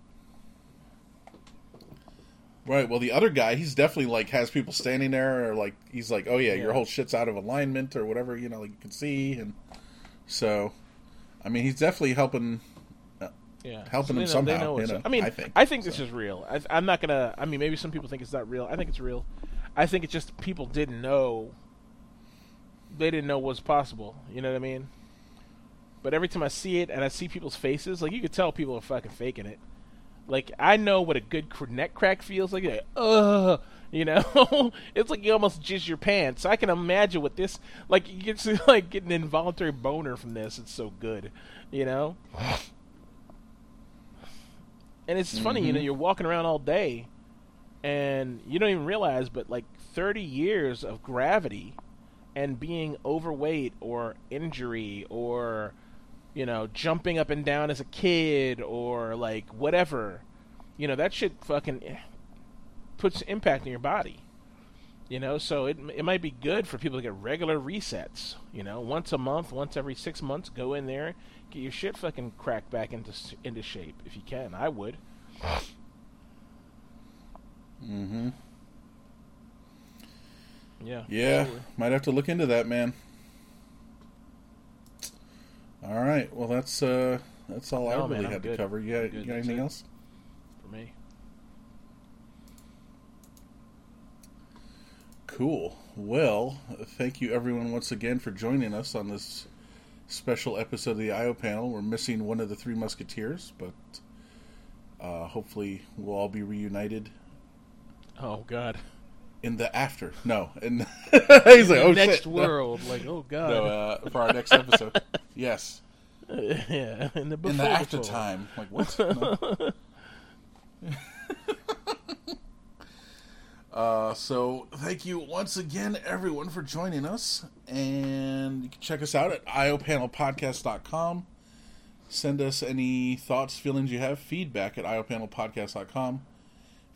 Right. Well, the other guy, he's definitely like has people standing there, or like he's like, "Oh yeah, Yeah. your whole shit's out of alignment, or whatever." You know, like you can see, and so, I mean, he's definitely helping. Uh, yeah, Helping they them know- somehow, you know, I mean, I think, I think, think, this is real. I, I'm not gonna. I mean, maybe some people think it's not real. I think it's real. I think it's just people didn't know. They didn't know what's possible. You know what I mean? But every time I see it and I see people's faces, like you could tell people are fucking faking it. Like I know what a good neck crack feels like. Like, Ugh, [LAUGHS] you know, [LAUGHS] it's like you almost jizz your pants. I can imagine what this like. You get to [LAUGHS] like get an involuntary boner from this. It's so good, you know. And it's funny, you know, Mhm. you're walking around all day, and you don't even realize, but like 30 years of gravity and being overweight or injury or you know jumping up and down as a kid or like whatever you know that shit fucking puts impact in your body you know? So it, it might be good for people to get regular resets you know? Once a month once every six months go in there get your shit fucking cracked back into into shape if you can. I would Mm-hmm. yeah Yeah, absolutely. might have to look into that, man. All right. Well, that's uh, that's all I really man, had to cover. You got, you got anything it. else? for me Cool. Well, thank you everyone once again for joining us on this special episode of the IO panel. We're missing one of the three musketeers, but uh, hopefully we'll all be reunited oh god in the after. No, and [LAUGHS] he's like, the oh next shit, no. world like oh god No, uh, for our next episode. [LAUGHS] yes, yeah in the, in the after time. Like what? [LAUGHS] No. Uh, so thank you once again, everyone, for joining us. And you can check us out at iopanelpodcast.com. Send us any thoughts, feelings you have, feedback at iopanelpodcast.com.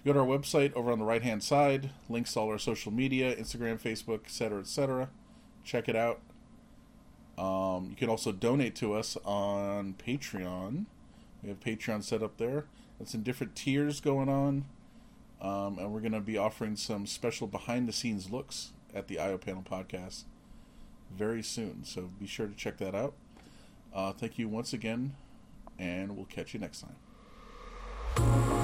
Go to our website, over on the right hand side, links to all our social media Instagram, Facebook, etc., etc. Check it out. Um, you can also donate to us on Patreon. We have Patreon set up there. That's in different tiers going on. Um, and we're going to be offering some special behind the scenes looks at the IO Panel podcast very soon. So be sure to check that out. Uh, thank you once again, and we'll catch you next time.